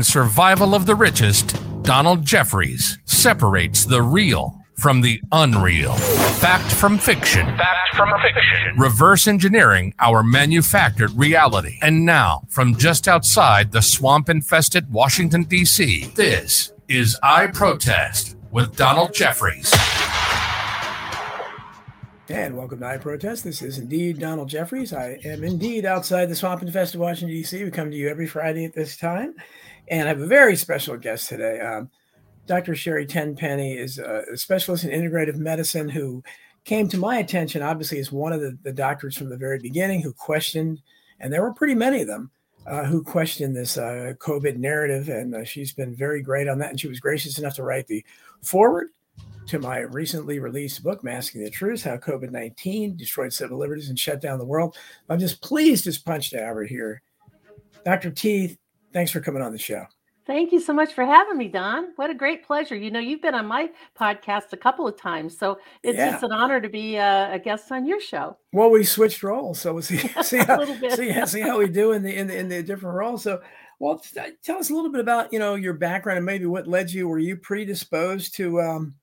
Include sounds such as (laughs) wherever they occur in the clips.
Survival of the richest, Donald Jeffries separates the real from the unreal. Fact from fiction. Fact from fiction. Reverse engineering our manufactured reality. And now, from just outside the swamp infested Washington, D.C., this is I Protest with Donald Jeffries. And welcome to I Protest. This is indeed Donald Jeffries. I am indeed outside the swamp infested Washington, D.C. We come to you every Friday at this time. And I have a very special guest today. Um, Dr. Sherri Tenpenny is a specialist in integrative medicine who came to my attention, obviously, as one of the, the doctors from the very beginning who questioned, and there were pretty many of them, uh, who questioned this uh, COVID narrative. And uh, she's been very great on that. And she was gracious enough to write the foreword to my recently released book, Masking the Truth How COVID 19 Destroyed Civil Liberties and Shut Down the World. I'm just pleased as punch to have her here. Dr. T, Thanks for coming on the show. Thank you so much for having me, Don. What a great pleasure. You know, you've been on my podcast a couple of times, so it's yeah. just an honor to be a, a, guest on your show. Well, we switched roles, so we'll see (laughs) see how, see, see, how we do in the, in the in the different roles. So, well, tell us a little bit about you know your background and maybe what led you. Were you predisposed to um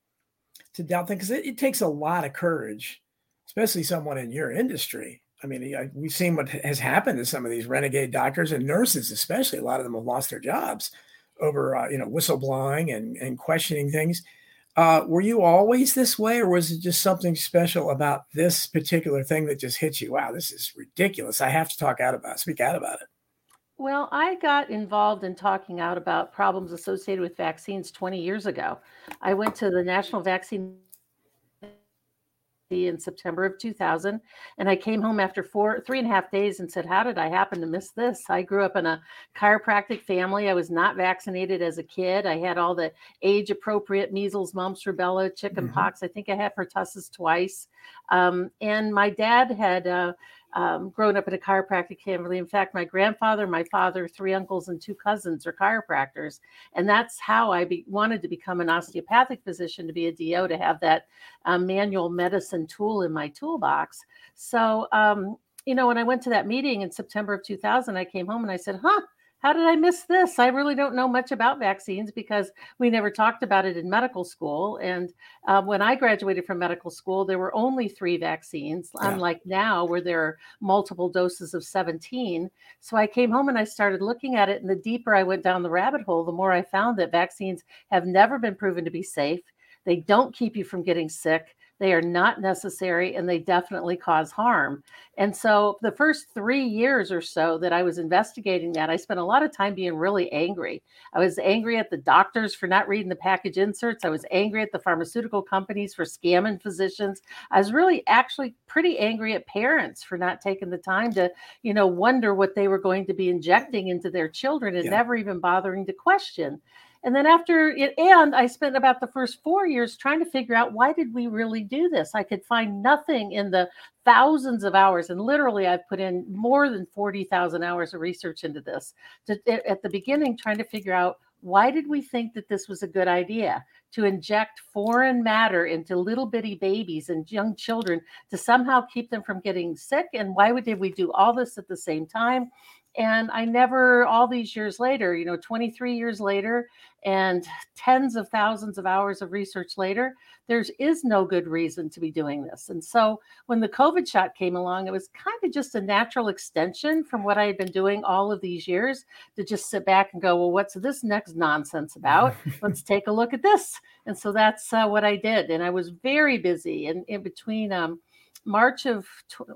to doubt things? Because it, it takes a lot of courage, especially someone in your industry, I mean, we've seen what has happened to some of these renegade doctors and nurses, especially. A lot of them have lost their jobs over, uh, you know, whistleblowing and, and questioning things. Uh, were you always this way, or was it just something special about this particular thing that just hit you? Wow, this is ridiculous. I have to talk out about, it, speak out about it. Well, I got involved in talking out about problems associated with vaccines 20 years ago. I went to the National Vaccine in September of 2000. And I came home after four, three and a half days and said, How did I happen to miss this? I grew up in a chiropractic family. I was not vaccinated as a kid. I had all the age appropriate measles, mumps, rubella, chicken mm-hmm. pox. I think I had pertussis twice. Um, and my dad had uh, um, grown up in a chiropractic family. In fact, my grandfather, my father, three uncles, and two cousins are chiropractors. And that's how I be, wanted to become an osteopathic physician, to be a DO, to have that um, manual medicine tool in my toolbox. So, um, you know, when I went to that meeting in September of 2000, I came home and I said, huh, how did I miss this? I really don't know much about vaccines because we never talked about it in medical school. And uh, when I graduated from medical school, there were only three vaccines, yeah. unlike now where there are multiple doses of 17. So I came home and I started looking at it. And the deeper I went down the rabbit hole, the more I found that vaccines have never been proven to be safe. They don't keep you from getting sick. They are not necessary and they definitely cause harm. And so, the first three years or so that I was investigating that, I spent a lot of time being really angry. I was angry at the doctors for not reading the package inserts. I was angry at the pharmaceutical companies for scamming physicians. I was really actually pretty angry at parents for not taking the time to, you know, wonder what they were going to be injecting into their children and yeah. never even bothering to question. And then after it, and I spent about the first four years trying to figure out why did we really do this? I could find nothing in the thousands of hours, and literally I've put in more than 40,000 hours of research into this to, at the beginning, trying to figure out why did we think that this was a good idea to inject foreign matter into little bitty babies and young children to somehow keep them from getting sick? And why would, did we do all this at the same time? And I never, all these years later, you know, 23 years later, and tens of thousands of hours of research later, there is no good reason to be doing this. And so when the COVID shot came along, it was kind of just a natural extension from what I had been doing all of these years to just sit back and go, well, what's this next nonsense about? (laughs) Let's take a look at this. And so that's uh, what I did. And I was very busy. And in between um, March of,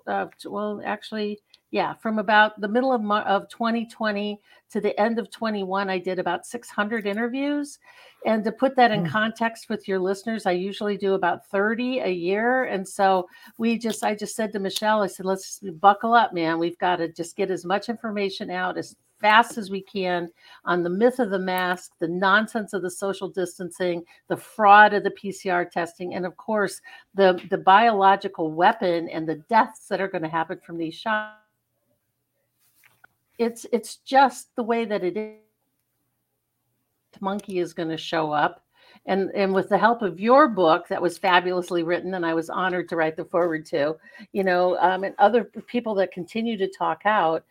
uh, well, actually, yeah, from about the middle of, of 2020 to the end of 21, I did about 600 interviews. And to put that in mm. context with your listeners, I usually do about 30 a year. And so we just, I just said to Michelle, I said, let's buckle up, man. We've got to just get as much information out as fast as we can on the myth of the mask, the nonsense of the social distancing, the fraud of the PCR testing, and of course, the, the biological weapon and the deaths that are going to happen from these shots it's it's just the way that it is monkey is going to show up and and with the help of your book that was fabulously written and i was honored to write the foreword to you know um, and other people that continue to talk out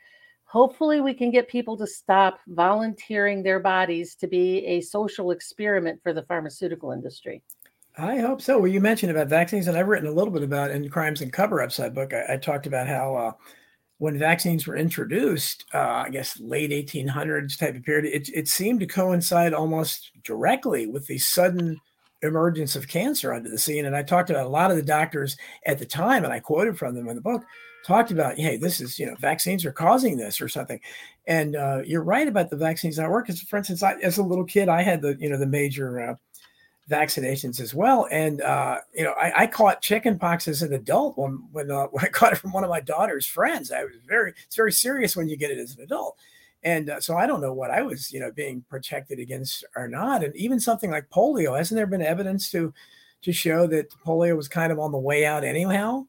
hopefully we can get people to stop volunteering their bodies to be a social experiment for the pharmaceutical industry. I hope so. Well, you mentioned about vaccines, and I've written a little bit about in Crimes and Cover Ups, that book. I, I talked about how uh, when vaccines were introduced, uh, I guess late 1800s type of period, it, it seemed to coincide almost directly with the sudden emergence of cancer onto the scene. And I talked about a lot of the doctors at the time, and I quoted from them in the book, talked about, hey, this is, you know, vaccines are causing this or something. And uh, you're right about the vaccines not work. Because, for instance, I, as a little kid, I had the, you know, the major uh, vaccinations as well. And uh, you know, I, I, caught chickenpox as an adult when when, uh, (laughs) when I caught it from one of my daughter's friends. I was very it's very serious when you get it as an adult. And uh, so I don't know what I was, you know, being protected against or not. And even something like polio, hasn't there been evidence to to show that polio was kind of on the way out anyhow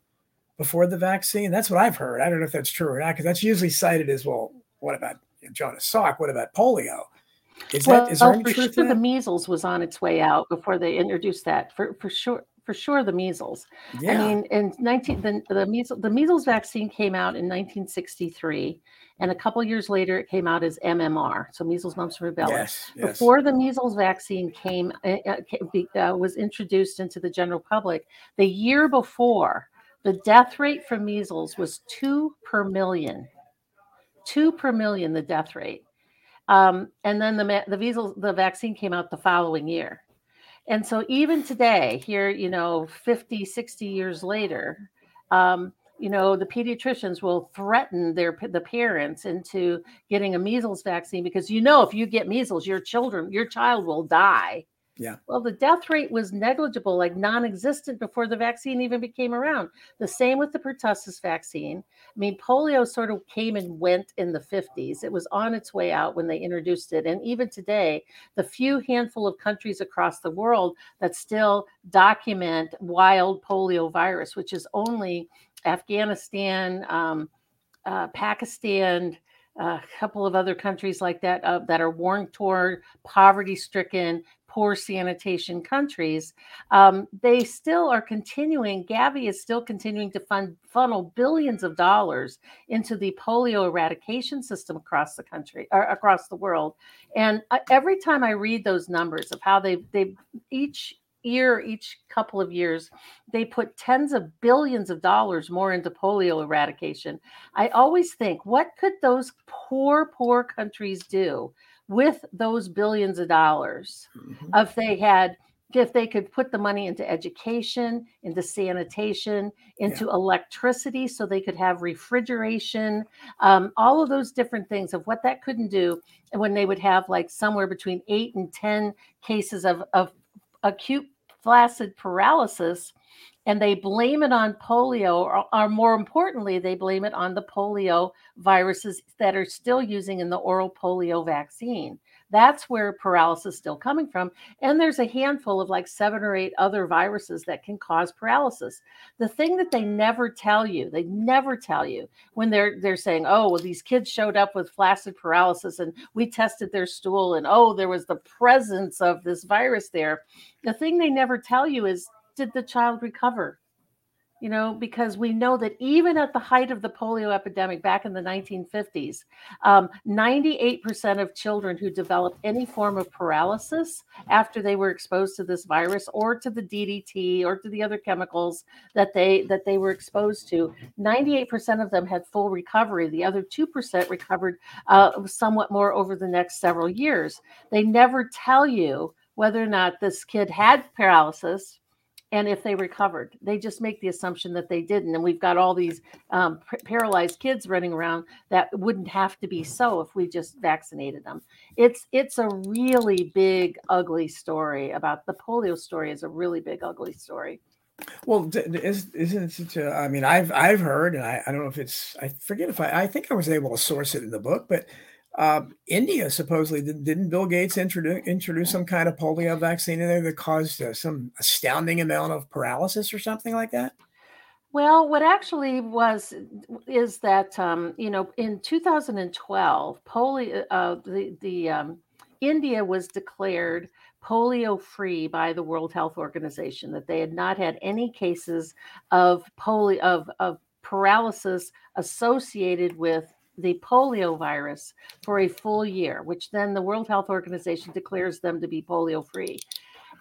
before the vaccine? That's what I've heard. I don't know if that's true or not, because that's usually cited as well. What about Jonas Salk? What about polio? Is well, that is there any for truth sure the measles was on its way out before they introduced that. For for sure, for sure the measles. Yeah. I mean, in 19 the, the measles the measles vaccine came out in 1963 and a couple years later it came out as MMR, so measles, mumps, and rubella. Yes, yes. Before the measles vaccine came uh, uh, was introduced into the general public, the year before, the death rate from measles was 2 per million. 2 per million the death rate. Um, and then the the measles the vaccine came out the following year. And so even today, here, you know, 50, 60 years later, um, you know, the pediatricians will threaten their the parents into getting a measles vaccine because you know if you get measles, your children, your child will die. Yeah. Well, the death rate was negligible, like non-existent before the vaccine even became around. The same with the pertussis vaccine. I mean, polio sort of came and went in the 50s. It was on its way out when they introduced it. And even today, the few handful of countries across the world that still document wild polio virus, which is only Afghanistan, um, uh, Pakistan, a couple of other countries like that uh, that are war torn, poverty stricken, poor sanitation countries, um, they still are continuing. Gavi is still continuing to fund funnel billions of dollars into the polio eradication system across the country or across the world. And uh, every time I read those numbers of how they they each year, each couple of years, they put tens of billions of dollars more into polio eradication. I always think, what could those poor, poor countries do with those billions of dollars mm-hmm. if they had if they could put the money into education, into sanitation, into yeah. electricity, so they could have refrigeration, um, all of those different things of what that couldn't do. And when they would have like somewhere between eight and 10 cases of, of acute flaccid paralysis, and they blame it on polio, or, or, more importantly, they blame it on the polio viruses that are still using in the oral polio vaccine. That's where paralysis is still coming from. And there's a handful of like seven or eight other viruses that can cause paralysis. The thing that they never tell you, they never tell you when they're they're saying, oh, well, these kids showed up with flaccid paralysis and we tested their stool and oh, there was the presence of this virus there. The thing they never tell you is did the child recover? You know, because we know that even at the height of the polio epidemic back in the 1950s, um, 98% of children who developed any form of paralysis after they were exposed to this virus or to the DDT or to the other chemicals that they that they were exposed to, 98% of them had full recovery. The other 2% recovered uh, somewhat more over the next several years. They never tell you whether or not this kid had paralysis and if they recovered. They just make the assumption that they didn't. And we've got all these um, p- paralyzed kids running around that wouldn't have to be so if we just vaccinated them. It's it's a really big ugly story about the polio story is a really big ugly story. Well, is, isn't it? I mean, I've I've heard, and I, I don't know if it's I forget if I I think I was able to source it in the book, but uh, India supposedly didn't Bill Gates introduce introduce some kind of polio vaccine in there that caused uh, some astounding amount of paralysis or something like that? Well, what actually was is that um, you know in 2012, polio uh, the the um, India was declared polio free by the World Health Organization that they had not had any cases of polio of of paralysis associated with the polio virus for a full year, which then the World Health Organization declares them to be polio free.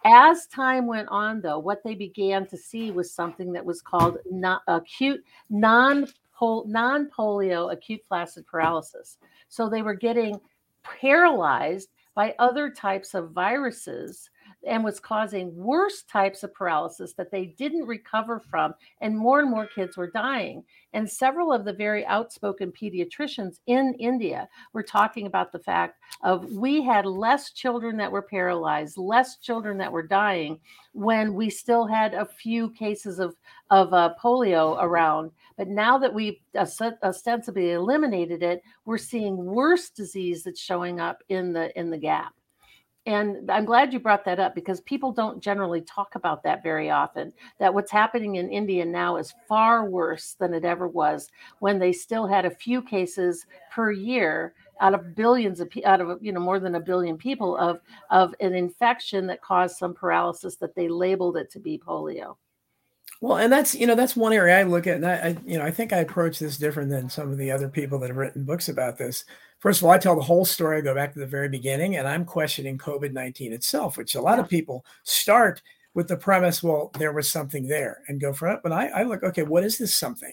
As time went on, though, what they began to see was something that was called not acute non non polio acute flaccid paralysis. So they were getting paralyzed by other types of viruses and was causing worse types of paralysis that they didn't recover from. And more and more kids were dying. And several of the very outspoken pediatricians in India were talking about the fact of we had less children that were paralyzed, less children that were dying when we still had a few cases of, of uh, polio around. But now that we've ostensibly eliminated it, we're seeing worse disease that's showing up in the in the gap and i'm glad you brought that up because people don't generally talk about that very often that what's happening in india now is far worse than it ever was when they still had a few cases per year out of billions of out of you know more than a billion people of of an infection that caused some paralysis that they labeled it to be polio well, and that's you know that's one area I look at, and I, I, you know I think I approach this different than some of the other people that have written books about this. First of all, I tell the whole story. I go back to the very beginning, and I'm questioning COVID nineteen itself, which a lot of people start with the premise, well, there was something there, and go from it. But I, I look, okay, what is this something?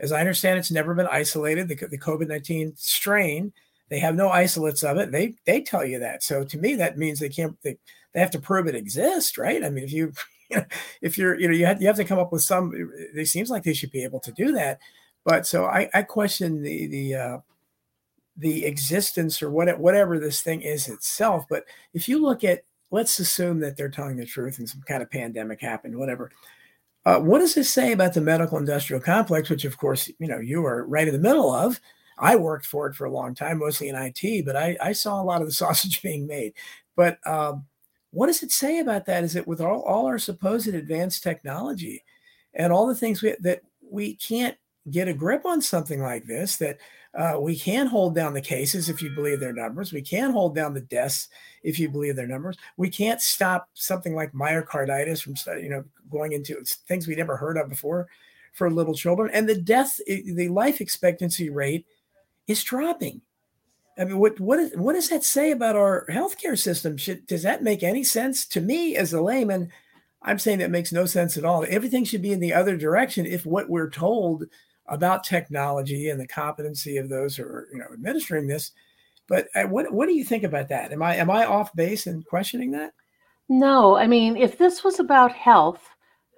As I understand, it's never been isolated. The, the COVID nineteen strain, they have no isolates of it. They they tell you that. So to me, that means they can't. They, they have to prove it exists, right? I mean, if you (laughs) if you're, you know, you have, you have to come up with some, it seems like they should be able to do that. But so I, I question the, the, uh, the existence or what, whatever this thing is itself. But if you look at, let's assume that they're telling the truth and some kind of pandemic happened, whatever. Uh, what does this say about the medical industrial complex, which of course, you know, you are right in the middle of? I worked for it for a long time, mostly in IT, but I, I saw a lot of the (laughs) sausage being made. But um, what does it say about that? Is it with all, all our supposed advanced technology and all the things we, that we can't get a grip on something like this, that uh, we can hold down the cases if you believe their numbers. We can hold down the deaths if you believe their numbers. We can't stop something like myocarditis from you know going into things we never heard of before for little children. And the death, the life expectancy rate is dropping. I mean, what what, is, what does that say about our healthcare system? Should, does that make any sense to me as a layman? I'm saying that makes no sense at all. Everything should be in the other direction if what we're told about technology and the competency of those who are you know administering this. But uh, what what do you think about that? Am I am I off base in questioning that? No, I mean, if this was about health,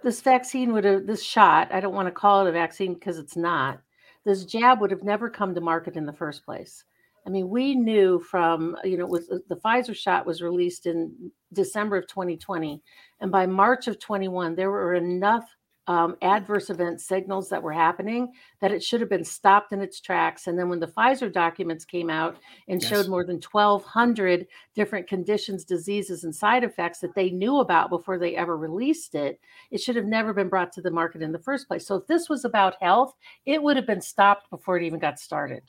this vaccine would have this shot. I don't want to call it a vaccine because it's not. This jab would have never come to market in the first place. I mean, we knew from, you know, was the Pfizer shot was released in December of 2020. And by March of 21, there were enough um, adverse event signals that were happening that it should have been stopped in its tracks. And then when the Pfizer documents came out and yes. showed more than 1,200 different conditions, diseases, and side effects that they knew about before they ever released it, it should have never been brought to the market in the first place. So if this was about health, it would have been stopped before it even got started.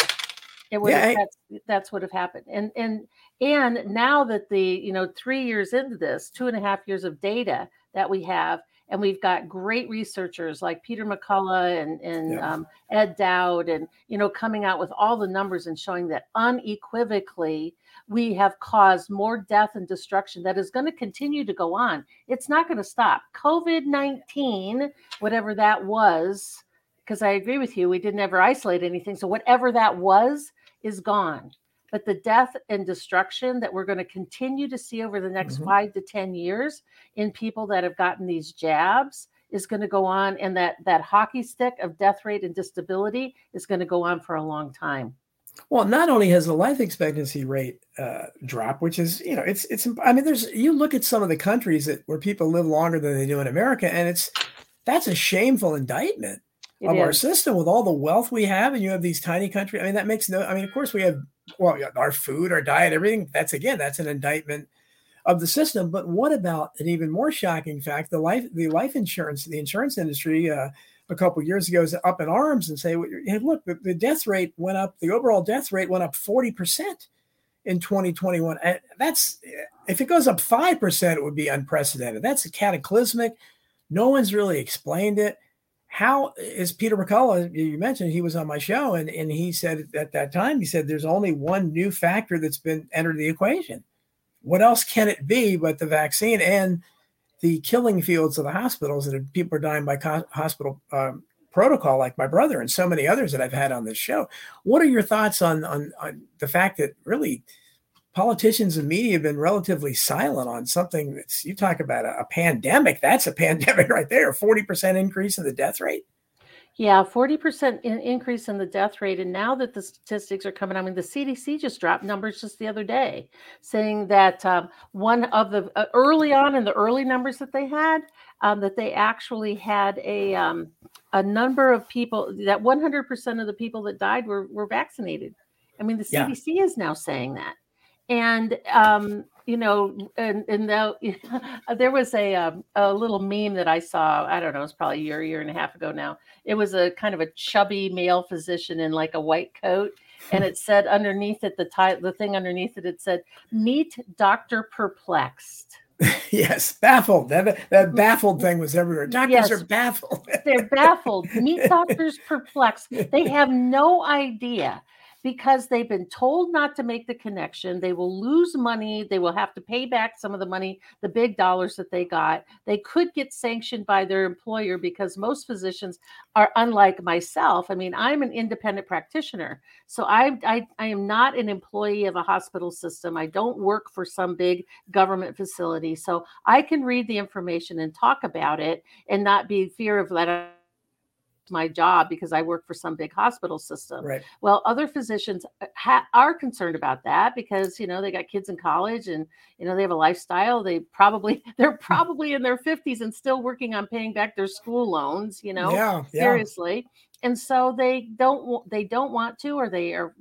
It would yeah, that's, that's what have happened. And and and now that the you know three years into this, two and a half years of data that we have, and we've got great researchers like Peter McCullough and and yeah. um, Ed Dowd, and you know coming out with all the numbers and showing that unequivocally we have caused more death and destruction that is going to continue to go on. It's not going to stop. COVID nineteen, whatever that was, because I agree with you, we didn't ever isolate anything. So whatever that was is gone. But the death and destruction that we're going to continue to see over the next mm-hmm. five to 10 years in people that have gotten these jabs is going to go on. And that, that hockey stick of death rate and disability is going to go on for a long time. Well, not only has the life expectancy rate uh, dropped, which is, you know, it's, it's, I mean, there's, you look at some of the countries that where people live longer than they do in America, and it's, that's a shameful indictment it of is. our system with all the wealth we have, and you have these tiny countries. I mean, that makes no. I mean, of course, we have well, our food, our diet, everything. That's again, that's an indictment of the system. But what about an even more shocking fact? The life, the life insurance, the insurance industry. Uh, a couple years ago is up in arms and say, hey, look, the, the death rate went up. The overall death rate went up forty percent in 2021. And that's if it goes up five percent, it would be unprecedented. That's a cataclysmic. No one's really explained it how is Peter McCullough? You mentioned he was on my show, and, and he said at that time, he said there's only one new factor that's been entered the equation. What else can it be but the vaccine and the killing fields of the hospitals that people are dying by co- hospital um, protocol, like my brother and so many others that I've had on this show? What are your thoughts on on, on the fact that really politicians and media have been relatively silent on something that's you talk about a, a pandemic that's a (laughs) pandemic right there 40% increase in the death rate? Yeah 40% in increase in the death rate and now that the statistics are coming i mean the cdc just dropped numbers just the other day saying that um, one of the uh, early on in the early numbers that they had um, that they actually had a um, a number of people that 100% of the people that died were, were vaccinated. I mean the cdc yeah. is now saying that and um, you know, and and the, (laughs) there was a um, a little meme that I saw. I don't know, it's probably a year, year and a half ago now. It was a kind of a chubby male physician in like a white coat, and it said underneath it the ti- the thing underneath it it said "Meet Doctor Perplexed." (laughs) yes, baffled. That that baffled thing was everywhere. Doctors yes, are baffled. (laughs) they're baffled. Meet doctors perplexed. They have no idea because they've been told not to make the connection. They will lose money. They will have to pay back some of the money, the big dollars that they got. They could get sanctioned by their employer because most physicians are unlike myself. I mean, I'm an independent practitioner. So I, I, I am not an employee of a hospital system. I don't work for some big government facility. So I can read the information and talk about it and not be fear of that my job because I work for some big hospital system. Right. Well, other physicians uh, ha- are concerned about that because you know they got kids in college and you know they have a lifestyle. They probably (laughs) they're hmm. (laughs) probably in their fifties and still working on paying back their school loans. You know, yeah, seriously. Yeah. And so they don't they don't want to or they are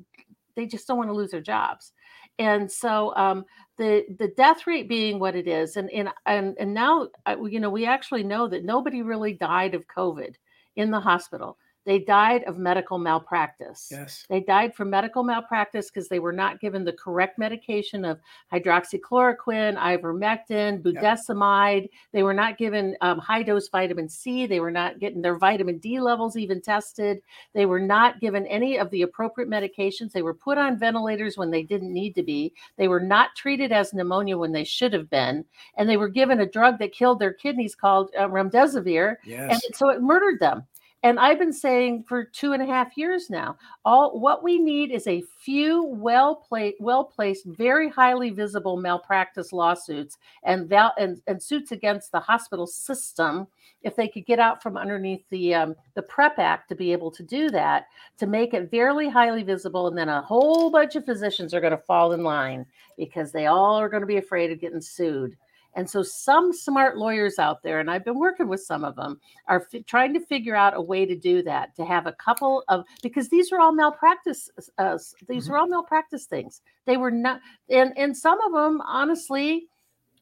they just don't want to lose their jobs. And so um, the the death rate being what it is, and and and and now uh, you know we actually know that nobody really died of COVID in the hospital. They died of medical malpractice. Yes. They died from medical malpractice because they were not given the correct medication of hydroxychloroquine, ivermectin, budesonide. Yep. They were not given um, high dose vitamin C. They were not getting their vitamin D levels even tested. They were not given any of the appropriate medications. They were put on ventilators when they didn't need to be. They were not treated as pneumonia when they should have been. And they were given a drug that killed their kidneys called uh, remdesivir. Yes. And so it murdered them. And I've been saying for two and a half years now, all what we need is a few well placed, well placed, very highly visible malpractice lawsuits and, val- and and suits against the hospital system. If they could get out from underneath the um, the PrEP Act to be able to do that, to make it very highly visible, and then a whole bunch of physicians are going to fall in line because they all are going to be afraid of getting sued. And so, some smart lawyers out there, and I've been working with some of them, are f- trying to figure out a way to do that. To have a couple of because these are all malpractice. Uh, these mm-hmm. are all malpractice things. They were not, and and some of them, honestly,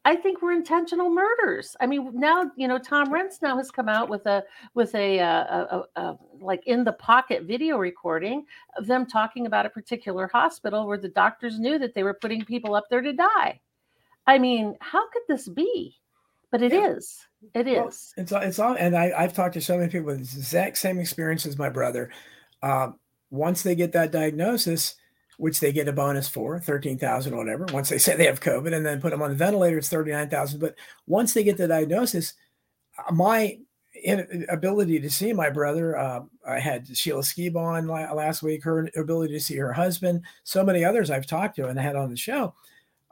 I think were intentional murders. I mean, now you know Tom Renz now has come out with a with a, uh, a, a, a, like in the pocket video recording of them talking about a particular hospital where the doctors knew that they were putting people up there to die. I mean, how could this be? But it yeah. is. It well, is. It's it's all, and I, I've talked to so many people with the exact same experience as my brother. Uh, once they get that diagnosis, which they get a bonus for, thirteen thousand or whatever. Once they (laughs) say they have COVID, and then put them on the ventilator, it's thirty nine thousand. But once they get the diagnosis, uh, my ability to see my brother. Uh, I had Sheila Skiba on last week. Her ability to see her husband. So many others I've talked to and had on the show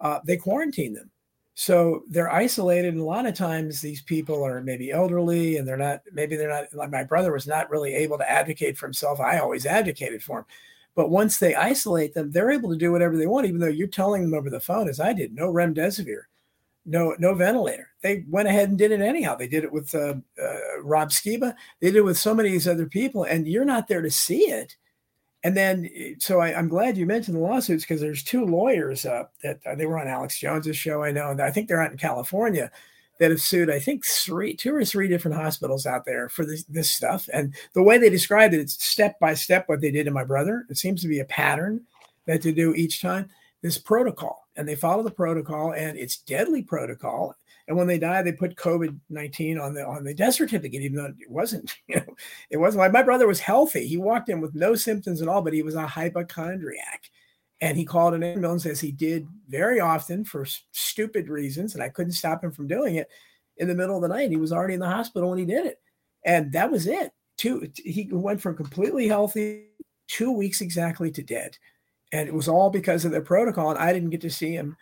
uh, they quarantine them. So they're isolated. And a lot of times these people are maybe elderly and they're not, maybe they're not, like my brother was not really able to advocate for himself. I always advocated for him. But once they isolate them, they're able to do whatever they want, even though you're telling them over the phone, as I did, no remdesivir, no no ventilator. They went ahead and did it anyhow. They did it with uh, uh, Rob Skiba. They did it with so many of these other people, and you're not there to see it and then eh, so I, am glad you mentioned the lawsuits because there's two lawyers uh, that uh, they were on Alex Jones's show. I know, and I think they're out in California that have sued. I think three, two or three different hospitals out there for this, this stuff. And the way they described it, it's step by step what they did to my brother. It seems to be a pattern that they do each time. This protocol, and they follow the protocol, and it's deadly protocol. And when they die, they put COVID nineteen on the on the death certificate, even though it wasn't. (laughs) You know, it wasn't like my brother was healthy. He walked in with no symptoms at all, but he was a hypochondriac. And he called an ambulance as he did very often for stupid reasons, and I couldn't stop him from doing it in the middle of the night. He was already in the hospital when he did it, and that was it. Two, he went from completely healthy two weeks exactly to dead, and it was all because of their protocol. And I didn't get to see him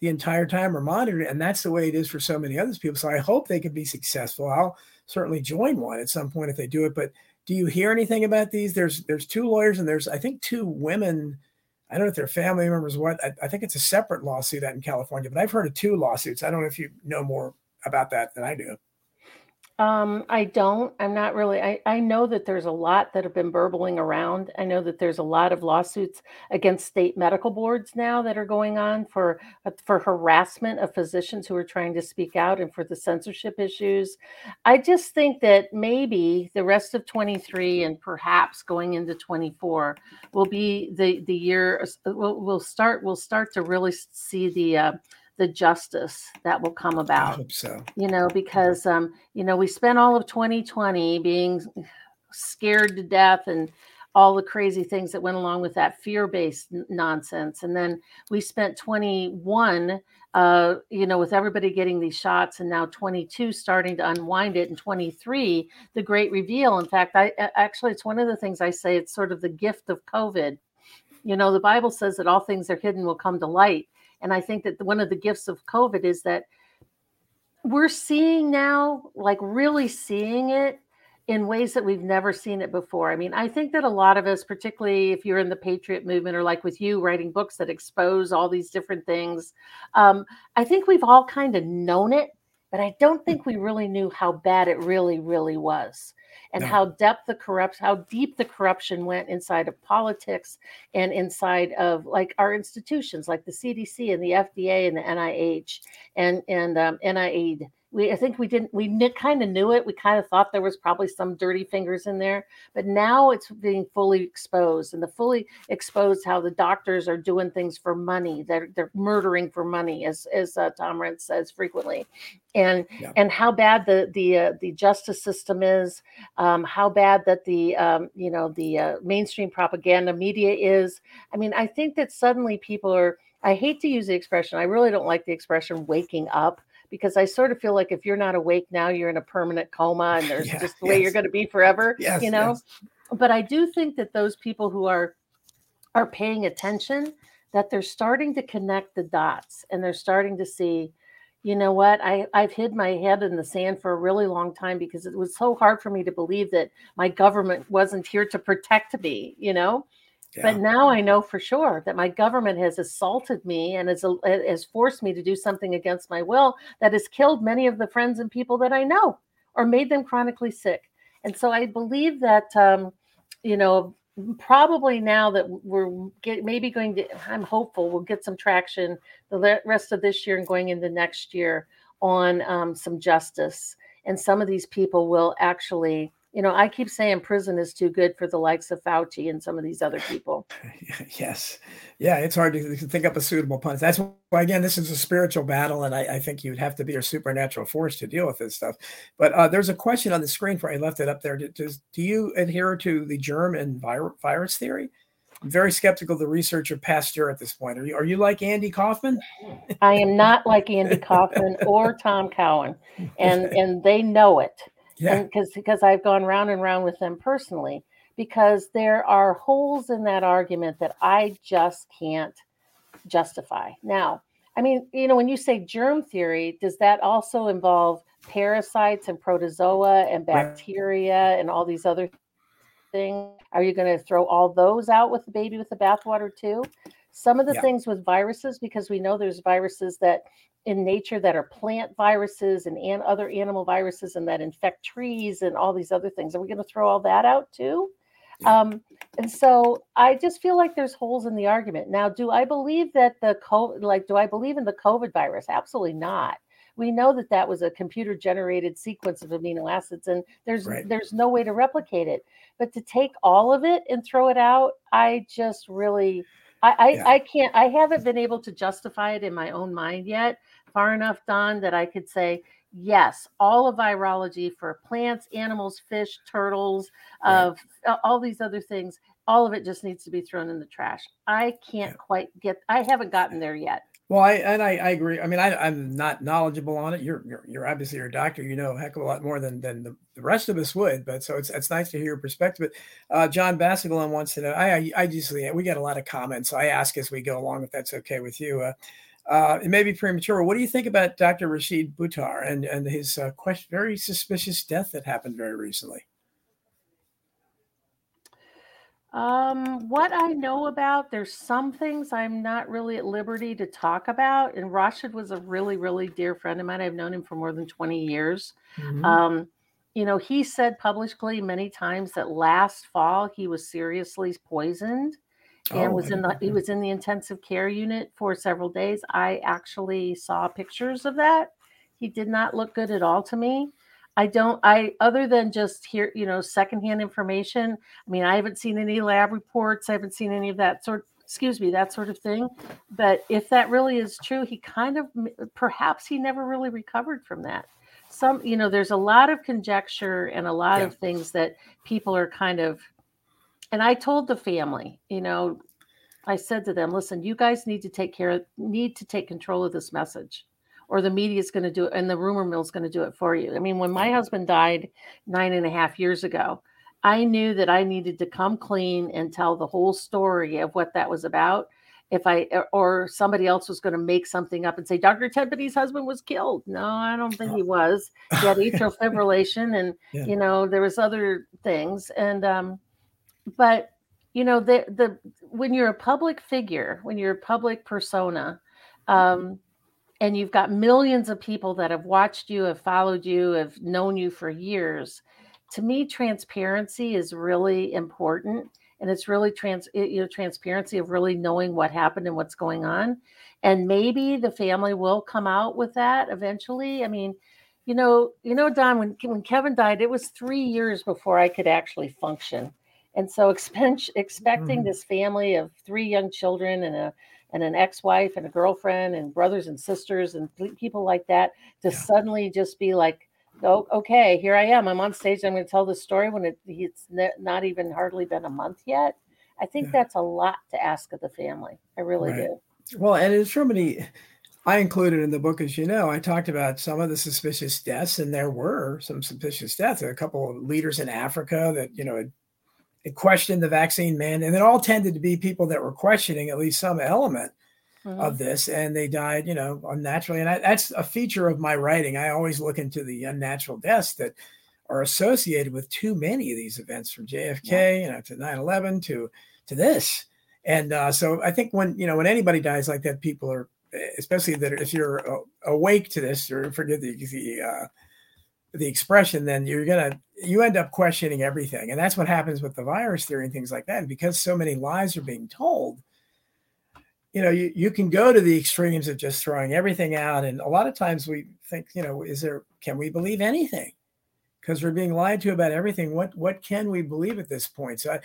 the entire time or monitor it, and that's the way it is for so many other people. So I hope they can be successful. I'll certainly join one at some point if they do it. But do you hear anything about these? There's there's two lawyers and there's I think two women I don't know if they're family members. What I, I, think it's a separate lawsuit out in California, but I've heard of two lawsuits. I don't know if you know more about that than I do. Um, I don't. I'm not really. I, I know that there's a lot that have been burbling around. I know that there's a lot of lawsuits against state medical boards now that are going on for uh, for harassment of physicians who are trying to speak out and for the censorship issues. I just think that maybe the rest of 23 and perhaps going into 24 will be the the year. We'll, we'll start. We'll start to really see the uh, the justice that will come about. I hope so. You know, because um, you know, we spent all of 2020 being scared to death and all the crazy things that went along with that fear-based n- nonsense and then we spent 21 uh, you know with everybody getting these shots and now 22 starting to unwind it and 23 the great reveal in fact i actually it's one of the things i say it's sort of the gift of covid you know the bible says that all things are hidden will come to light and I think that one of the gifts of COVID is that we're seeing now, like really seeing it in ways that we've never seen it before. I mean, I think that a lot of us, particularly if you're in the patriot movement or like with you writing books that expose all these different things, um, I think we've all kind of known it, but I don't think we really knew how bad it really, really was and no. how depth the corrupt how deep the corruption went inside of politics and inside of like our institutions like the CDC and the FDA and the NIH and and um, NIAID we I think we didn't we kind of knew it. We kind of thought there was probably some dirty fingers in there, but now it's being fully exposed, and the fully exposed how the doctors are doing things for money. They're they're murdering for money, as as uh, Tom Renz says frequently, and yeah. and how bad the the uh, the justice system is, um, how bad that the um, you know the uh, mainstream propaganda media is. I mean, I think that suddenly people are. I hate to use the expression. I really don't like the expression waking up because I sort of feel like if you're not awake now, you're in a permanent coma and (laughs) there's yeah, just the yes. way you're going to be forever, yes, you know? Yes. But I do think that those people who are are paying attention that they're starting to connect the dots and they're starting to see you know what I, i've hid my head in the sand for a really long time because it was so hard for me to believe that my government wasn't here to protect me you know but now I know for sure that my government has assaulted me and has, has forced me to do something against my will that has killed many of the friends and people that I know or made them chronically sick. And so I believe that, um, you know, probably now that we're get, maybe going to, I'm hopeful we'll get some traction the rest of this year and going into next year on um, some justice. And some of these people will actually you know, I keep saying prison is too good for the likes of Fauci and some of these other (laughs) people. (laughs) yes. Yeah, it's hard to think up a suitable pun. That's why, again, this is a spiritual battle, and I, I, think you'd have to be a supernatural force to deal with this stuff. But uh, there's a question on the screen for I left it up there. Does, do you adhere to the germ and virus theory? I'm very skeptical of the research of Pasteur at this point. Are you, are you like Andy Kaufman? I am not like Andy (laughs) Kaufman or Tom Cowan, and and they know it yeah. Because because I've gone round and round with them personally because there are holes in that argument that I just can't justify. Now, I mean, you know, when you say germ theory, does that also involve parasites and protozoa and bacteria and all these other things? Are you going to throw all those out with the baby with the bathwater too? Some of the yeah. things with viruses, because we know there's viruses that in nature that are plant viruses and, and other animal viruses and that infect trees and all these other things. Are we going to throw all that out too? Um, and so I just feel like there's holes in the argument. Now, do I believe that the COVID, like, do I believe in the COVID virus? Absolutely not. We know that that was a computer generated sequence of amino acids, and there's right. there's no way to replicate it. But to take all of it and throw it out, I just really I, I, yeah. I can't, I haven't been able to justify it in my own mind yet, far enough, Don, that I could say, yes, all of virology for plants, animals, fish, turtles, right. of uh, all these other things, all of it just needs to be thrown in the trash. I can't yeah. quite get, I haven't gotten there yet. Well, I and I, I agree. I mean, I, am not knowledgeable on it. You're, you're, you're obviously a doctor. You know a heck of a lot more than than the, the rest of us would. But so it's it's nice to hear your perspective. But uh, John Bassigalon wants to know. I I, I usually we get a lot of comments. So I ask as we go along if that's okay with you. Uh, uh, it may be premature. What do you think about Dr. Rashid Buttar and and his uh, question, very suspicious death that happened very recently? Um, what I know about, there's some things I'm not really at liberty to talk about. And Rashid was a really, really dear friend of mine. I've known him for more than 20 years. Mm-hmm. Um, you know, he said publicly many times that last fall he was seriously poisoned and oh, was in the he was in the intensive care unit for several days. I actually saw pictures of that. He did not look good at all to me. I don't, I, other than just hear, you know, secondhand information. I mean, I haven't seen any lab reports. I haven't seen any of that sort, excuse me, that sort of thing. But if that really is true, he kind of, perhaps he never really recovered from that. Some, you know, there's a lot of conjecture and a lot yeah. of things that people are kind of, and I told the family, you know, I said to them, listen, you guys need to take care, need to take control of this message or the media is going to do it and the rumor mill is going to do it for you. I mean, when my husband died nine and a half years ago, I knew that I needed to come clean and tell the whole story of what that was about. If I or somebody else was going to make something up and say Dr. Tenpenny's husband was killed. No, I don't think he was. He had (laughs) atrial fibrillation and yeah. you know, there was other things. And um, but you know, the the when you're a public figure, when you're a public persona, um, and you've got millions of people that have watched you, have followed you, have known you for years. To me, transparency is really important, and it's really trans you know transparency of really knowing what happened and what's going on, and maybe the family will come out with that eventually. I mean, you know, you know, Don, when when Kevin died, it was three years before I could actually function, and so expect, expecting mm-hmm. this family of three young children and a and an ex-wife and a girlfriend and brothers and sisters and people like that to yeah. suddenly just be like oh okay here i am i'm on stage i'm going to tell this story when it, it's not even hardly been a month yet i think yeah. that's a lot to ask of the family i really right. do well and it's so many i included in the book as you know i talked about some of the suspicious deaths and there were some suspicious deaths a couple of leaders in africa that you know had questioned the vaccine man, and it all tended to be people that were questioning at least some element mm-hmm. of this, and they died, you know, unnaturally. And I, that's a feature of my writing. I always look into the unnatural deaths that are associated with too many of these events, from JFK, yeah. you know, to 9/11 to to this. And uh, so I think when you know when anybody dies like that, people are especially that if you're awake to this or forget the the uh, the expression, then you're gonna you end up questioning everything, and that's what happens with the virus theory and things like that. And because so many lies are being told, you know, you, you can go to the extremes of just throwing everything out. And a lot of times we think, you know, is there can we believe anything? Because we're being lied to about everything. What what can we believe at this point? So. I,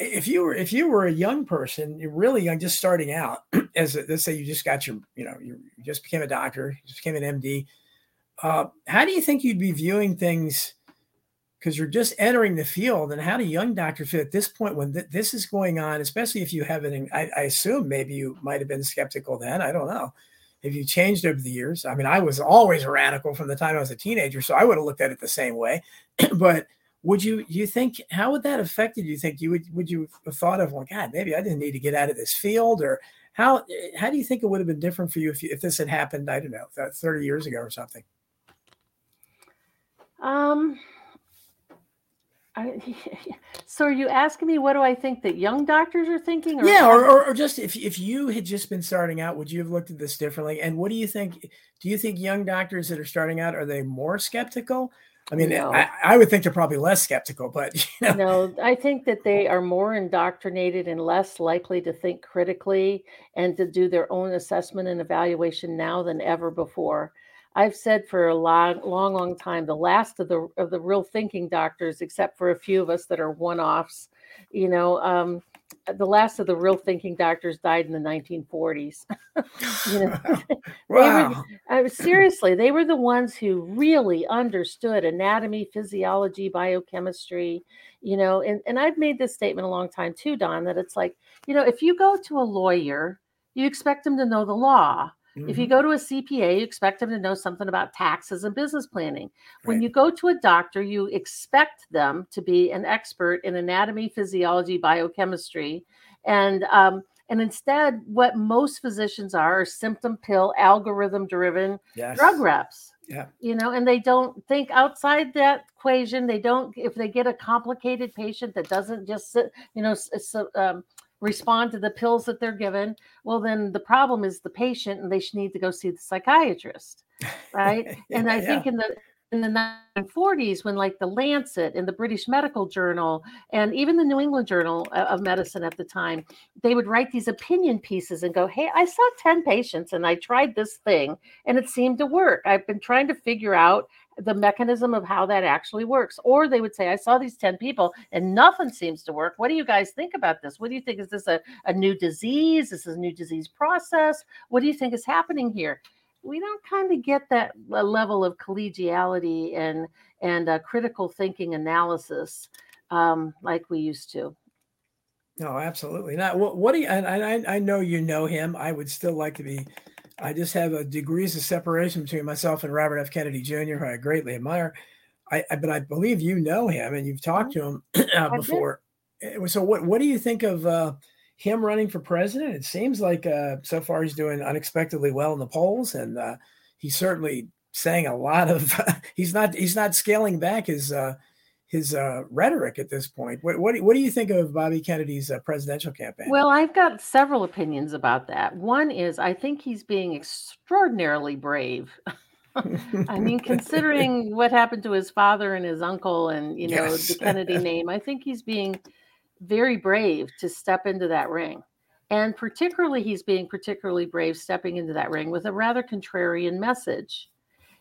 if you were if you were a young person, you're really young, just starting out, (clears throat) as a, let's say you just got your, you know, you just became a doctor, you just became an MD, uh, how do you think you'd be viewing things? Because you're just entering the field, and how do young doctors feel at this point when th- this is going on? Especially if you haven't, I, I assume maybe you might have been skeptical then. I don't know if you changed over the years. I mean, I was always radical from the time I was a teenager, so I would have looked at it the same way. (clears throat) but would you you think how would that affect you? Think you would would you have thought of well, God, maybe I didn't need to get out of this field, or how how do you think it would have been different for you if you, if this had happened? I don't know, thirty years ago or something. Um, I, (laughs) so are you asking me what do I think that young doctors are thinking? Or yeah, or, or, or, just if, if you had just been starting out, would you have looked at this differently? And what do you think? Do you think young doctors that are starting out are they more skeptical? I mean, no. I, I, would think they're probably less skeptical, but (laughs) you know. no, I think that they are more indoctrinated and less likely to think critically and to do their own assessment and evaluation now than ever before. I've said for a long, long, long time, the last of the of the real thinking doctors, except for a few of us that are one offs, you know, um, the last of the real thinking doctors died in the 1940s. (laughs) you know, (laughs) (laughs) wow. Were, uh, seriously, they were the ones who really understood anatomy, physiology, biochemistry. You know, and and I've made this statement a long time too, Don. That it's like, you know, if you go to a lawyer, you expect him to know the law. If you mm-hmm. go to a CPA, you expect them to know something about taxes and business planning. When right. you go to a doctor, you expect them to be an expert in anatomy, physiology, biochemistry, and um, and instead, what most physicians are are symptom pill, algorithm driven yes. drug reps. Yeah. You know, and they don't think outside that equation. They don't, if they get a complicated patient that doesn't just sit, you know, it's um, respond to the pills that they're given, well, then the problem is the patient and they should need to go see the psychiatrist. Right. (laughs) yeah, and I yeah. think in the in the 1940s when like the lancet and the british medical journal and even the new england journal uh, of medicine at the time they would write these opinion pieces and go hey i saw 10 patients and i tried this thing and it seemed to work i've been trying to figure out the mechanism of how that actually works. Or they would say, I saw these 10 people and nothing seems to work. What do you guys think about this? What do you think? Is this a, a new disease? Is this is a new disease process? What do you think is happening here? We don't kind of get that level of collegiality and and uh, critical thinking analysis um, like we used to. No, absolutely not. What, what do you? I, I know you know him. I would still like to be I just have a degrees of separation between myself and Robert F. Kennedy Jr., who I greatly admire. I, I but I believe you know him and you've talked to him (clears throat) uh, before. Eh, so what what do you think of uh, him running for president? It seems like uh, so far he's doing unexpectedly well in the polls, and uh, he's certainly saying a lot of. (laughs) he's not he's not scaling back his uh, his uh, rhetoric at this point. What, what, what do you think of Bobby Kennedy's uh, presidential campaign? Well, I've got several opinions about that. One is I think he's being extraordinarily brave. (laughs) I mean, considering (laughs) what happened to his father and his uncle, and you know yes. the Kennedy (laughs) name, I think he's being very brave to step into that ring. And particularly, he's being particularly brave stepping into that ring with a rather contrarian message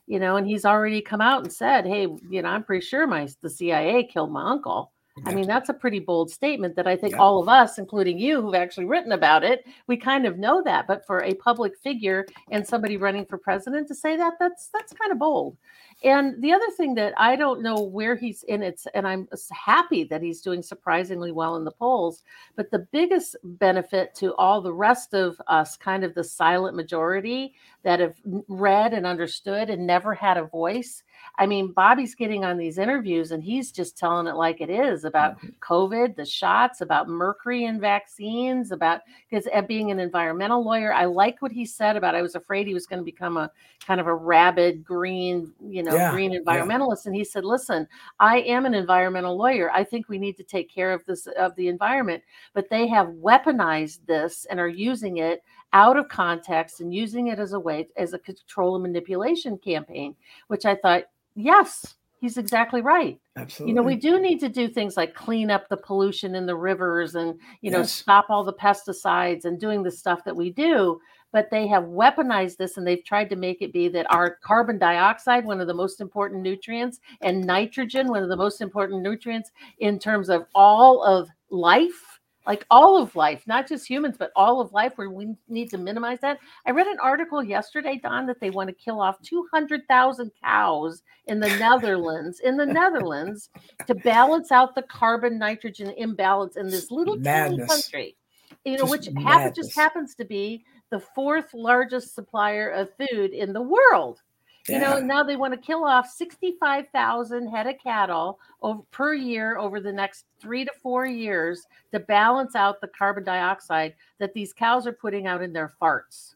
you know, and he's already come out and said, "Hey, you know, I'm pretty sure my the CIA killed my uncle." I mean, that's a pretty bold statement that I think yeah. all of us, including you who've actually written about it, we kind of know that. But for a public figure and somebody running for president to say that, that's that's kind of bold. And the other thing that I don't know where he's in it, and I'm happy that he's doing surprisingly well in the polls. But the biggest benefit to all the rest of us, kind of the silent majority that have read and understood and never had a voice, I mean, Bobby's getting on these interviews and he's just telling it like it is about mm-hmm. COVID, the shots, about mercury and vaccines, about because uh, being an environmental lawyer, I like what he said about I was afraid he was going to become a kind of a rabid green, you know, yeah, green environmentalist. Yeah. And he said, listen, I am an environmental lawyer. I think we need to take care of this of the environment, but they have weaponized this and are using it out of context and using it as a way as a control and manipulation campaign, which I thought, yes, he's exactly right. Absolutely. You know, we do need to do things like clean up the pollution in the rivers and, you know, yes. stop all the pesticides and doing the stuff that we do. But they have weaponized this and they've tried to make it be that our carbon dioxide, one of the most important nutrients, and nitrogen, one of the most important nutrients in terms of all of life, like all of life, not just humans, but all of life, where we need to minimize that. I read an article yesterday, Don, that they want to kill off 200,000 cows in the Netherlands, in the Netherlands, to balance out the carbon nitrogen imbalance in this little tiny country. You know, just which happen, just happens to be the fourth largest supplier of food in the world. You know, now they want to kill off 65,000 head of cattle over, per year over the next three to four years to balance out the carbon dioxide that these cows are putting out in their farts.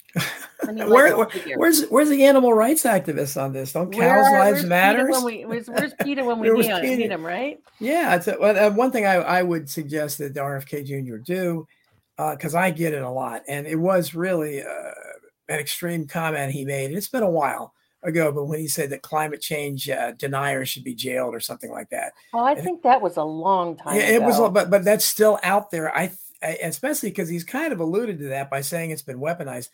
I mean, (laughs) Where, where's where's the animal rights activists on this? Don't cows' Where, lives matter? Where's, where's (laughs) PETA when we need, need him, right? Yeah, it's a, well, uh, one thing I, I would suggest that the RFK Jr. do, because uh, I get it a lot, and it was really uh, an extreme comment he made. It's been a while ago, but when he said that climate change uh, deniers should be jailed or something like that. Oh, I and think it, that was a long time. Yeah, ago. it was, but but that's still out there. I, I especially because he's kind of alluded to that by saying it's been weaponized.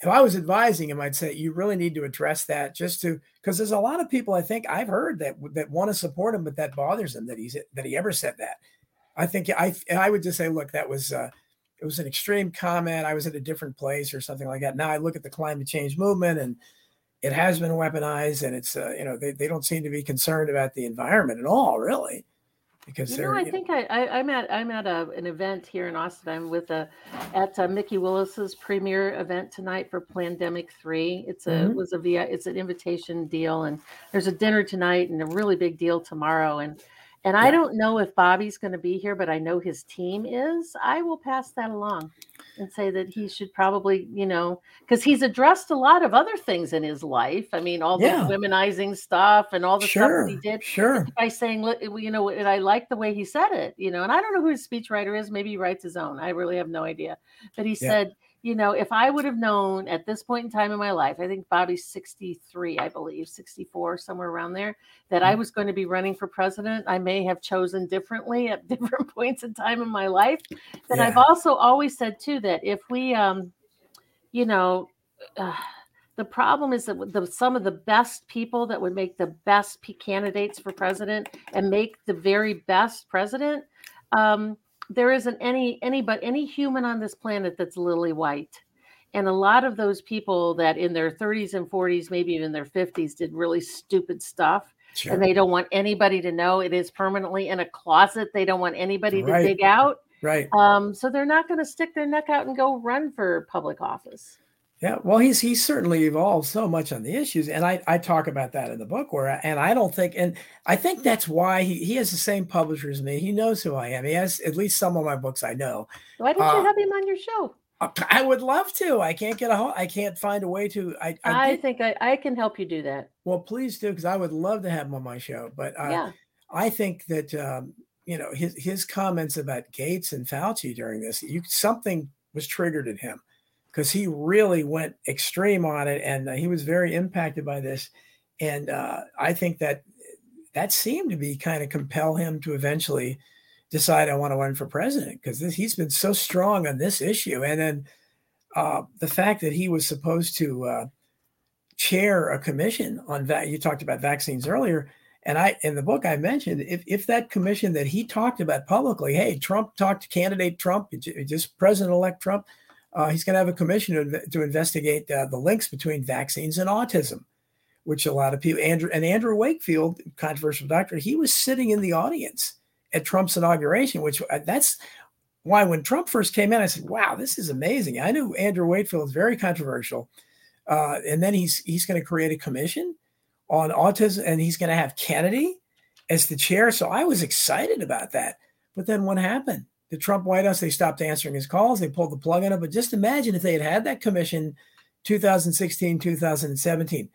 If I was advising him, I'd say you really need to address that just to because there's a lot of people I think I've heard that that want to support him, but that bothers him that he's that he ever said that. I think I I would just say, look, that was uh, it was an extreme comment. I was at a different place or something like that. Now I look at the climate change movement and it has been weaponized and it's uh, you know they, they don't seem to be concerned about the environment at all really because you know, I think I, I am at I'm at a, an event here in Austin. I'm with a at uh, Mikki Willis's premiere event tonight for Plandemic Three. It's a mm-hmm. was a via it's an invitation deal, and there's a dinner tonight and a really big deal tomorrow. And and I don't know if Bobby's going to be here, but I know his team is. I will pass that along and say that he should probably, you know, because he's addressed a lot of other things in his life. I mean, all the yeah. womenizing stuff and all the sure, stuff he did. Sure. By saying, you know, and I like the way he said it, you know, and I don't know who his speechwriter is. Maybe he writes his own. I really have no idea. But he yeah. said, you know, if I would have known at this point in time in my life, I think Bobby's 63, I believe, 64, somewhere around there, that I mm-hmm. was going to be running for president, I may have chosen differently at (laughs) different points in time in my life. But yeah. I've also always said, too, that if we, um, you know, uh, the problem is that the, some of the best people that would make the best candidates for president and make the very best president um, there isn't any any but any human on this planet that's lily white. And a lot of those people that in their 30s and 40s maybe even their 50s did really stupid stuff sure. and they don't want anybody to know it is permanently in a closet. They don't want anybody right. to dig out. Right. Um, so they're not going to stick their neck out and go run for public office yeah, well, he's he's certainly evolved so much on the issues, and I I talk about that in the book. Where and I don't think, and I think that's why he he has the same publisher as me. He knows who I am. He has at least some of my books I know. Why don't uh, you have him on your show? I would love to. I can't get a hold. I can't find a way to. I I, I think I, I can help you do that. Well, please do because I would love to have him on my show. But uh, yeah, I think that um, you know his his comments about Gates and Fauci during this, you something was triggered in him because he really went extreme on it and uh, he was very impacted by this. And uh, I think that that seemed to be kind of compel him to eventually decide I want to run for president because he's been so strong on this issue. And then uh, the fact that he was supposed to uh, chair a commission on that, you talked about vaccines earlier. And I, in the book, I mentioned if, if that commission that he talked about publicly, hey, Trump talked to candidate Trump, just President elect Trump, uh, he's going to have a commission to, to investigate uh, the links between vaccines and autism, which a lot of people, Andrew and Andrew Wakefield, controversial doctor, he was sitting in the audience at Trump's inauguration, which uh, that's why when Trump first came in, I said, wow, this is amazing. I knew Andrew Wakefield is very controversial. Uh, and then he's he's going to create a commission on autism and he's going to have Kennedy as the chair. So I was excited about that. But then what happened? The Trump White House, they stopped answering his calls. They pulled the plug on it. But just imagine if they had had that commission 2016, 2017.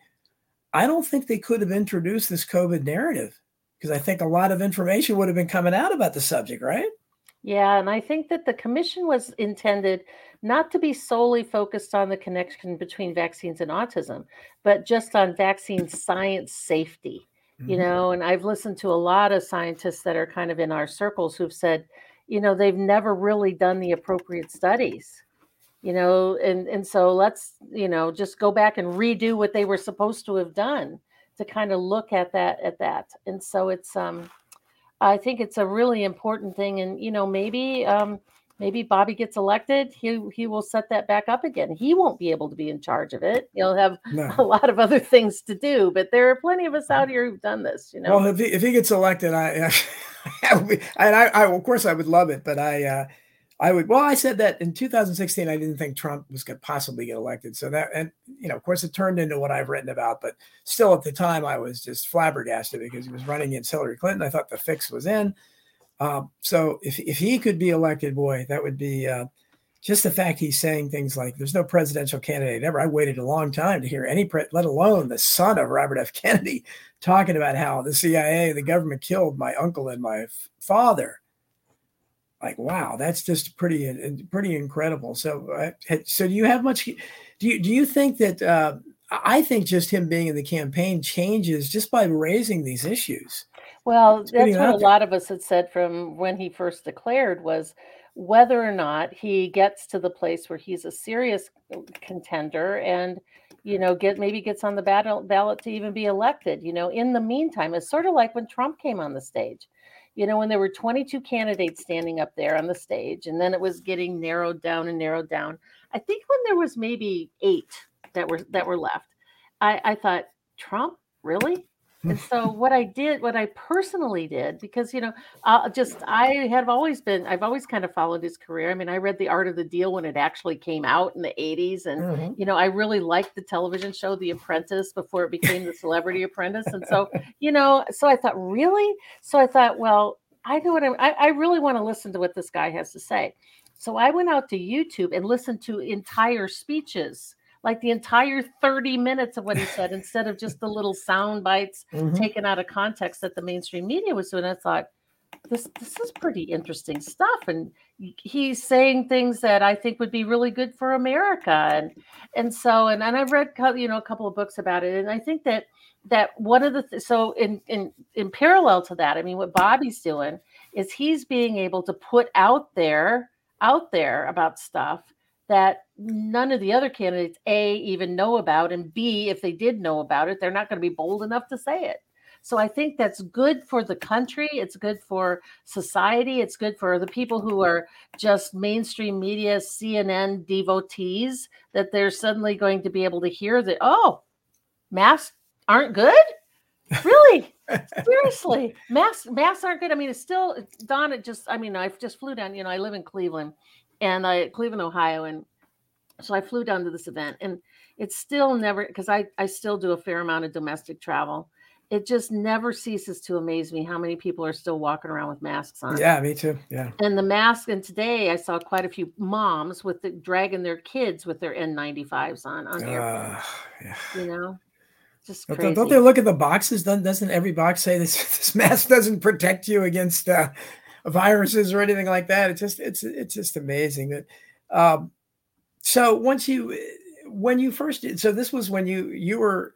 I don't think they could have introduced this COVID narrative because I think a lot of information would have been coming out about the subject, right? Yeah, and I think that the commission was intended not to be solely focused on the connection between vaccines and autism, but just on vaccine science safety. Mm-hmm. You know, and I've listened to a lot of scientists that are kind of in our circles who've said, you know they've never really done the appropriate studies you know and and so let's you know just go back and redo what they were supposed to have done to kind of look at that at that. And so it's um i think it's a really important thing and you know maybe um maybe bobby gets elected he he will set that back up again he won't be able to be in charge of it he'll have no. (laughs) a lot of other things to do but there are plenty of us out here who've done this you know well if he, if he gets elected i, I (laughs) and I, I, of course, I would love it, but I, uh, I would. Well, I said that in 2016, I didn't think Trump was going to possibly get elected. So that, and you know, of course, it turned into what I've written about. But still, at the time, I was just flabbergasted because he was running against Hillary Clinton. I thought the fix was in. Um, so if if he could be elected, boy, that would be. Uh, just the fact he's saying things like "There's no presidential candidate ever." I waited a long time to hear any, pre- let alone the son of Robert F. (laughs) Kennedy, talking about how the CIA, the government, killed my uncle and my f- father. Like, wow, that's just pretty, uh, pretty incredible. So, uh, so do you have much? Do you do you think that? Uh, I think just him being in the campaign changes just by raising these issues. Well, that's what a lot of us had said from when he first declared was whether or not he gets to the place where he's a serious contender and you know get maybe gets on the ballot ballot to even be elected you know in the meantime it's sort of like when trump came on the stage you know, when there were 22 candidates standing up there on the stage, and then it was getting narrowed down and narrowed down. I think when there was maybe eight that were that were left, I, I thought, Trump, really? And so what I did, what I personally did, because you know, uh, just I have always been, I've always kind of followed his career. I mean, I read The Art of the Deal when it actually came out in the '80s, and mm-hmm. you know, I really liked the television show The Apprentice before it became The Celebrity Apprentice, and so (laughs) you know, so I thought, really? So I thought, well, I know what I'm, I, I really want to listen to what this guy has to say. So I went out to YouTube and listened to entire speeches like the entire 30 minutes of what he said instead of just the little sound bites mm-hmm. taken out of context that the mainstream media was doing. I thought, this this is pretty interesting stuff and he's saying things that i think would be really good for america and and so and, and i've read you know a couple of books about it and i think that that one of the th- so in in in parallel to that i mean what bobby's doing is he's being able to put out there out there about stuff that none of the other candidates a even know about and b if they did know about it they're not going to be bold enough to say it. So i think that's good for the country it's good for society it's good for the people who are just mainstream media cnn devotees that they're suddenly going to be able to hear that oh masks aren't good? Really? Seriously? (laughs) Masks masks aren't good? I mean it's still don it just i mean i just flew down you know i live in cleveland and I Cleveland, Ohio, and so I flew down to this event, and it's still never because I I still do a fair amount of domestic travel. It just never ceases to amaze me how many people are still walking around with masks on. Yeah, me too. Yeah. And the mask, and today I saw quite a few moms with the, dragging their kids with their N95s on on uh, yeah. You know, just don't, don't, they look at the boxes? Doesn't, doesn't every box say this (laughs) this mask doesn't protect you against uh, viruses or anything like that. It's just it's it's just amazing that. Um, so once you when you first did, so this was when you you were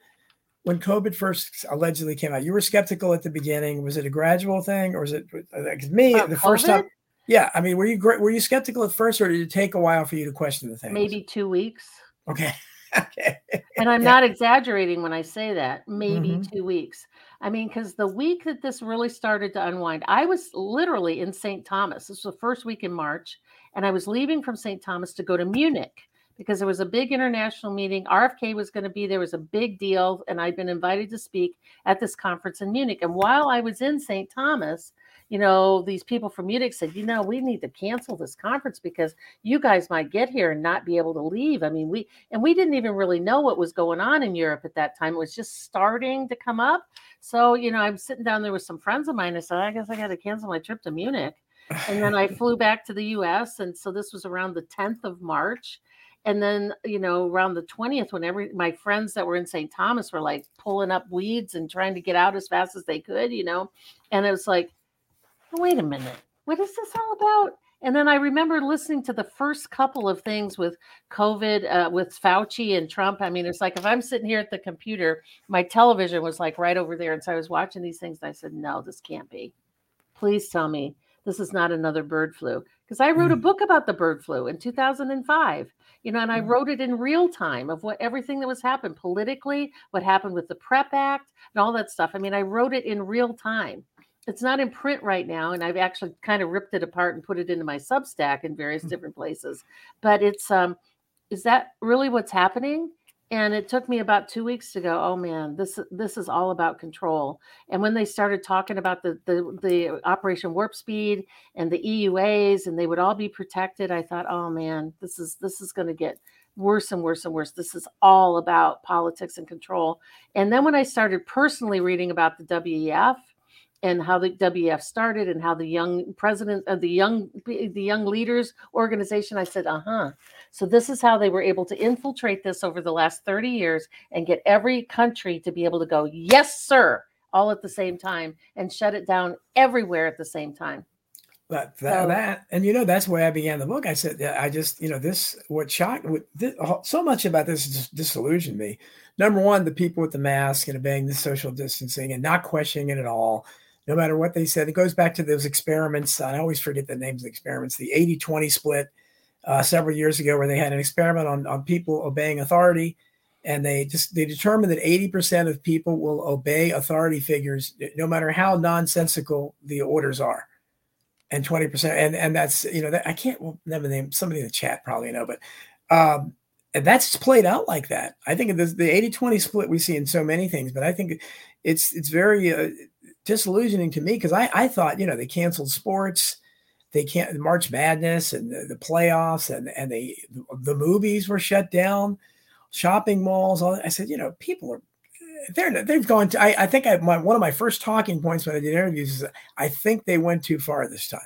when COVID first allegedly came out. You were skeptical at the beginning. Was it a gradual thing, or was it because me the first time? Yeah, I mean, were you were you skeptical at first, or did it take a while for you to question the thing? Maybe two weeks. Okay. (laughs) okay. And I'm not exaggerating when I say that. Maybe mm-hmm. two weeks. I mean, because the week that this really started to unwind, I was literally in St. Thomas. This was the first week in March, and I was leaving from St. Thomas to go to Munich because there was a big international meeting. RFK was going to be there, was a big deal, and I'd been invited to speak at this conference in Munich. And while I was in St. Thomas, you know, these people from Munich said, you know, we need to cancel this conference because you guys might get here and not be able to leave. I mean, we, and we didn't even really know what was going on in Europe at that time. It was just starting to come up. So, you know, I'm sitting down there with some friends of mine. I said, I guess I got to cancel my trip to Munich. And then I (laughs) flew back to the US. And so this was around the 10th of March and then you know around the 20th when every my friends that were in st thomas were like pulling up weeds and trying to get out as fast as they could you know and it was like wait a minute, what is this all about? And then I remember listening to the first couple of things with COVID, uh, with Fauci and Trump. I mean, it's like if I'm sitting here at the computer, my television was like right over there. And so I was watching these things and I said, no, this can't be. Please tell me this is not another bird flu. Because I wrote a mm. book about the bird flu in 2005, you know, and I mm. wrote it in real time of what everything that was happened politically, what happened with the PREP Act, and all that stuff. I mean, I wrote it in real time it's not in print right now and i've actually kind of ripped it apart and put it into my substack in various mm. different places but it's um is that really what's happening? And it took me about two weeks to go oh man this this is all about control. And when they started talking about the the, the operation warp speed and the euas and they would all be protected i thought oh man this is this is going to get worse and worse and worse. This is all about politics and control. And then when i started personally reading about the wef and how the WEF started and how the young president of the young the young leaders organization I said uh-huh. So this is how they were able to infiltrate this over the last 30 years and get every country to be able to go yes sir all at the same time and shut it down everywhere at the same time. But that, so, that and you know that's where I began the book. I said I just you know this what shocked what this, so much about this just disillusioned me. Number one the people with the mask and obeying the social distancing and not questioning it at all no matter what they said. It goes back to those experiments. I always forget the names of the experiments, the 80 20 split uh, several years ago, where they had an experiment on, on people obeying authority and they just they determined that 80% of people will obey authority figures no matter how nonsensical the orders are and 20% and and that's you know that, i can't well, never name somebody in the chat probably know but um and that's played out like that i think the, the 80-20 split we see in so many things but i think it's it's very uh, disillusioning to me because I, I thought you know they canceled sports they can't march madness and the, the playoffs and and they the movies were shut down shopping malls. All I said, you know, people are they're they've gone to. I, I think I my one of my first talking points when I did interviews is I think they went too far this time.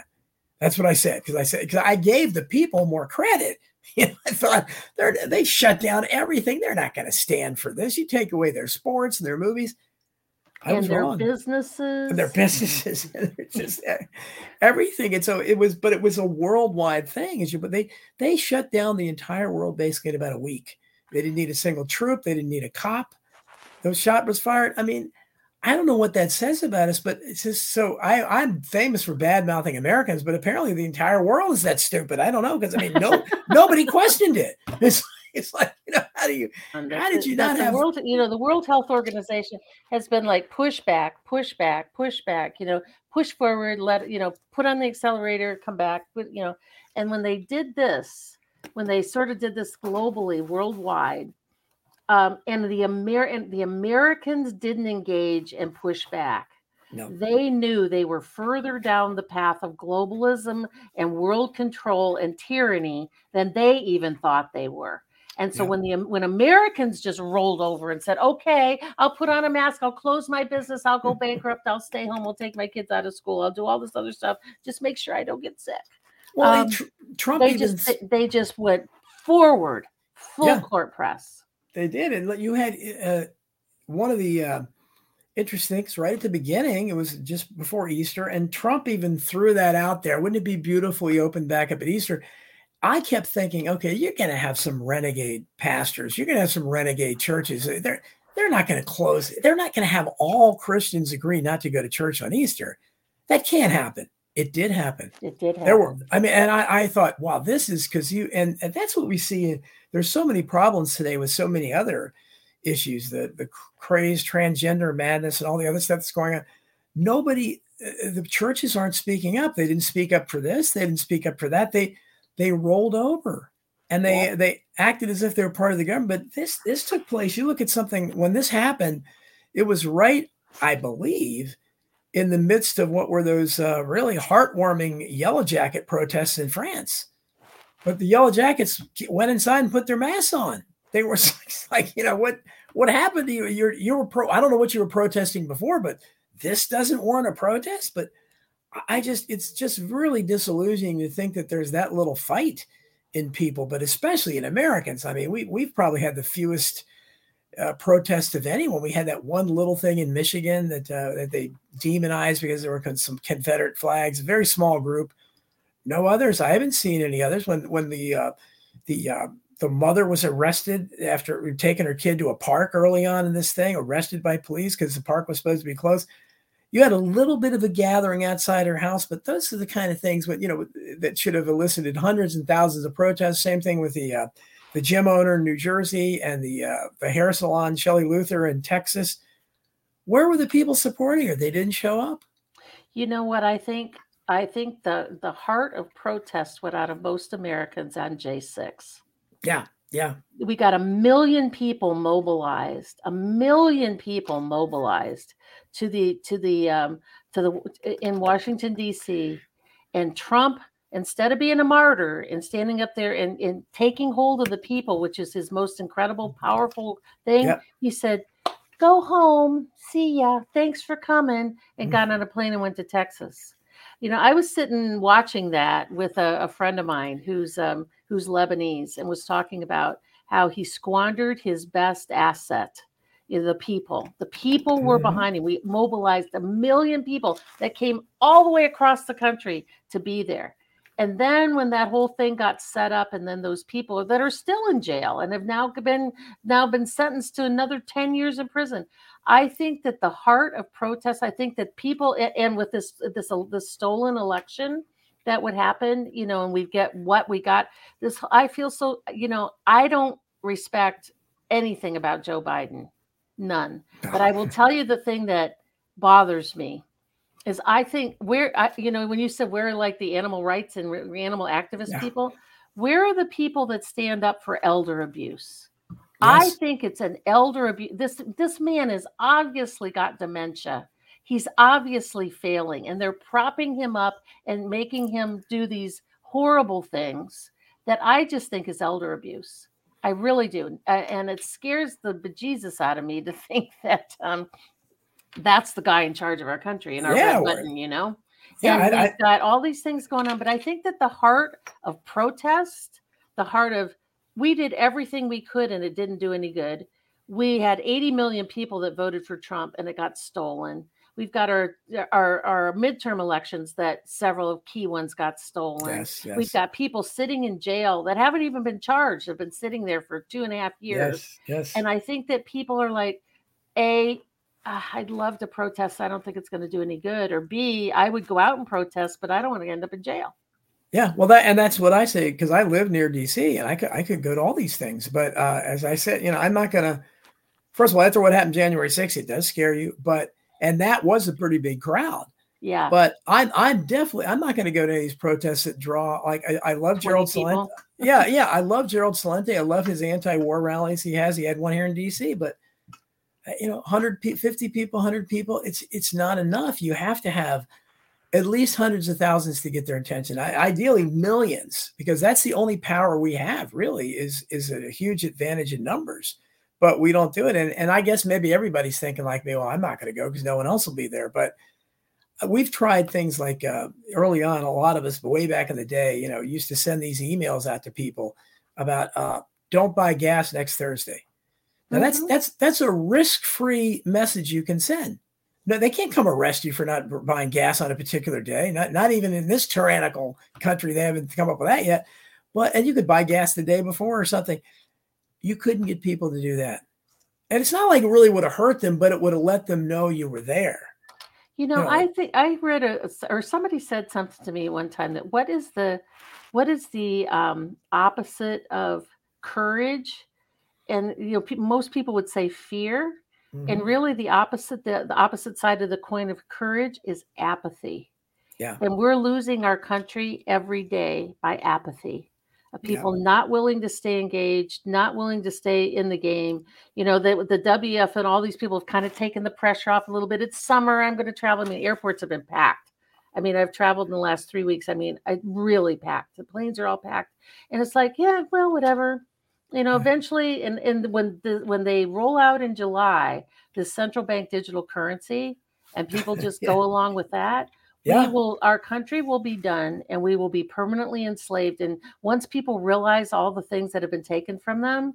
That's what I said because I said because I gave the people more credit. (laughs) You know, I thought they're they shut down everything. They're not going to stand for this. You take away their sports and their movies. I and their wrong. businesses. And their businesses. (laughs) just eh, everything. And so it was, but it was a worldwide thing. As you, but they they shut down the entire world basically in about a week. They didn't need a single troop. They didn't need a cop. No shot was fired. I mean, I don't know what that says about us, but it's just so I, I'm famous for bad mouthing Americans, but apparently the entire world is that stupid. I don't know because I mean, no, (laughs) nobody questioned it. It's, it's like you know, how do you? How did you not have? World, you know, the World Health Organization has been like push back, push back, push back. You know, push forward, let you know, put on the accelerator, come back. But you know, and when they did this, when they sort of did this globally, worldwide, um, and the Amer- the Americans didn't engage and push back. No. They knew they were further down the path of globalism and world control and tyranny than they even thought they were. And so yeah. when the when Americans just rolled over and said, "Okay, I'll put on a mask, I'll close my business, I'll go (laughs) bankrupt, I'll stay home, I'll take my kids out of school, I'll do all this other stuff, just make sure I don't get sick." Well, um, tr- Trump they even just they just went forward, full yeah, court press. They did, and you had uh, one of the uh, interesting things right at the beginning. It was just before Easter, and Trump even threw that out there. Wouldn't it be beautiful? He opened back up at Easter. I kept thinking, okay, you're going to have some renegade pastors. You're going to have some renegade churches. They're they're not going to close. They're not going to have all Christians agree not to go to church on Easter. That can't happen. It did happen. It did happen. There were, I mean, and I, I thought, wow, this is because you, and, and that's what we see. There's so many problems today with so many other issues, the the craze, transgender madness, and all the other stuff that's going on. Nobody, uh, the churches aren't speaking up. They didn't speak up for this. They didn't speak up for that. They they rolled over, and they they acted as if they were part of the government. But this this took place. You look at something when this happened, it was right, I believe in the midst of what were those uh, really heartwarming Yellow Jacket protests in France. But the Yellow Jackets went inside and put their masks on. They were (laughs) like, you know, what what happened to you? You're you were pro. I don't know what you were protesting before, but this doesn't warrant a protest. But I just it's just really disillusioning to think that there's that little fight in people, but especially in Americans. I mean, we we've probably had the fewest uh, protests of anyone. We had that one little thing in Michigan that uh, that they demonized because there were some Confederate flags. A very small group. No others. I haven't seen any others. When when the uh, the uh, the mother was arrested after taking her kid to a park early on in this thing, arrested by police because the park was supposed to be closed. You had a little bit of a gathering outside her house, but those are the kind of things, what you know, that should have elicited hundreds and thousands of protests. Same thing with the uh, the gym owner in New Jersey and the uh, the hair salon Shelley Luther in Texas. Where were the people supporting her? They didn't show up. You know what I think? I think the the heart of protest went out of most Americans on J six. Yeah, yeah. We got a million people mobilized, a million people mobilized to the to the um, to the in Washington D.C. and Trump instead of being a martyr and standing up there and, and taking hold of the people, which is his most incredible, powerful thing, yep. he said, Go home, see ya, thanks for coming, and mm-hmm. got on a plane and went to Texas. You know, I was sitting watching that with a, a friend of mine who's um, who's Lebanese and was talking about how he squandered his best asset the people. The people were mm-hmm. behind him. We mobilized a million people that came all the way across the country to be there. And then when that whole thing got set up, and then those people that are still in jail and have now been now been sentenced to another 10 years in prison. I think that the heart of protest, I think that people and with this this this stolen election that would happen, you know, and we get what we got. This I feel so, you know, I don't respect anything about Joe Biden. None. But I will tell you the thing that bothers me is I think where I, you know when you said where are like the animal rights and re- animal activist Yeah. people, where are the people that stand up for elder abuse? I think it's an elder abuse. This this man has obviously got dementia. He's obviously failing, and they're propping him up and making him do these horrible things that I just think is elder abuse. I really do, and it scares the bejesus out of me to (laughs) think that um, that's the guy in charge of our country and our Yeah, red button. You know, Yeah, and I- we've got all these things going on. But I think that the heart of protest, the heart of we did everything we could and it didn't do any good. We had 80 million people that voted for Trump and it got stolen. We've got our our, our midterm elections that several key ones got stolen. Yes, yes. We've got people sitting in jail that haven't even been charged, have been sitting there for two and a half years. Yes, yes. And I think that people are like, A, "Ah, I'd love to protest. I don't think it's going to do any good. Or B, I would go out and protest, but I don't want to end up in jail. Yeah, well, that and that's what I say because I live near DC and I could I could go to all these things, but uh, as I said, you know, I'm not gonna. First of all, after what happened January 6th, it does scare you, but and that was a pretty big crowd. Yeah. But I'm I'm definitely I'm not going to go to any of these protests that draw like I, I love Gerald. Celente. (laughs) Yeah, yeah, I love Gerald Celente. I love his anti-war rallies he has. He had one here in DC, but uh, you know, 150 people, 100 people, it's it's not enough. You have to have at least hundreds of thousands to get their attention. I, ideally millions because that's the only power we have really is is a huge advantage in numbers. But we don't do it. And and I guess maybe everybody's thinking like me, well, I'm not going to go because no one else will be there, but uh, we've tried things like uh, early on a lot of us but way back in the day you know used to send these emails out to people about uh, don't buy gas next thursday. Now that's Mhm. that's that's a risk-free message you can send. No they can't come arrest you for not buying gas on a particular day not not even in this tyrannical country they haven't come up with that yet. But and you could buy gas the day before or something you couldn't get people to do that and it's not like it really would have hurt them but it would have let them know you were there You know, No. I think I read a or somebody said something to me one time that what is the what is the um, opposite of courage? And you know, pe- most people would say fear, and Mhm. really the opposite the, the opposite side of the coin of courage is apathy. Yeah. And we're losing our country every day by apathy. Of Yeah. people not willing to stay engaged, not willing to stay in the game. You know, the, the WEF and all these people have kind of taken the pressure off a little bit. It's summer. I'm going to travel. I mean, airports have been packed. I mean, I've traveled in the last three weeks. I mean, I really packed. The planes are all packed, and it's like, yeah, well, whatever. You know, Yeah. eventually, and and when the when they roll out in July, the central bank digital currency, and people (laughs) just Yeah. go along with that, yeah we will our country will be done and we will be permanently enslaved and once people realize all the things that have been taken from them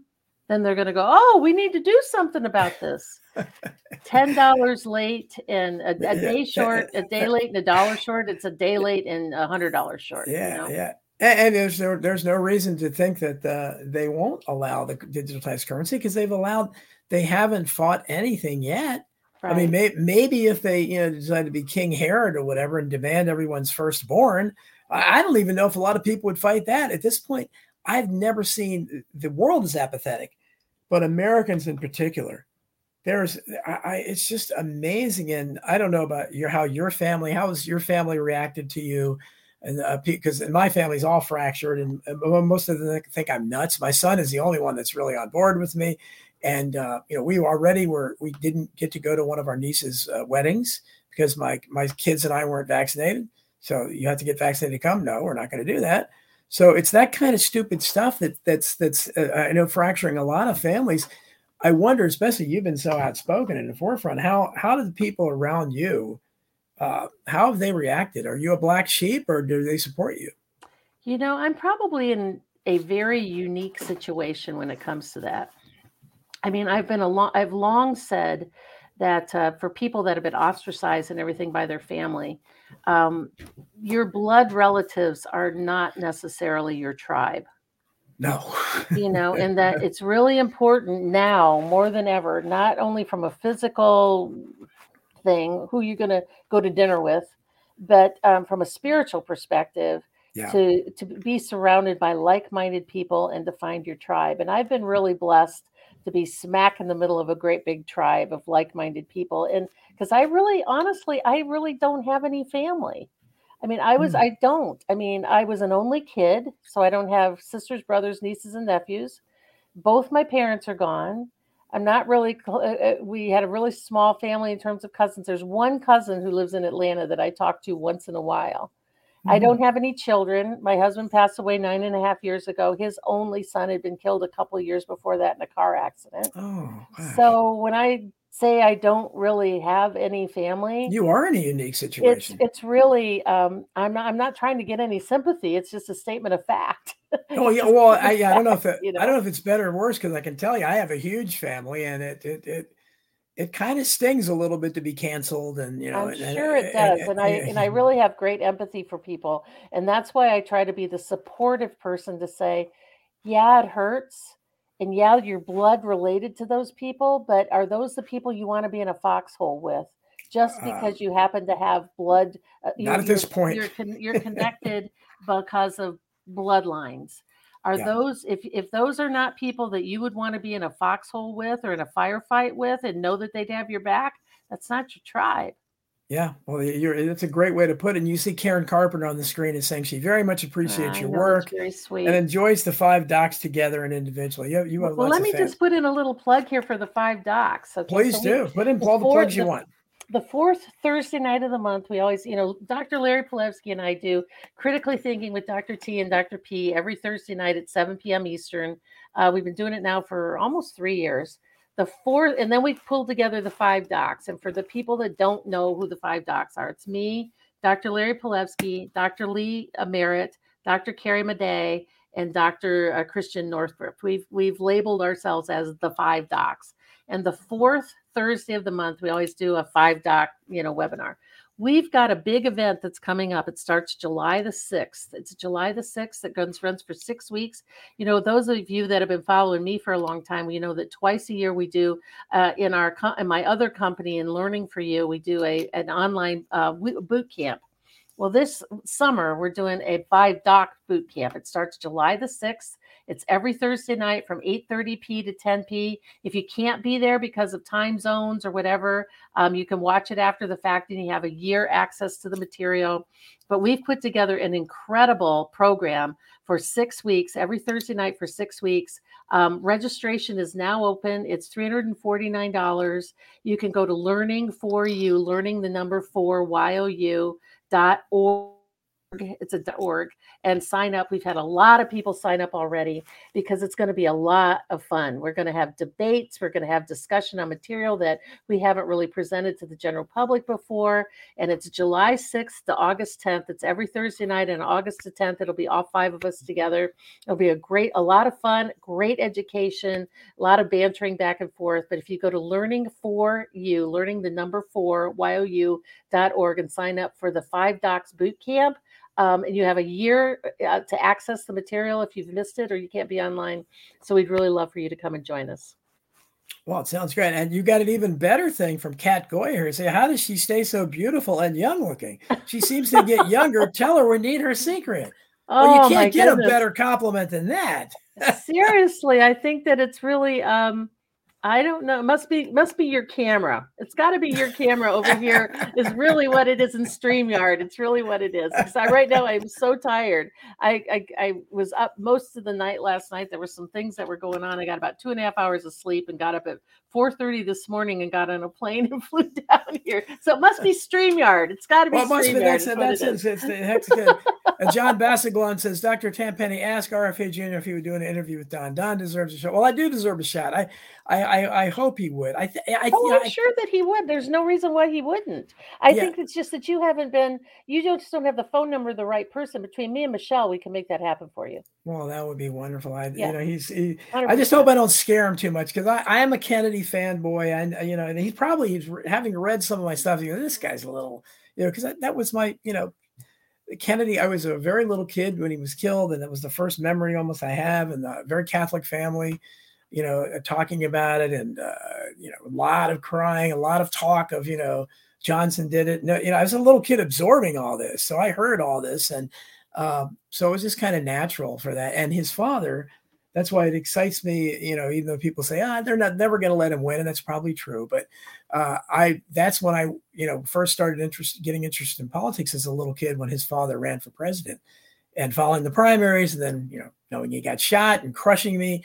then they're going to go oh we need to do something about this (laughs) $10 late and a, a day short a day late and a dollar short it's a day late and a hundred dollars short you Yeah, know? yeah. And, and there's no, there's no reason to think that uh, they won't allow the digitalized currency because they've allowed they haven't fought anything yet. I mean, may, maybe if they you know decide to be King Herod or whatever and demand everyone's firstborn, I, I don't even know if a lot of people would fight that at this point. I've never seen the world is apathetic, but Americans in particular. There's, I, I, it's just amazing, and I don't know about your how your family, how has your family reacted to you, and uh, because my family's all fractured, and, and most of them think I'm nuts. My son is the only one that's really on board with me, and uh, you know we already were we didn't get to go to one of our niece's uh, weddings because my my kids and I weren't vaccinated. So you have to get vaccinated to come. No, we're not going to do that. So it's that kind of stupid stuff that that's that's uh, I know fracturing a lot of families. I wonder, especially you've been so outspoken in the forefront. How how do the people around you? Uh, how have they reacted? Are you a black sheep, or do they support you? You know, I'm probably in a very unique situation when it comes to that. I mean, I've been a long, I've long said that uh, for people that have been ostracized and everything by their family, um, your blood relatives are not necessarily your tribe. No. You know, (laughs) and that it's really important now more than ever, not only from a physical thing, who you're going to go to dinner with, but um, from a spiritual perspective Yeah. to to be surrounded by like-minded people and to find your tribe and i've been really blessed to be smack in the middle of a great big tribe of like-minded people and because i really honestly i really don't have any family. I mean i was mm. i don't. I mean i was an only kid so i don't have sisters brothers nieces and nephews. Both my parents are gone. I'm not really uh, uh, we had a really small family in terms of cousins. There's one cousin who lives in atlanta that i talk to once in a while I don't mm-hmm. have any children. My husband passed away nine and a half years ago. His only son had been killed a couple of years before that in a car accident. Oh, so when I say I don't really have any family, you are in a unique situation. It's, it's really um, I'm not I'm not trying to get any sympathy. It's just a statement of fact. (laughs) oh yeah, well I, yeah, I don't know if it, you know? I don't know if it's better or worse because I can tell you I have a huge family and it it it it kind of stings a little bit to be canceled and you know i'm and, sure it does and, and, i and i really have great empathy for people and that's why i try to be the supportive person to say yeah it hurts and yeah you're blood related to those people but are those the people you want to be in a foxhole with just uh, because uh, you happen to have blood uh, not at this point. you're, con- you're (laughs) connected because of bloodlines are yeah. those if if those are not people that you would want to be in a foxhole with or in a firefight with and know that they'd have your back, that's not your tribe. Yeah, well, you're, that's a great way to put it. And you see Karen Carpenter on the screen is saying she very much appreciates your know, work very sweet. and enjoys the five docs together and individually. You, you well, let me just put in a little plug here for the five docs. Okay? Please so do. We, put in all the plugs you want the fourth Thursday night of the month, we always, you know, Dr. Larry Palevsky and I do critically thinking with Dr. T and Dr. P every Thursday night at 7 p.m. Eastern. Uh, we've been doing it now for almost three years. The fourth, and then we pulled together the five docs. And for the people that don't know who the five docs are, it's me, Dr. Larry Palevsky, Dr. Lee Merritt, Dr. Carrie Madej, and Dr. Uh, Christiane Northrup. We've we've labeled ourselves as the five docs. And the fourth Thursday of the month, we always do a five doc, you know, webinar. We've got a big event that's coming up. It starts July the 6th. It's July the 6th that goes runs for six weeks. You know, those of you that have been following me for a long time, you know that twice a year we do uh, in our in my other company in Learning for You, we do a an online uh, boot camp well, this summer we're doing a five doc boot camp. It starts July the 6th. It's every Thursday night from 8:30p to 10p. If you can't be there because of time zones or whatever, um, you can watch it after the fact and you have a year access to the material. But we've put together an incredible program for six weeks, every Thursday night for six weeks. Um, registration is now open. It's $349. You can go to Learning for You, learning the number four, Y O U dot org it's a org and sign up. We've had a lot of people sign up already because it's going to be a lot of fun. We're going to have debates we're going to have discussion on material that we haven't really presented to the general public before and it's july 6th to august 10th it's every thursday night and august the 10th it'll be all five of us mm-hmm. together. It'll be a great a lot of fun great education a lot of bantering back and forth but if you go to learning for you learning the number four you dot org and sign up for the five docs boot camp um, and you have a year uh, to access the material if you've missed it or you can't be online. So we'd really love for you to come and join us. Well, it sounds great. And you got an even better thing from Kat Goyer. Say, how does she stay so beautiful and young looking? She seems to get younger. (laughs) Tell her we need her secret. Oh, well, you can't get goodness. a better compliment than that. (laughs) Seriously, I think that it's really um I don't know. It must be must be your camera. It's got to be your camera over here. is really what it is in StreamYard. It's really what it is. Because I, right now I'm so tired. I, I, I was up most of the night last night. There were some things that were going on. I got about two and a half hours of sleep and got up at 4:30 this morning and got on a plane and (laughs) flew down here. So it must be StreamYard. It's got to be. Well, it must StreamYard. be. That's, it, that's it. It's, it's, good. uh, John (laughs) Bassaglon says, Dr. Tenpenny, ask RFK Jr. if he would do an interview with Don. Don deserves a shot. Well, I do deserve a shot. I, I, I, I hope he would. I, th- I oh, I'm I, sure that he would. There's no reason why he wouldn't. I yeah. think it's just that you haven't been. You just don't have the phone number of the right person. Between me and Michelle, we can make that happen for you. Well, that would be wonderful. I, yeah. you know, he's. He, I just hope I don't scare him too much because I, I am a Kennedy fanboy, and you know, and he's probably he's having read some of my stuff. You know, "This guy's a little," you know, because that, that was my, you know, Kennedy, I was a very little kid when he was killed, and that was the first memory almost I have, and a very Catholic family you know, uh, talking about it and, uh, you know, a lot of crying, a lot of talk of, you know, Johnson did it. No, you know, I was a little kid absorbing all this. So I heard all this. And um, so it was just kind of natural for that. And his father, that's why it excites me. You know, even though people say, ah, they're not never going to let him win, and that's probably true. But uh, I that's when I you know first started interest getting interested in politics as a little kid when his father ran for president, and following the primaries, and then you know knowing he got shot and crushing me.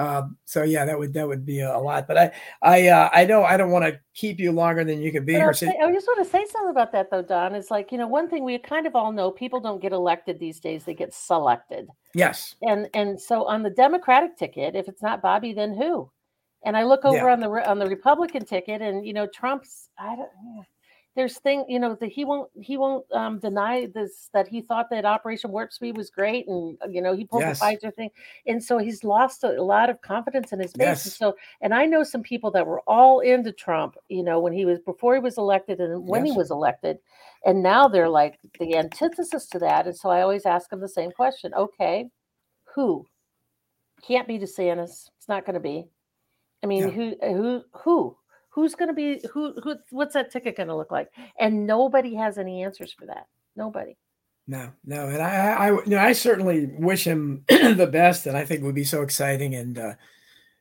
Um, so yeah, that would that would be a, lot. But I I uh, I know I don't want to keep you longer than you can be here. Say, I just want to say something about that though, Don. It's like you know one thing we kind of all know: people don't get elected these days; they get selected. Yes. And and so on the Democratic ticket, if it's not Bobby, then who? And I look over yeah. on the on the Republican ticket, and you know Trump's. I don't there's thing you know that he won't he won't um, deny this that he thought that Operation Warp Speed was great and uh, you know he pulled yes. the Pfizer thing and so he's lost a, a lot of confidence in his base yes. and so and I know some people that were all into Trump you know when he was before he was elected and when yes. he was elected and now they're like the antithesis to that and so I always ask them the same question okay who can't be DeSantis it's not going to be I mean yeah. who who who who's going to be who who what's that ticket going to look like? And nobody has any answers for that nobody. No no and i i you know i certainly wish him (clears throat) the best and i think would be so exciting and uh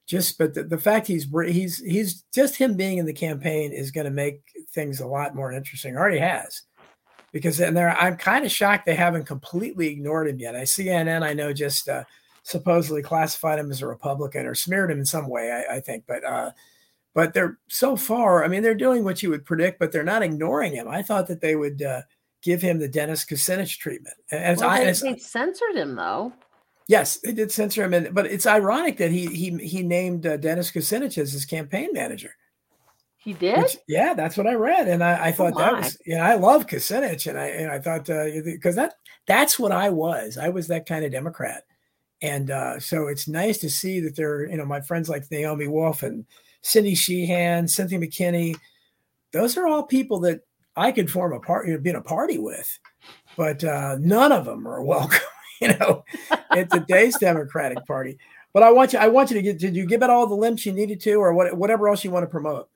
just but the, the fact he's he's he's just him being in the campaign is going to make things a lot more interesting already has. Because and there i'm kind of shocked they haven't completely ignored him yet. I cnn i know just uh supposedly classified him as a republican or smeared him in some way i, I think but uh but they're so far. I mean, they're doing what you would predict, but they're not ignoring him. I thought that they would uh, give him the Dennis Kucinich treatment. And well, I, they, they censored him though. Yes, they did censor him, and but it's ironic that he he he named uh, Dennis Kucinich as his campaign manager. He did. Which, yeah, that's what I read, and I, I thought oh that was yeah. I love Kucinich, and I and I thought because uh, that that's what I was. I was that kind of Democrat, and uh, so it's nice to see that they're You know, my friends like Naomi Wolf and Cindy Sheehan, Cynthia McKinney. Those are all people that I could form a party, be in a party with, but uh, none of them are (laughs) welcome. You know, at today's Democratic Party. But I want you, I want you to get. Did you give it all the limps you needed to, or what, whatever else you want to promote?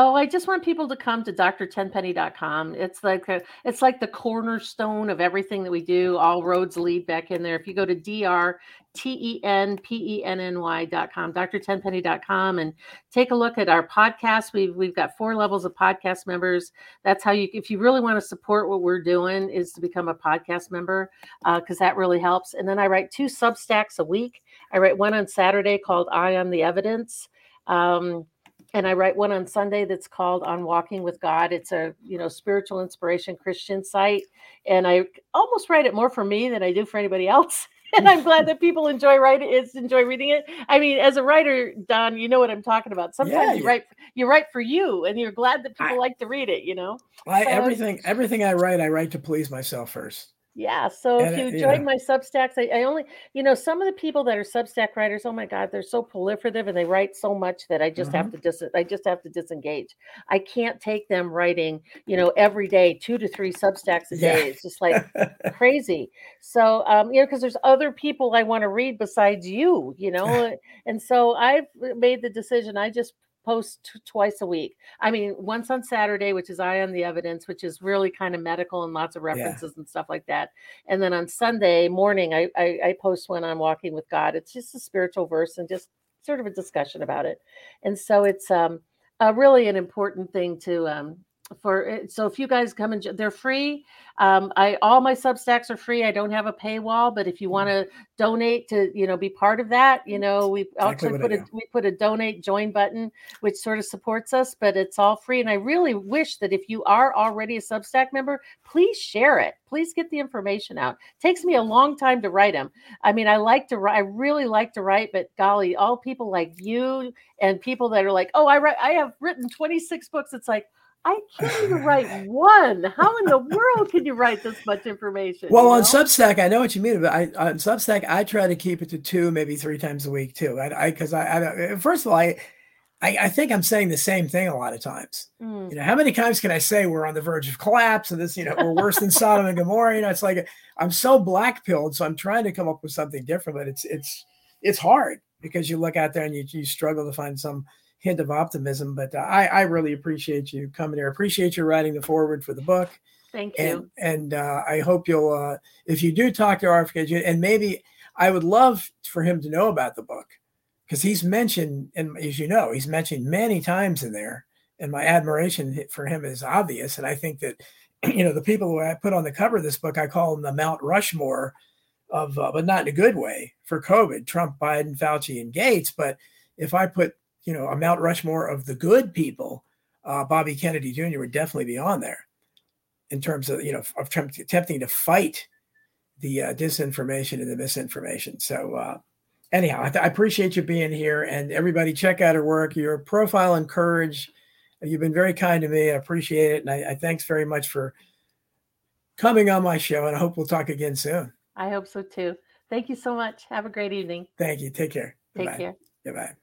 Oh, I just want people to come to drtenpenny.com. It's like a, it's like the cornerstone of everything that we do. All roads lead back in there. If you go to drtenpenny.com, drtenpenny.com, and take a look at our podcast. We've we've got four levels of podcast members. That's how you, if you really want to support what we're doing, is to become a podcast member because uh, that really helps. And then I write two Substacks a week. I write one on Saturday called "I Am the Evidence." Um, and I write one on Sunday that's called On Walking with God. It's a you know spiritual inspiration Christian site, and I almost write it more for me than I do for anybody else. (laughs) and I'm glad (laughs) that people enjoy writing it, enjoy reading it. I mean, as a writer, Don, you know what I'm talking about. Sometimes yeah, you write you write for you, and you're glad that people I, like to read it. You know, I, so everything everything I write, I write to please myself first. Yeah. So and if you join yeah. my Substacks, I, I, only, you know, some of the people that are Substack writers, oh my God, they're so proliferative and they write so much that I just mm-hmm. have to dis I just have to disengage. I can't take them writing, you know, every day, two to three Substacks a yeah. day. It's just like (laughs) crazy. So um, you know, because there's other people I want to read besides you, you know. (laughs) and so I've made the decision. I just post twice a week. I mean, once on Saturday, which is I on the evidence, which is really kind of medical and lots of references yeah. and stuff like that. And then on Sunday morning, I, I, I post one on walking with God. It's just a spiritual verse and just sort of a discussion about it. And so it's um, a really an important thing to um, for eh, so if you guys come and they're free. Um, i all my substacks are free. I don't have a paywall but if you want to donate to you know be part of that you know we exactly actually put a we put a donate join button which sort of supports us but it's all free. And i really wish that if you are already a substack member please share it. Please get the information out. It takes me a long time to write them i mean i like to write i really like to write but golly all people like you and people that are like oh i write i have written 26 books it's like I can't even (laughs) write one. How in the world can you write this much information? Well, on know? Substack, I know what you mean. But I, on Substack, I try to keep it to two, maybe three times a week too. I, because I, I, I, first of all, I, I, I, think I'm saying the same thing a lot of times. Mm. You know, how many times can I say we're on the verge of collapse and this, you know, we're worse than Sodom and Gomorrah? You know, it's like I'm so black pilled, so I'm trying to come up with something different, but it's it's it's hard because you look out there and you you struggle to find some hint of optimism. But uh, I, I really appreciate you coming here. Appreciate you writing the foreword for the book. Thank you. And, and uh, I hope you'll, uh, if you do talk to RFK, and maybe I would love for him to know about the book because he's mentioned, and as you know, he's mentioned many times in there. And my admiration for him is obvious. And I think that, (clears throat) you know, the people who I put on the cover of this book, I call them the Mount Rushmore of, uh, but not in a good way for COVID Trump, Biden, Fauci, and Gates. But if I put, you know, a Mount Rushmore of the good people, uh, Bobby Kennedy Jr. would definitely be on there in terms of, you know, of Trump attempting to fight the uh, disinformation and the misinformation. So, uh, anyhow, I, th- I, appreciate you being here and everybody check out her work. Your profile and courage. You've been very kind to me. I appreciate it. And I, I thanks very much for coming on my show. And I hope we'll talk again soon. I hope so too. Thank you so much. Have a great evening. Thank you. Take care. Take Goodbye. care. Goodbye.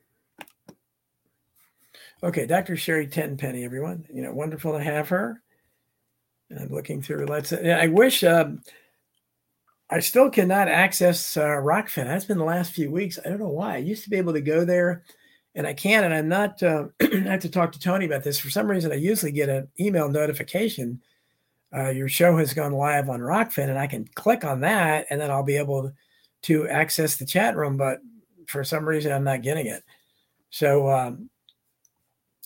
Okay, Dr. Sherri Tenpenny, everyone. You know, wonderful to have her. And I'm looking through. Let's. I wish. Um, I still cannot access uh, Rokfin. That's been the last few weeks. I don't know why. I used to be able to go there, and I can't. And I'm not. Uh, (clears throat) I have to talk to Tony about this. For some reason, I usually get an email notification. Uh, your show has gone live on Rokfin, and I can click on that, and then I'll be able to access the chat room. But for some reason, I'm not getting it. So, um,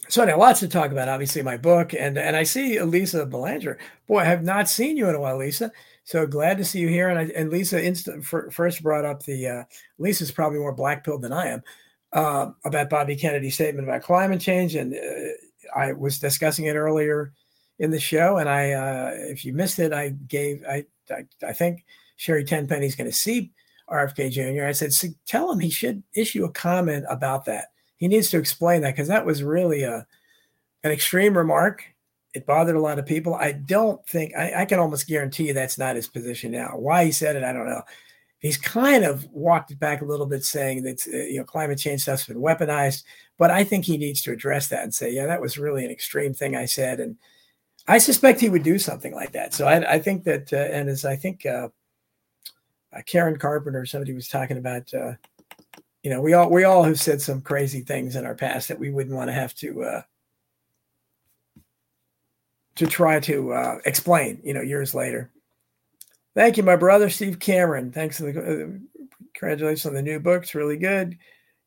so anyway, lots to talk about. Obviously, my book, and and I see Lisa Belanger. Boy, I have not seen you in a while, Lisa. So glad to see you here. And, I, and Lisa instant, first brought up the uh, Lisa's probably more black pilled than I am uh, about Bobby Kennedy's statement about climate change, and uh, I was discussing it earlier in the show. And I, uh, if you missed it, I gave I I, I think Sherri Tenpenny's going to see RFK Jr. I said, tell him he should issue a comment about that. He needs to explain that because that was really a an extreme remark it bothered a lot of people. I don't think I, I, can almost guarantee that's not his position now. Why he said it, I don't know. He's kind of walked it back a little bit, saying that uh, you know climate change stuff's been weaponized. But I think he needs to address that and say, yeah, that was really an extreme thing I said, and I suspect he would do something like that. So I, I think that, uh, and as I think uh, uh, Karen Carpenter, somebody was talking about, uh, you know, we all we all have said some crazy things in our past that we wouldn't want to have to uh, to try to uh, explain, you know, years later. Thank you, my brother Steve Cameron. Thanks for the uh, congratulations on the new book. It's really good.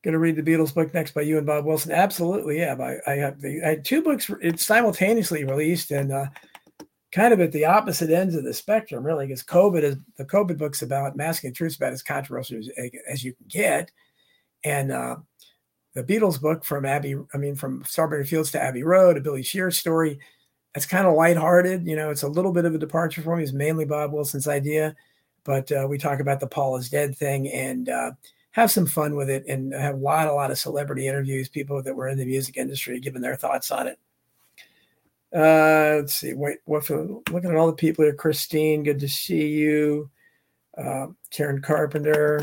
Going to read the Beatles book next by you and Bob Wilson. Absolutely, yeah. I, I have the I had two books. It's simultaneously released and uh, kind of at the opposite ends of the spectrum, really, because COVID is the COVID book's about masking the truth about as controversial as, as you can get, and uh, the Beatles book from Abbey, I mean, from Strawberry Fields to Abbey Road, a Billy Shear story it's kind of lighthearted. You know, it's a little bit of a departure for me. It's mainly Bob Wilson's idea, but uh, we talk about the Paul is dead thing and uh, have some fun with it and have a lot, a lot of celebrity interviews, people that were in the music industry giving their thoughts on it. Uh, let's see. Wait, what for? Looking at all the people here. Christine, good to see you. Uh, Karen Carpenter.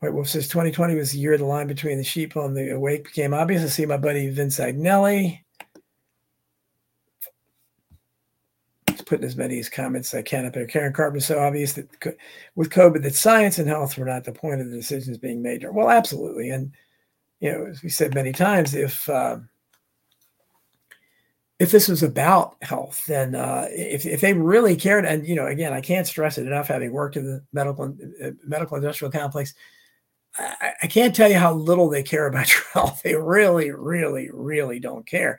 White Wolf says 2020 was the year the line between the sheep and the awake became obvious. I see my buddy Vince Agnelli. He's putting as many as comments as I can up there. Karen Carpenter, so obvious that with COVID, that science and health were not the point of the decisions being made. Well, absolutely. And, you know, as we said many times, if, uh, if this was about health, then uh, if, if they really cared, and you know, again, I can't stress it enough, having worked in the medical uh, medical industrial complex, I, I, can't tell you how little they care about (laughs) your health. They really, really, really don't care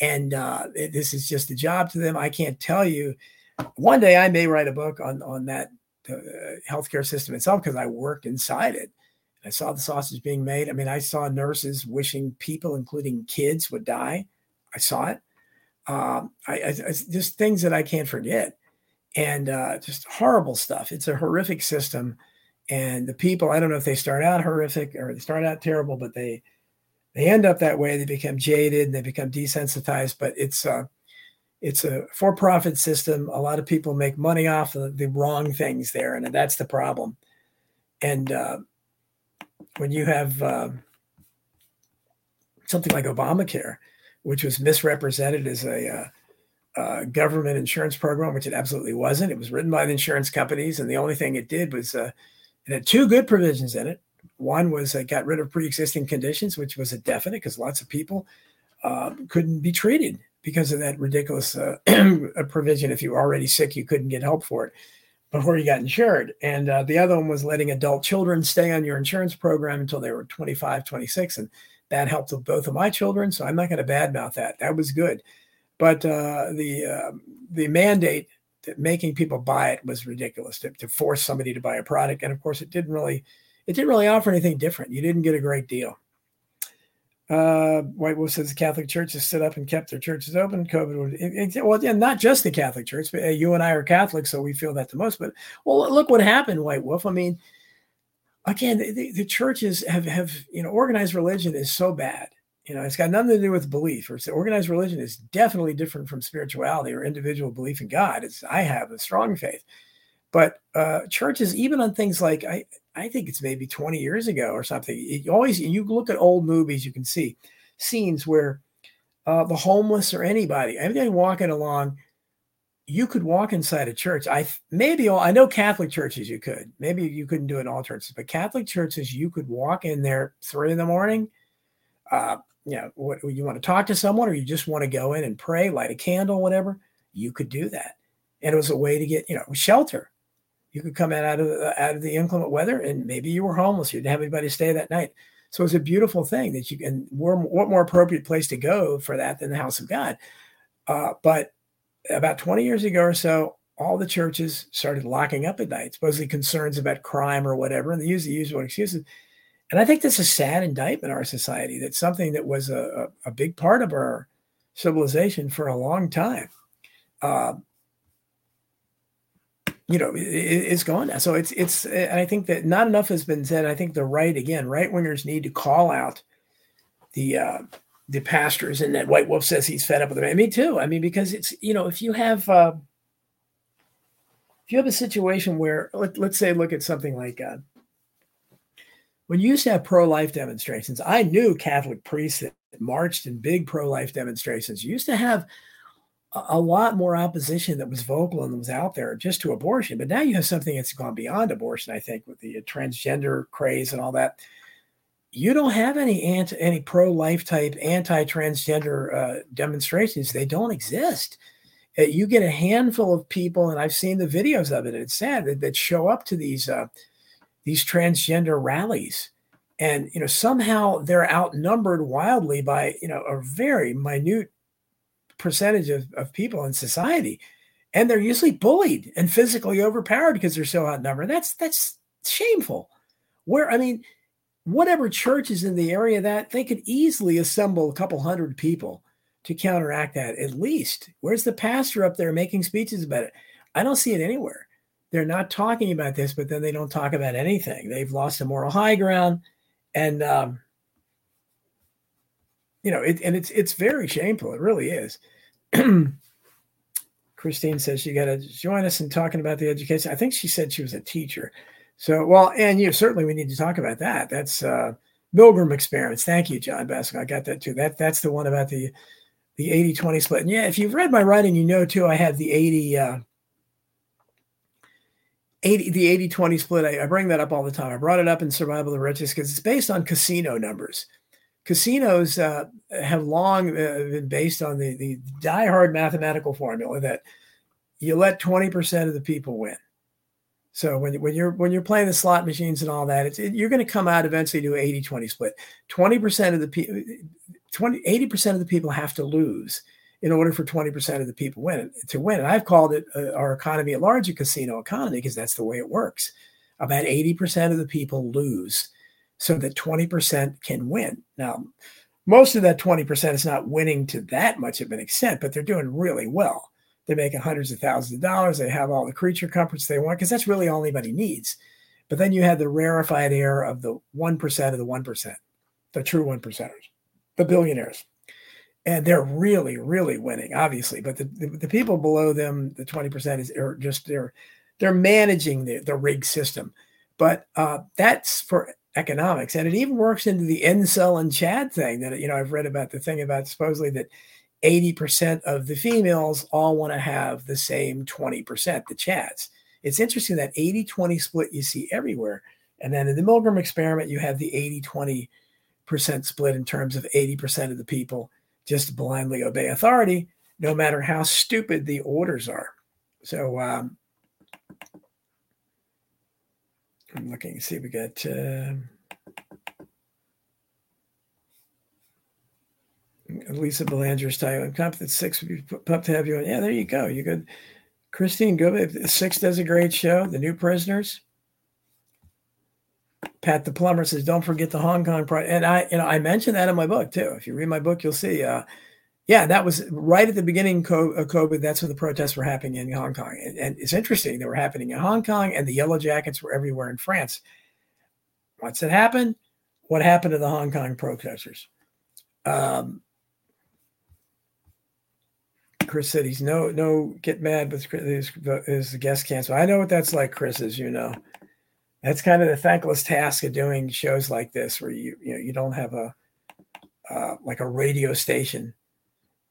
and uh, it, this is just a job to them. I can't tell you. One day I may write a book on on that uh, healthcare system itself because I worked inside it. I saw the sausage being made. I mean, I saw nurses wishing people, including kids, would die. I saw it. Um, I, I, I, just things that I can't forget, and uh, just horrible stuff. It's a horrific system, and the people. I don't know if they start out horrific or they start out terrible, but they they end up that way. They become jaded and they become desensitized. But it's a, uh, it's a for-profit system. A lot of people make money off of the wrong things there, and that's the problem. And uh, when you have uh, something like Obamacare, which was misrepresented as a uh, uh, government insurance program, which it absolutely wasn't. It was written by the insurance companies, and the only thing it did was uh, it had two good provisions in it. One was it got rid of pre-existing conditions, which was a definite because lots of people uh, couldn't be treated because of that ridiculous uh, (clears throat) provision. If you were already sick, you couldn't get help for it. before you got insured. And uh, the other one was letting adult children stay on your insurance program until they were 25, 26. And that helped with both of my children. So I'm not going to badmouth that. That was good. But uh, the, uh, the mandate making people buy it was ridiculous to, to force somebody to buy a product. And of course, it didn't really, it didn't really offer anything different. You didn't get a great deal. Uh, White Wolf says the Catholic Church has stood up and kept their churches open. COVID would, it, it, well, yeah, not just the Catholic Church, but uh, you and I are Catholics, so we feel that the most. But well, look what happened, White Wolf. I mean, again, the, the churches have have you know organized religion is so bad. You know, it's got nothing to do with belief. Or organized religion is definitely different from spirituality or individual belief in God. It's I have a strong faith, but uh, churches, even on things like I, I think it's maybe 20 years ago or something. You always you look at old movies, you can see scenes where uh, the homeless or anybody, anybody walking along, you could walk inside a church. I maybe all I know Catholic churches you could. Maybe you couldn't do it in all churches, but Catholic churches you could walk in there three in the morning. Uh, you know, what you want to talk to someone, or you just want to go in and pray, light a candle, whatever. You could do that, and it was a way to get you know shelter you could come out of the, out of the inclement weather, and maybe you were homeless. You didn't have anybody to stay that night. So it's a beautiful thing that you can. What more appropriate place to go for that than the house of God? Uh, but about 20 years ago or so, all the churches started locking up at night, supposedly concerns about crime or whatever, and they use the usual excuses. And I think that's a sad indictment our society. that something that was a, a, big part of our civilization for a long time. Uh, you know, it, it's gone now. So it's it's. I think that not enough has been said. I think the right again, right wingers need to call out the uh, the pastors, and that White Wolf says he's fed up with them. me too. I mean, because it's you know, if you have uh, if you have a situation where let, let's say look at something like uh, when you used to have pro-life demonstrations, I knew Catholic priests that marched in big pro-life demonstrations. You used to have a lot more opposition that was vocal and was out there just to abortion. But now you have something that's gone beyond abortion, I think, with the transgender craze and all that. You don't have any anti, any pro life type anti transgender uh, demonstrations. They don't exist. Uh, you get a handful of people, and I've seen the videos of it. It's sad that, that show up to these uh, these transgender rallies, and you know somehow they're outnumbered wildly by you know a very minute percentage of, of people in society. And they're usually bullied and physically overpowered because they're so outnumbered. That's that's shameful. Where I mean, whatever church is in the area that they could easily assemble a couple hundred people to counteract that at least. Where's the pastor up there making speeches about it? I don't see it anywhere. They're not talking about this, but then they don't talk about anything. They've lost a moral high ground, and um, you know, it, and it's it's very shameful. It really is. (clears throat) Christine says you got to join us in talking about the education. I think she said she was a teacher. So, well, and you certainly we need to talk about that. That's uh, Milgram experiments. Thank you, John Baskin. I got that too. That that's the one about the the 80-20 split. And yeah, if you've read my writing, you know too. I have the 80 uh, 80 the 80-20 split. I, I bring that up all the time. I brought it up in Survival of the Richest because it's based on casino numbers casinos uh, have long uh, been based on the, the die-hard mathematical formula that you let 20% of the people win. So when, when you're when you're playing the slot machines and all that, it's, it, you're going to come out eventually to 80-20 split. 20% of the people 20 80% of the people have to lose in order for 20% of the people win to win. And I've called it uh, our economy at large a casino economy because that's the way it works. About 80% of the people lose so that 20% can win. Now, most of that 20% is not winning to that much of an extent, but they're doing really well. They're making hundreds of thousands of dollars. They have all the creature comforts they want because that's really all anybody needs. But then you have the rarefied air of the 1% of the 1%, the true one percenters, the billionaires. And they're really, really winning, obviously. But the, the, the people below them, the 20% is are just they're they're managing the, the rig system. But uh, that's for economics. And it even works into the incel and Chad thing that, you know, I've read about the thing about supposedly that 80% of the females all want to have the same 20%, the Chads. It's interesting that 80 20 split you see everywhere. And then in the Milgram experiment, you have the 80 20% split in terms of 80% of the people just blindly obey authority, no matter how stupid the orders are. So, um, I'm looking. See, we got. Uh, Lisa Belanger's title. That six would be pumped to have you on. Yeah, there you go. You could. Christine Good. Six does a great show. The New Prisoners. Pat the plumber says, "Don't forget the Hong Kong project." And I, you know, I mentioned that in my book too. If you read my book, you'll see. Uh, yeah, that was right at the beginning of COVID. That's when the protests were happening in Hong Kong, and, and it's interesting they were happening in Hong Kong, and the Yellow Jackets were everywhere in France. Once it happened, what happened to the Hong Kong protesters? Um, Chris said he's no no get mad with his, his guest cancel. I know what that's like, Chris, as you know. That's kind of the thankless task of doing shows like this, where you you know you don't have a uh, like a radio station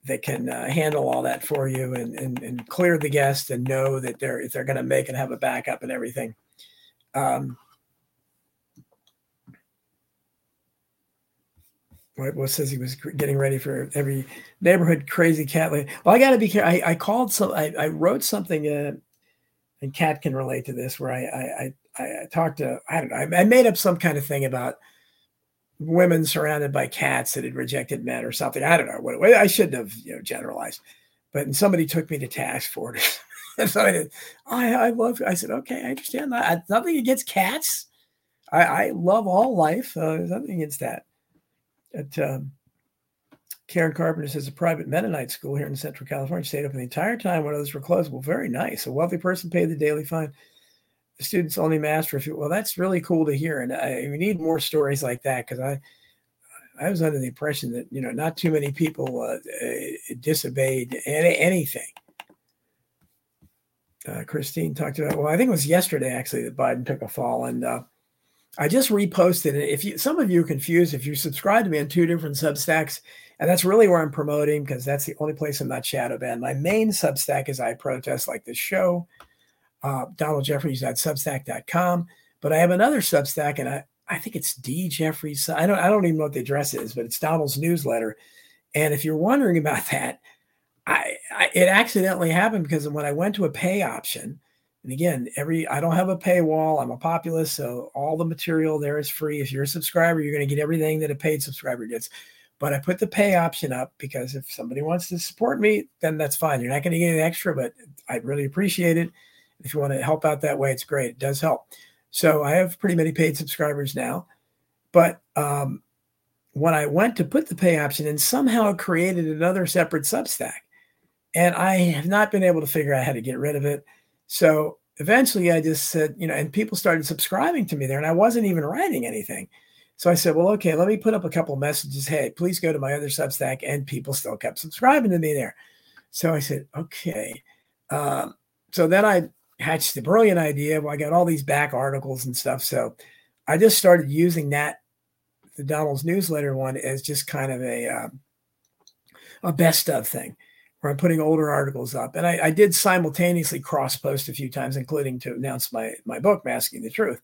that can uh, handle all that for you and, and and clear the guest and know that they're if they're going to make and have a backup and everything. Um, what says he was getting ready for every neighborhood crazy cat. Well, I got to be careful. I, I called some. I, I wrote something, uh, and Cat can relate to this. Where I I, I talked to I don't know. I, made up some kind of thing about women surrounded by cats that had rejected men or something. I don't know what I shouldn't have you know generalized, but somebody took me to task for it. (laughs) and so I did. I I love. I said okay. I understand that. nothing against cats. I, I love all life. Uh, nothing against that at um, Karen Carpenter says a private Mennonite school here in Central California stayed open the entire time when others were closed. Well, very nice. A wealthy person paid the daily fine. Students only master a few. Well, that's really cool to hear, and I, we need more stories like that because I, I was under the impression that you know not too many people uh, uh disobeyed any, anything. Uh, Christine talked about. Well, I think it was yesterday actually that Biden took a fall, and uh, I just reposted it. If you, some of you are confused, if you subscribe to me on two different Substacks, and that's really where I'm promoting because that's the only place I'm not shadow banned. My main Substack is I protest like this show, uh, Donald Jeffries at Substack.com. But I have another Substack, and I, I think it's D Jeffries. I don't I don't even know what the address is, but it's Donald's newsletter. And if you're wondering about (laughs) that, I, I it accidentally happened because when I went to a pay option, and again, every I don't have a paywall. I'm a populist, so all the material there is free. If you're a subscriber, you're going to get everything that a paid subscriber gets. But I put the pay option up because if somebody wants to support me, then that's fine. You're not going to get an extra, but I really appreciate it. If you want to help out that way, it's great. It does help. So I have pretty many paid subscribers now. But um, when I went to put the pay option in, somehow it created another separate Substack. And I have not been able to figure out how to get rid of it. So eventually I just said, you know, and people started subscribing to me there, and I wasn't even writing anything. So I said, well, okay, let me put up a couple messages. Hey, please go to my other Substack. And people still kept subscribing to me there. So I said, okay. Um, so then I hatched the brilliant idea. Well, I got all these back articles and stuff. So I just started using that, the Donald's newsletter one, as just kind of a, um, a best of thing where I'm putting older articles up. And I, I did simultaneously cross post a few times, including to announce my my book, Masking the Truth.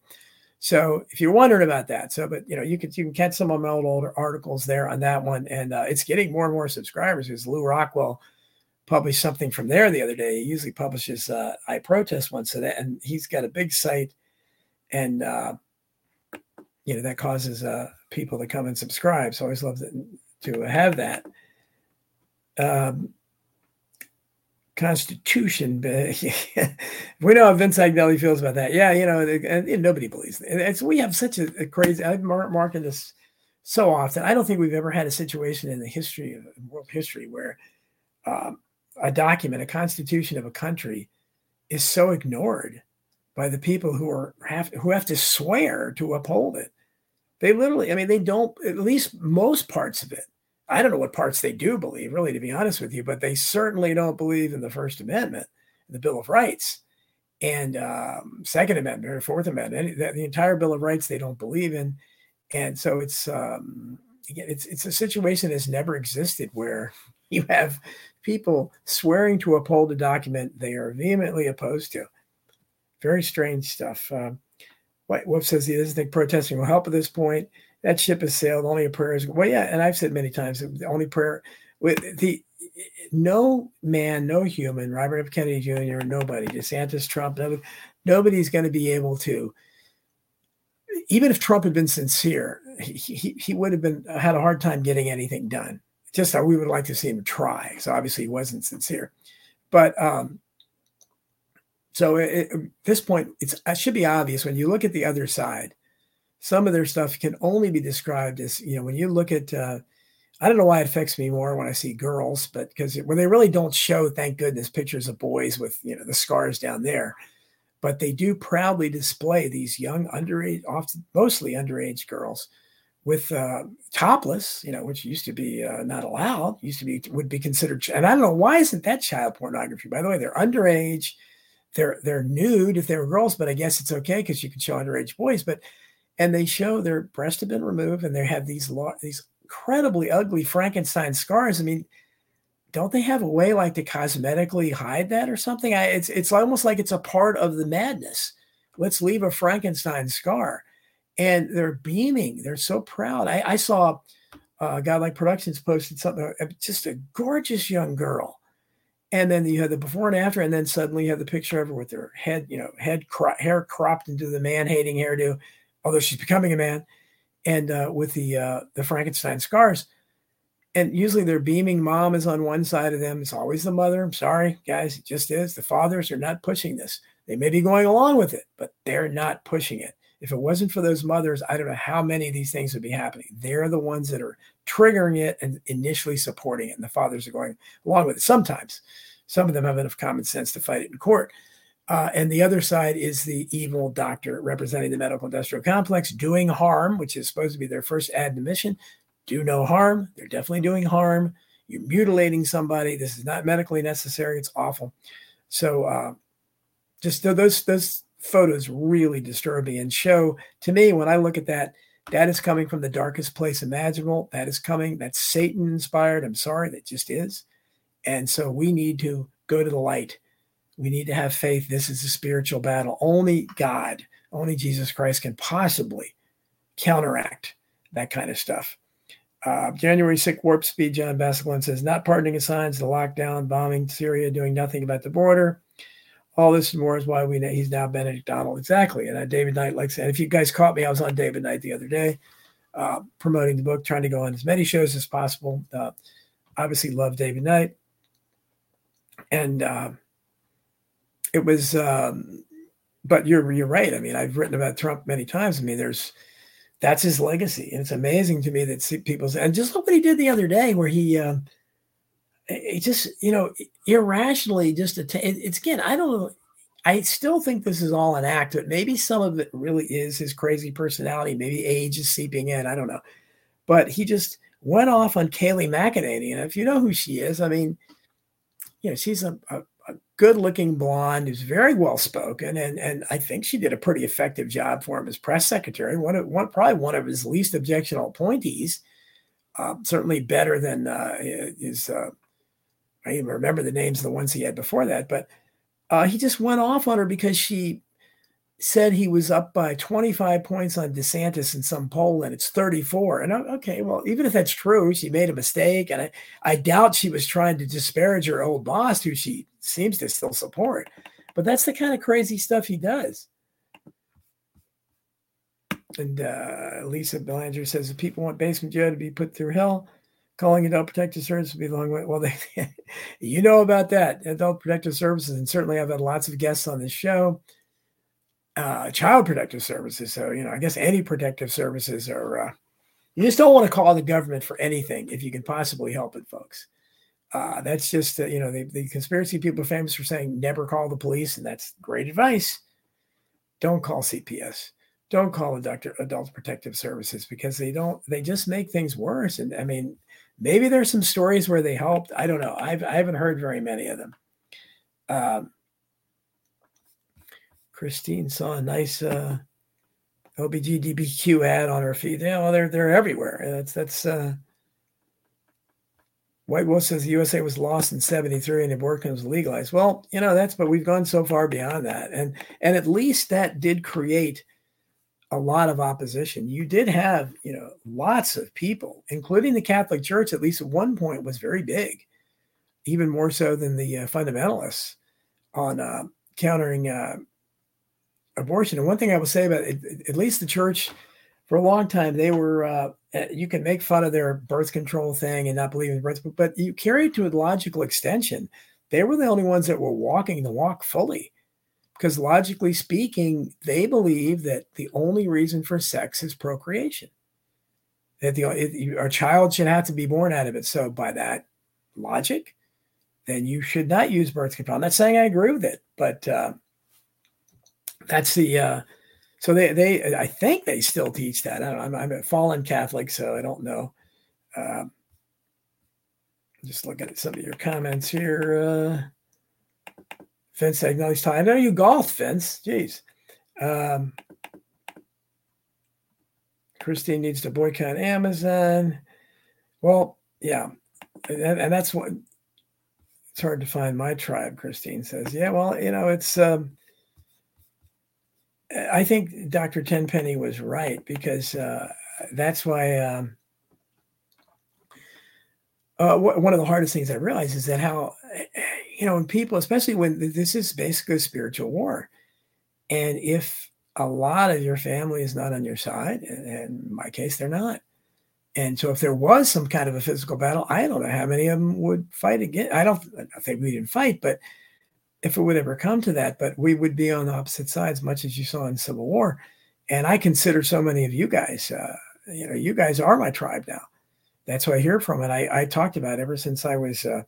So if you're wondering about that, so but you know you can you can catch some of my old older articles there on that one, and uh, it's getting more and more subscribers. Because Lew Rockwell published something from there the other day. He usually publishes uh, I protest once, a day, and he's got a big site, and uh, you know that causes uh, people to come and subscribe. So I always love to, to have that. Um, Constitution. (laughs) we know how Vince Agnelli feels about that. Yeah, you know, and, and nobody believes it. It's, we have such a, a crazy. I've marked this so often. I don't think we've ever had a situation in the history of world history where um, a document, a constitution of a country, is so ignored by the people who are have who have to swear to uphold it. They literally, I mean, they don't. At least most parts of it I don't know what parts they do believe, really, to be honest with you, but they certainly don't believe in the First Amendment, the Bill of Rights, and um, Second Amendment or Fourth Amendment. The, the, entire Bill of Rights they don't believe in, and so it's um, it's it's a situation that's never existed where (laughs) you have people swearing to uphold a document they are vehemently opposed to. Very strange stuff. Uh, Whoop says he doesn't think protesting will help at this point that ship has sailed. Only a prayer is well, yeah. And I've said many times, the only prayer with the no man, no human, Robert F. Kennedy Jr., nobody, DeSantis, Trump, nobody, nobody's going to be able to even if Trump had been sincere, he, he, he would have been had a hard time getting anything done. Just how we would like to see him try. So obviously he wasn't sincere, but um, so it, at this point, it's it should be obvious when you look at the other side. Some of their stuff can only be described as you know when you look at. Uh, I don't know why it affects me more when I see girls, but because when they really don't show, thank goodness, pictures of boys with you know the scars down there but they do proudly display these young underage, often mostly underage girls with uh, topless, you know, which used to be uh, not allowed, used to be would be considered. And I don't know why isn't that child pornography? By the way, they're underage, they're they're nude if they were girls, but I guess it's okay because you can show underage boys. But and they show their breasts have been removed and they have these these incredibly ugly Frankenstein scars. I mean, don't they have a way like to cosmetically hide that or something? I, it's it's almost like it's a part of the madness. Let's leave a Frankenstein scar, and they're beaming. They're so proud. I, I saw a guy like Productions posted something, uh, just a gorgeous young girl, and then you had the before and after, and then suddenly you have the picture of her with her head, you know, head cro- hair cropped into the man-hating hairdo, although she's becoming a man, and uh, with the uh, the Frankenstein scars and usually their beaming mom is on one side of them. It's always the mother. I'm sorry, guys, it just is. The fathers are not pushing this. They may be going along with it, but they're not pushing it. If it wasn't for those mothers, I don't know how many of these things would be happening. They're the ones that are triggering it and initially supporting it. And the fathers are going along with it. Sometimes some of them have enough common sense to fight it in court. Uh, and the other side is the evil doctor representing the medical industrial complex doing harm, which is supposed to be their first admission do no harm. They're definitely doing harm. You're mutilating somebody. This is not medically necessary. It's awful. So uh, just those those photos really disturb me and show to me when I look at that, that is coming from the darkest place imaginable. That is coming. That's Satan inspired. I'm sorry, that just is. And so we need to go to the light. We need to have faith. This is a spiritual battle. Only God, only Jesus Christ can possibly counteract that kind of stuff. Uh, January 6th, warp speed, John Basiclin says, not pardoning signs, the lockdown, bombing Syria, doing nothing about the border. All this and more is why we know he's now Benedict Donald. Exactly. And uh, David Knight, like said, if you guys caught me, I was on David Knight the other day, uh, promoting the book, trying to go on as many shows as possible. Uh, obviously, love David Knight. And uh, it was, um, but you're, you're right. I mean, I've written about Trump many times. I mean, there's, that's his legacy. And it's amazing to me that people say, and just look what he did the other day, where he, he just, you know, irrationally just, att- it's again, I don't know. I still think this is all an act, but maybe some of it really is his crazy personality. Maybe age is seeping in. I don't know. But he just went off on Kayleigh McEnany. And if you know who she is, I mean, you know, she's a, a, good looking blonde who's very well spoken. And, and I think she did a pretty effective job for him as press secretary. One of one, probably one of his least objectionable appointees. Uh, certainly better than uh, his, uh, I even remember the names of the ones he had before that, but uh, he just went off on her because she said he was up by 25 points on DeSantis in some poll and it's 34. And okay, well, even if that's true, she made a mistake. And I, I doubt she was trying to disparage her old boss, who she seems to still support. But that's the kind of crazy stuff he does. And uh, Lisa Belanger says if people want Basement Joe to be put through hell, calling adult protective services would be a long way. Well, they, (laughs) you know about that. Adult protective services, and certainly I've had lots of guests on this show. Uh, child protective services. So, you know, I guess any protective services are, uh, you just don't want to call the government for anything if you can possibly help it, folks. Uh, that's just, you know, the, the conspiracy people are famous for saying never call the police, and that's great advice. Don't call CPS. Don't call adult, adult protective services because they don't, they just make things worse. And I mean, maybe there's some stories where they helped. I don't know. I've, I haven't heard very many of them. Um, Christine saw a nice uh, LBGDBQ ad on her feed. Yeah, well, they're they're everywhere. That's that's uh, White Wolf says the USA was lost in 73 and abortion was legalized. Well, you know, that's but we've gone so far beyond that. And and at least that did create a lot of opposition. You did have, you know, lots of people, including the Catholic Church, at least at one point was very big, even more so than the uh, fundamentalists on uh, countering uh, abortion. And one thing I will say about it, at least the church, for a long time, they were. Uh, eh, you can make fun of their birth control thing and not believe in birth, but you carry it to a logical extension. They were the only ones that were walking the walk fully, because logically speaking, they believe that the only reason for sex is procreation. That the it, our child should have to be born out of it. So by that logic, then you should not use birth control. I'm not saying I agree with it, but uh, that's the uh, so they they I think they still teach that. I I'm a fallen Catholic, so I don't know. Um, just looking at some of your comments here. Uh, Vince acknowledged time. I know you golf, Vince. Jeez. Um, Christine needs to boycott Amazon. Well, yeah, and, and that's what it's hard to find my tribe. Christine says, yeah, well, you know, it's. Um, I think Dr. Tenpenny was right because uh, that's why um, uh, one of the hardest things I realize is that how, you know, when people, especially when this is basically a spiritual war, and if a lot of your family is not on your side, and in my case, they're not. And so, if there was some kind of a physical battle, I don't know how many of them would fight again. I don't I think we didn't fight, but if it would ever come to that, but we would be on the opposite sides, much as you saw in Civil War. And I consider so many of you guys, uh, you know, you guys are my tribe now. That's who I hear from. it. I, I talked about ever since I was uh,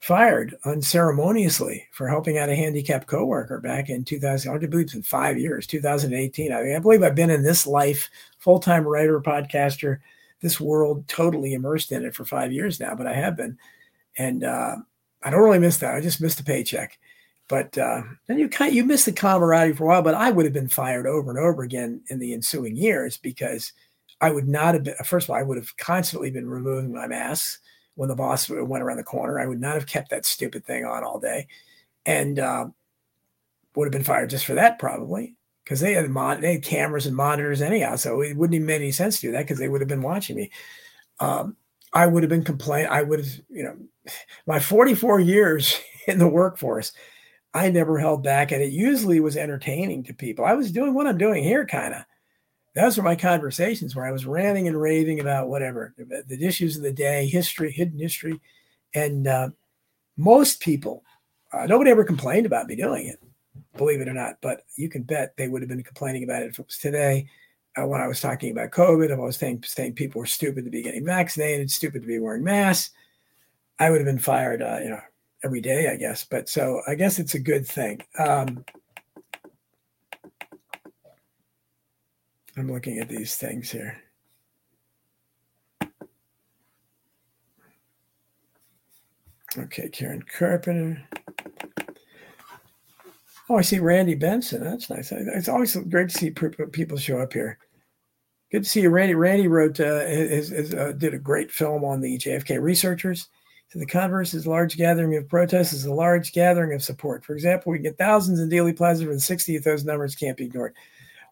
fired unceremoniously for helping out a handicapped coworker back in 2000. I believe it's been five years, 2018. I, mean, I believe I've been in this life, full time writer, podcaster, this world, totally immersed in it for five years now, but I have been. And uh, I don't really miss that. I just missed a paycheck. But uh, then you kind of, you miss the camaraderie for a while. But I would have been fired over and over again in the ensuing years because I would not have been. First of all, I would have constantly been removing my mask when the boss went around the corner. I would not have kept that stupid thing on all day, and uh, would have been fired just for that probably because they had mon- they had cameras and monitors anyhow. So it wouldn't even make any sense to do that because they would have been watching me. Um, I would have been complaining. I would have, you know, (laughs) my 44 years (laughs) in the workforce. I never held back, and it usually was entertaining to people. I was doing what I'm doing here, kind of. Those were my conversations where I was ranting and raving about whatever the issues of the day, history, hidden history, and uh, most people, uh, nobody ever complained about me doing it, believe it or not. But you can bet they would have been complaining about it if it was today. Uh, when I was talking about COVID, if I was saying, saying people were stupid to be getting vaccinated, stupid to be wearing masks, I would have been fired, uh, you know, every day, I guess. But so I guess it's a good thing. Um, I'm looking at these things here. Okay, Karen Carpenter. Oh, I see Randy Benson. That's nice. It's always great to see people show up here. Good to see you, Randy. Randy wrote, uh, his, his, uh, did a great film on the JFK researchers. To the converse, is a large gathering of protests is a large gathering of support. For example, we get thousands in Dealey Plaza for the 60th. Those numbers can't be ignored.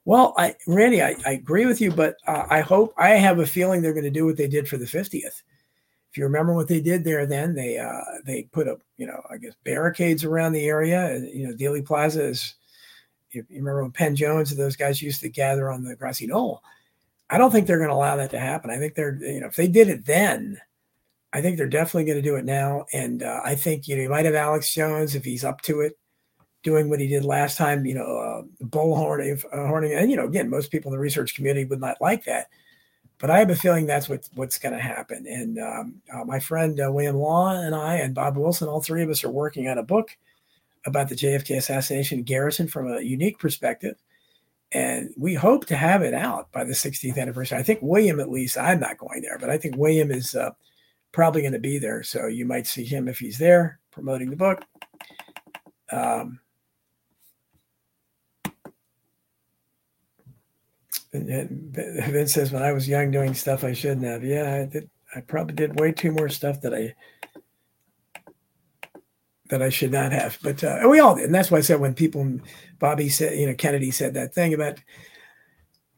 Well, I, Randy, I, I agree with you, but uh, I hope I have a feeling they're going to do what they did for the 50th. If you remember what they did there, then they uh, they put up, you know, I guess barricades around the area. You know, Dealey Plaza is. You, you remember when Penn Jones and those guys used to gather on the grassy knoll? I don't think they're going to allow that to happen. I think they're, you know, if they did it then, I think they're definitely going to do it now. And uh, I think, you know, you might have Alex Jones if he's up to it, doing what he did last time, you know, uh, bullhorning, uh, horning. And, you know, again, most people in the research community would not like that. But I have a feeling that's what, what's going to happen. And um, uh, my friend uh, William Law and I and Bob Wilson, all three of us are working on a book about the JFK assassination Garrison from a unique perspective and we hope to have it out by the 60th anniversary. I think William, at least, I'm not going there, but I think William is uh, probably going to be there. So you might see him if he's there promoting the book. Um, Vince says, when I was young doing stuff I shouldn't have. Yeah, I did. I probably did way too more stuff that I that I should not have. But uh, we all did, and that's why I said when people, Bobby said, you know, Kennedy said that thing about,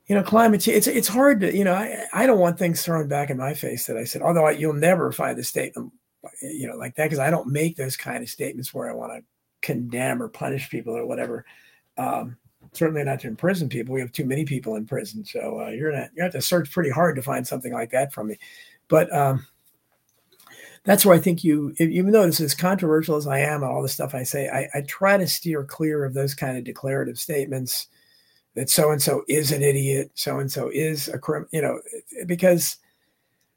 you know, climate change. It's it's hard to, you know, I I don't want things thrown back in my face that I said. Although I, you'll never find a statement, you know, like that because I don't make those kind of statements where I want to condemn or punish people or whatever. Um, certainly not to imprison people. We have too many people in prison, so uh, you're not you have to search pretty hard to find something like that from me. But um, that's where I think you, even though this is controversial as I am all the stuff I say, I, I try to steer clear of those kind of declarative statements that so and so is an idiot, so and so is a criminal, you know, because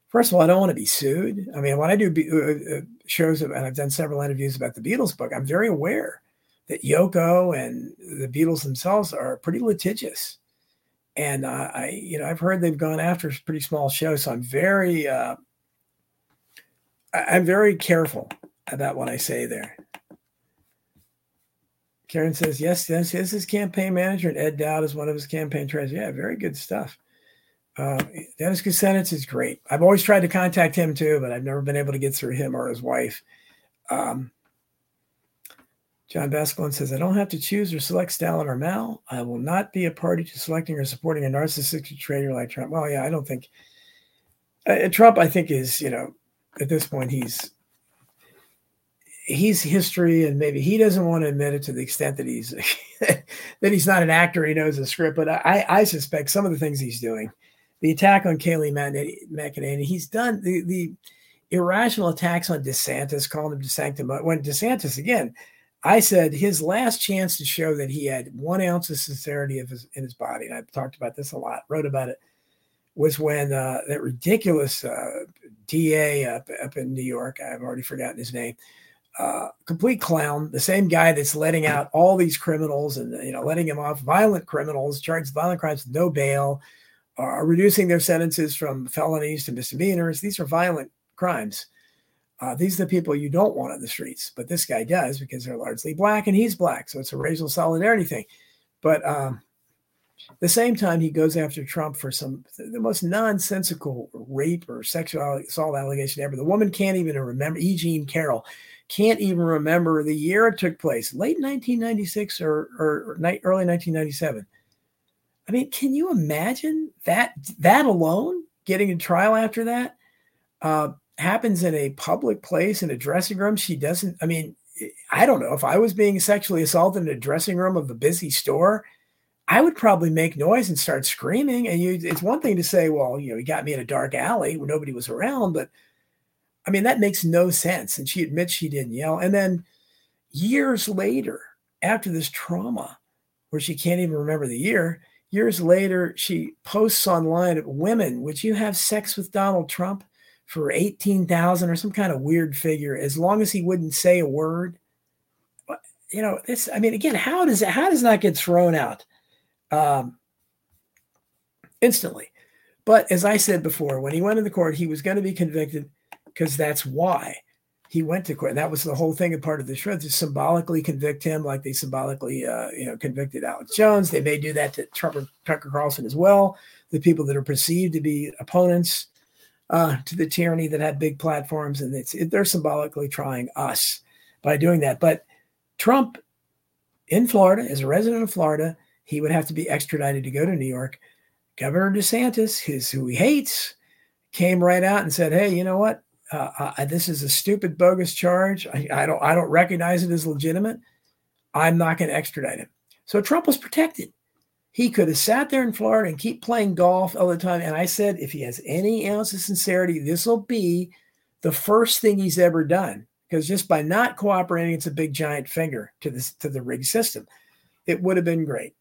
first of all, I don't want to be sued. I mean, when I do uh, uh, shows, and I've done several interviews about the Beatles book, I'm very aware that Yoko and the Beatles themselves are pretty litigious. And uh, I, you know, I've heard they've gone after pretty small shows, so I'm very uh, I'm very careful about what I say there. Karen says, yes, yes, yes, his campaign manager, and Ed Dowd is one of his campaign trainers. Yeah, very good stuff. Uh, Dennis Kucinich is great. I've always tried to contact him too, but I've never been able to get through him or his wife. Um, John Baskelin says, I don't have to choose or select Stalin or Mao. I will not be a party to selecting or supporting a narcissistic traitor like Trump. Well, yeah, I don't think uh, Trump, I think, is, you know, at this point he's he's history and maybe he doesn't want to admit it to the extent that he's (laughs) that he's not an actor he knows the script but i i suspect some of the things he's doing the attack on Kayleigh McEnany, he's done the, the irrational attacks on DeSantis, calling him DeSanctimonious. When DeSantis, again, I said his last chance to show that he had one ounce of sincerity of his, in his body, and I've talked about this a lot, wrote about it, was when uh, that ridiculous uh, DA up, up in New York, I've already forgotten his name, uh, complete clown, the same guy that's letting out all these criminals and you know letting them off, violent criminals, charged violent crimes with no bail, are reducing their sentences from felonies to misdemeanors. These are violent crimes. Uh, these are the people you don't want on the streets, but this guy does because they're largely black and he's black, so it's a racial solidarity thing. But um, the same time, he goes after Trump for some the most nonsensical rape or sexual assault allegation ever. The woman can't even remember. E. Jean Carroll can't even remember the year it took place, late 1996 or, or, or early 1997. I mean, can you imagine that that alone getting a trial after that uh, happens in a public place in a dressing room? She doesn't. I mean, I don't know if I was being sexually assaulted in a dressing room of a busy store I would probably make noise and start screaming. And you, it's one thing to say, well, you know, he got me in a dark alley where nobody was around, but I mean, that makes no sense. And she admits she didn't yell. And then years later, after this trauma, where she can't even remember the year, years later, she posts online, women, would you have sex with Donald Trump for 18,000 or some kind of weird figure as long as he wouldn't say a word? You know, this, I mean, again, how does it, how does that get thrown out? um, instantly. But as I said before, when he went to the court, he was going to be convicted because that's why he went to court. That was the whole thing and part of the show to symbolically convict him, like they symbolically, uh, you know, convicted Alex Jones. They may do that to Trump, Tucker Carlson as well. The people that are perceived to be opponents uh, to the tyranny that have big platforms, and it's it, they're symbolically trying us by doing that. But Trump in Florida, as a resident of Florida, he would have to be extradited to go to New York. Governor DeSantis, his who he hates, came right out and said, "Hey, you know what? Uh, uh, this is a stupid, bogus charge. I, I don't, I don't recognize it as legitimate. I'm not going to extradite him." So Trump was protected. He could have sat there in Florida and keep playing golf all the time. And I said, if he has any ounce of sincerity, this will be the first thing he's ever done. Because just by not cooperating, it's a big giant finger to this to the rig system. It would have been great.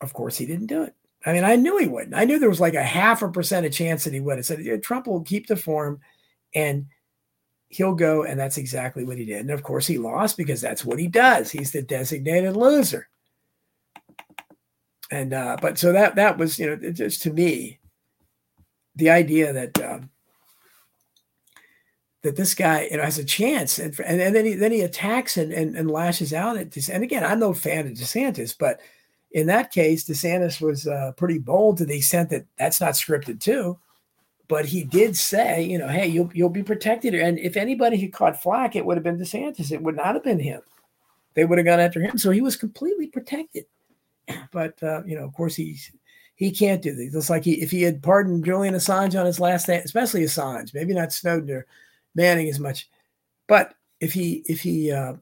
Of course, he didn't do it. I mean, I knew he wouldn't. I knew there was like a half a percent of chance that he would. I said yeah, Trump will keep the form, and he'll go, and that's exactly what he did. And of course, he lost because that's what he does. He's the designated loser. And uh, but so that that was you know just to me, the idea that. Um, that this guy you know has a chance and, and, and then he then he attacks and, and, and lashes out at this and again I'm no fan of DeSantis but in that case, DeSantis was uh, pretty bold to the extent that that's not scripted too. But he did say, you know, hey, you'll you'll be protected. And if anybody had caught flack, it would have been DeSantis. It would not have been him. They would have gone after him. So he was completely protected. (clears throat) But uh, you know, of course, he's he can't do this. It's like he, if he had pardoned Julian Assange on his last day, especially Assange, maybe not Snowden or Manning as much, but if he if he uh,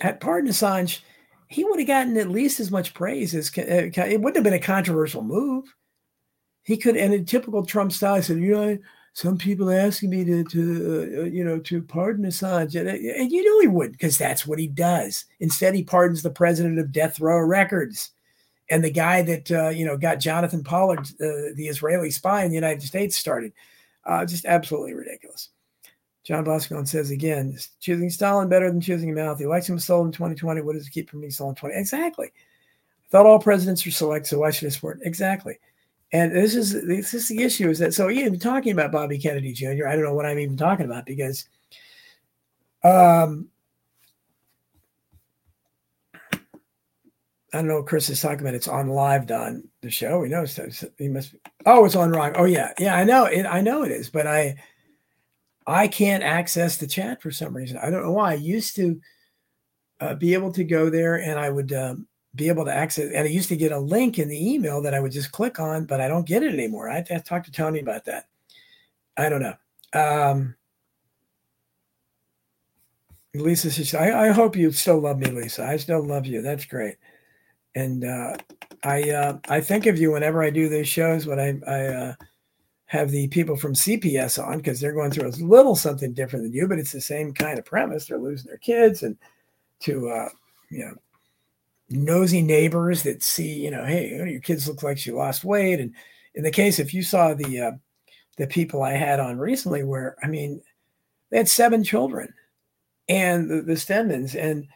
had pardoned Assange he would have gotten at least as much praise as uh, it wouldn't have been a controversial move. He could, and in typical Trump style, said, you know, some people asking me to, to uh, you know, to pardon Assange, and, and you know he would because that's what he does. Instead, he pardons the president of Death Row Records and the guy that uh, you know got Jonathan Pollard, uh, the Israeli spy in the United States, started. Uh, just absolutely ridiculous. John Boscon says again, choosing Stalin better than choosing Mao. The election was stolen in 2020. What does it keep from being stolen in 20? Exactly. I thought all presidents were select, so why should I support? Exactly. And this is this is the issue is that so even talking about Bobby Kennedy Jr. I don't know what I'm even talking about because um I don't know what Chris is talking about. It's on live on the show. We know he must. Be, oh, it's on wrong. Oh yeah, yeah. I know it. I know it is, but I I can't access the chat for some reason. I don't know why. I used to uh, be able to go there and I would um, be able to access, and I used to get a link in the email that I would just click on, but I don't get it anymore. I have to talk to Tony about that. I don't know. Um, Lisa says, I, I hope you still love me, Lisa. I still love you. That's great. And uh, I uh, I think of you whenever I do these shows. When I, I uh, have the people from CPS on because they're going through a little something different than you, but it's the same kind of premise. They're losing their kids and to, uh, you know, nosy neighbors that see, you know, hey, your kids look like she lost weight. And in the case, if you saw the, uh, the people I had on recently, where I mean, they had seven children and the, the Stedmans, and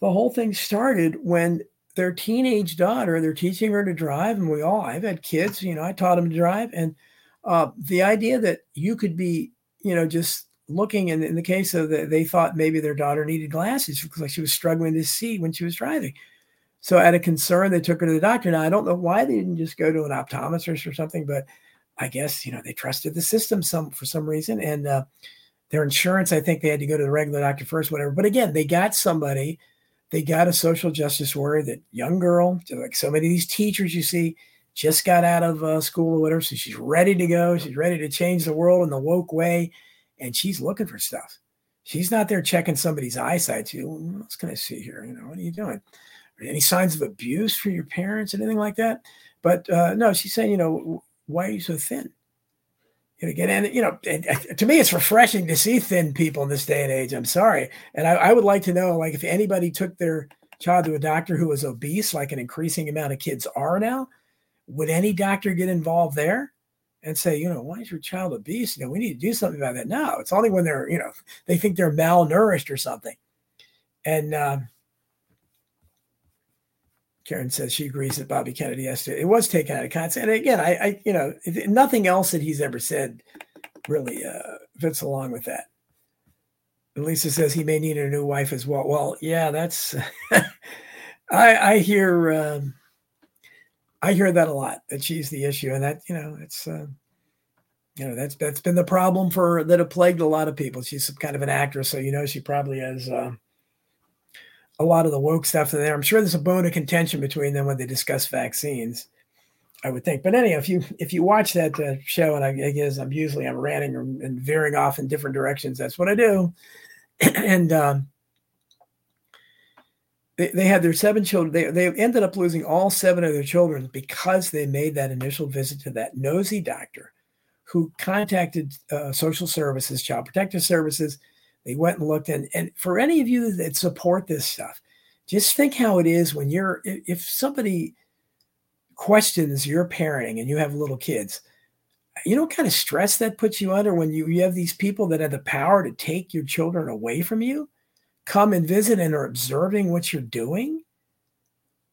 the whole thing started when their teenage daughter, they're teaching her to drive, and we all, I've had kids, you know, I taught them to drive, and uh, the idea that you could be, you know, just looking, and in the case of the, they thought maybe their daughter needed glasses because like she was struggling to see when she was driving. So, out of concern, they took her to the doctor. Now, I don't know why they didn't just go to an optometrist or something, but I guess you know they trusted the system some for some reason, and uh, their insurance. I think they had to go to the regular doctor first, whatever. But again, they got somebody, they got a social justice warrior, that young girl, like so many of these teachers you see, just got out of uh, school or whatever. So she's ready to go. She's ready to change the world in the woke way. And she's looking for stuff. She's not there checking somebody's eyesight. She, what else can I see here? You know, what are you doing? Any signs of abuse for your parents, anything like that? But uh, no, she's saying, you know, why are you so thin? You know, and you know, and, uh, to me, it's refreshing to see thin people in this day and age. I'm sorry, and I, I would like to know, like, if anybody took their child to a doctor who was obese, like an increasing amount of kids are now, would any doctor get involved there and say, you know, why is your child obese? You know, we need to do something about that. No, it's only when they're, you know, they think they're malnourished or something. And um, Karen says she agrees that Bobby Kennedy has to. It was taken out of context. And again, I, I you know, nothing else that he's ever said really uh, fits along with that. And Lisa says he may need a new wife as well. Well, yeah, that's. (laughs) I, I hear. Um, I hear that a lot that she's the issue, and that you know it's uh, you know that's that's been the problem for that have plagued a lot of people. She's kind of an actress, so you know she probably has uh, a lot of the woke stuff in there. I'm sure there's a bone of contention between them when they discuss vaccines. I would think, but anyhow, if you if you watch that uh, show, and I, I, guess I'm usually I'm ranting and veering off in different directions. That's what I do, (clears throat) and um, they, they had their seven children. They, they ended up losing all seven of their children because they made that initial visit to that nosy doctor who contacted uh, social services, child protective services. They went and looked. And, and for any of you that support this stuff, just think how it is when you're, if somebody questions your parenting and you have little kids, you know, kind of stress that puts you under when you, you have these people that have the power to take your children away from you come and visit and are observing what you're doing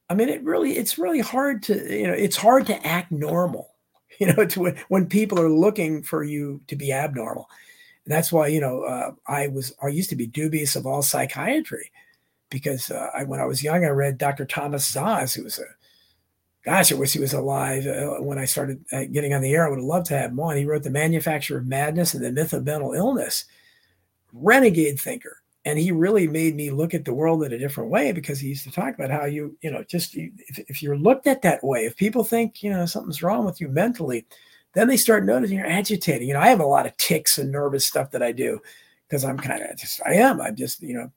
i mean it really it's really hard to you know it's hard to act normal (laughs) you know to when people are looking for you to be abnormal and that's why you know uh, i was i used to be dubious of all psychiatry because uh, I, when i was young i read dr thomas Szasz who was a gosh i wish he was alive uh, when i started uh, getting on the air. I would have loved to have him on. He wrote the manufacture of madness and the myth of mental illness. Renegade thinker. And he really made me look at the world in a different way because he used to talk about how you you know just if, if you're looked at that way if people think you know something's wrong with you mentally then they start noticing you're agitating you know i have a lot of ticks and nervous stuff that i do because i'm kind of just i am i'm just you know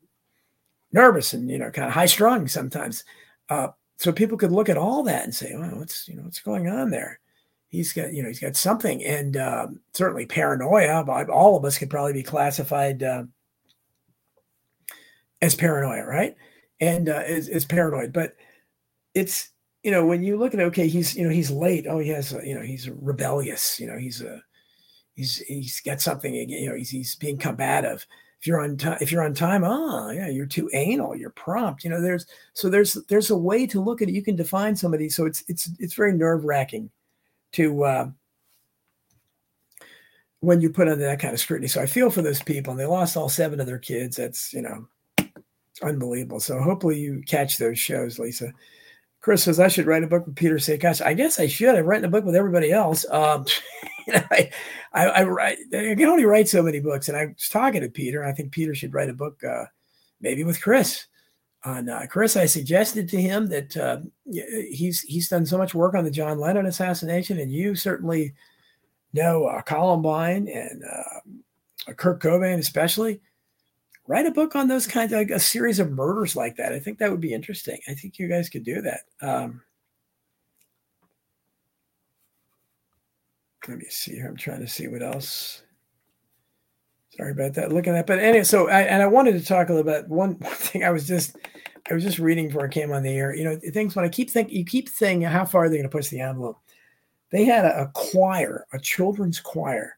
nervous and you know kind of high strung sometimes. Uh, so people could look at all that and say, well, what's you know what's going on there?" He's got you know he's got something, and um, certainly paranoia. All of us could probably be classified uh, as paranoia, right? And uh, is, is paranoid, but it's you know when you look at okay, he's you know he's late. Oh, he has a, you know he's rebellious. You know he's a he's he's got something. You know he's he's being combative if you're on time if you're on time oh yeah you're too anal you're prompt you know there's so there's there's a way to look at it you can define somebody so it's it's it's very nerve-wracking to uh, when you put under that kind of scrutiny so i feel for those people and they lost all seven of their kids that's you know unbelievable so hopefully you catch those shows lisa Chris says I should write a book with Peter Gosh, I guess I should. I've written a book with everybody else. Um, (laughs) you know, I, I, I. I can only write so many books, and I was talking to Peter. I think Peter should write a book, uh, maybe with Chris. On uh, Chris, I suggested to him that uh, he's he's done so much work on the John Lennon assassination, and you certainly know uh, Columbine and uh, Kurt Cobain, especially write a book on those kinds of like a series of murders like that. I think that would be interesting. I think you guys could do that. Um, let me see here. I'm trying to see what else. Sorry about that. Looking at, that. but anyway, so I, and I wanted to talk a little bit. One, (laughs) one thing I was just, I was just reading before I came on the air. You know, things when I keep thinking, you keep saying how far are they going to push the envelope? They had a, a choir, a children's choir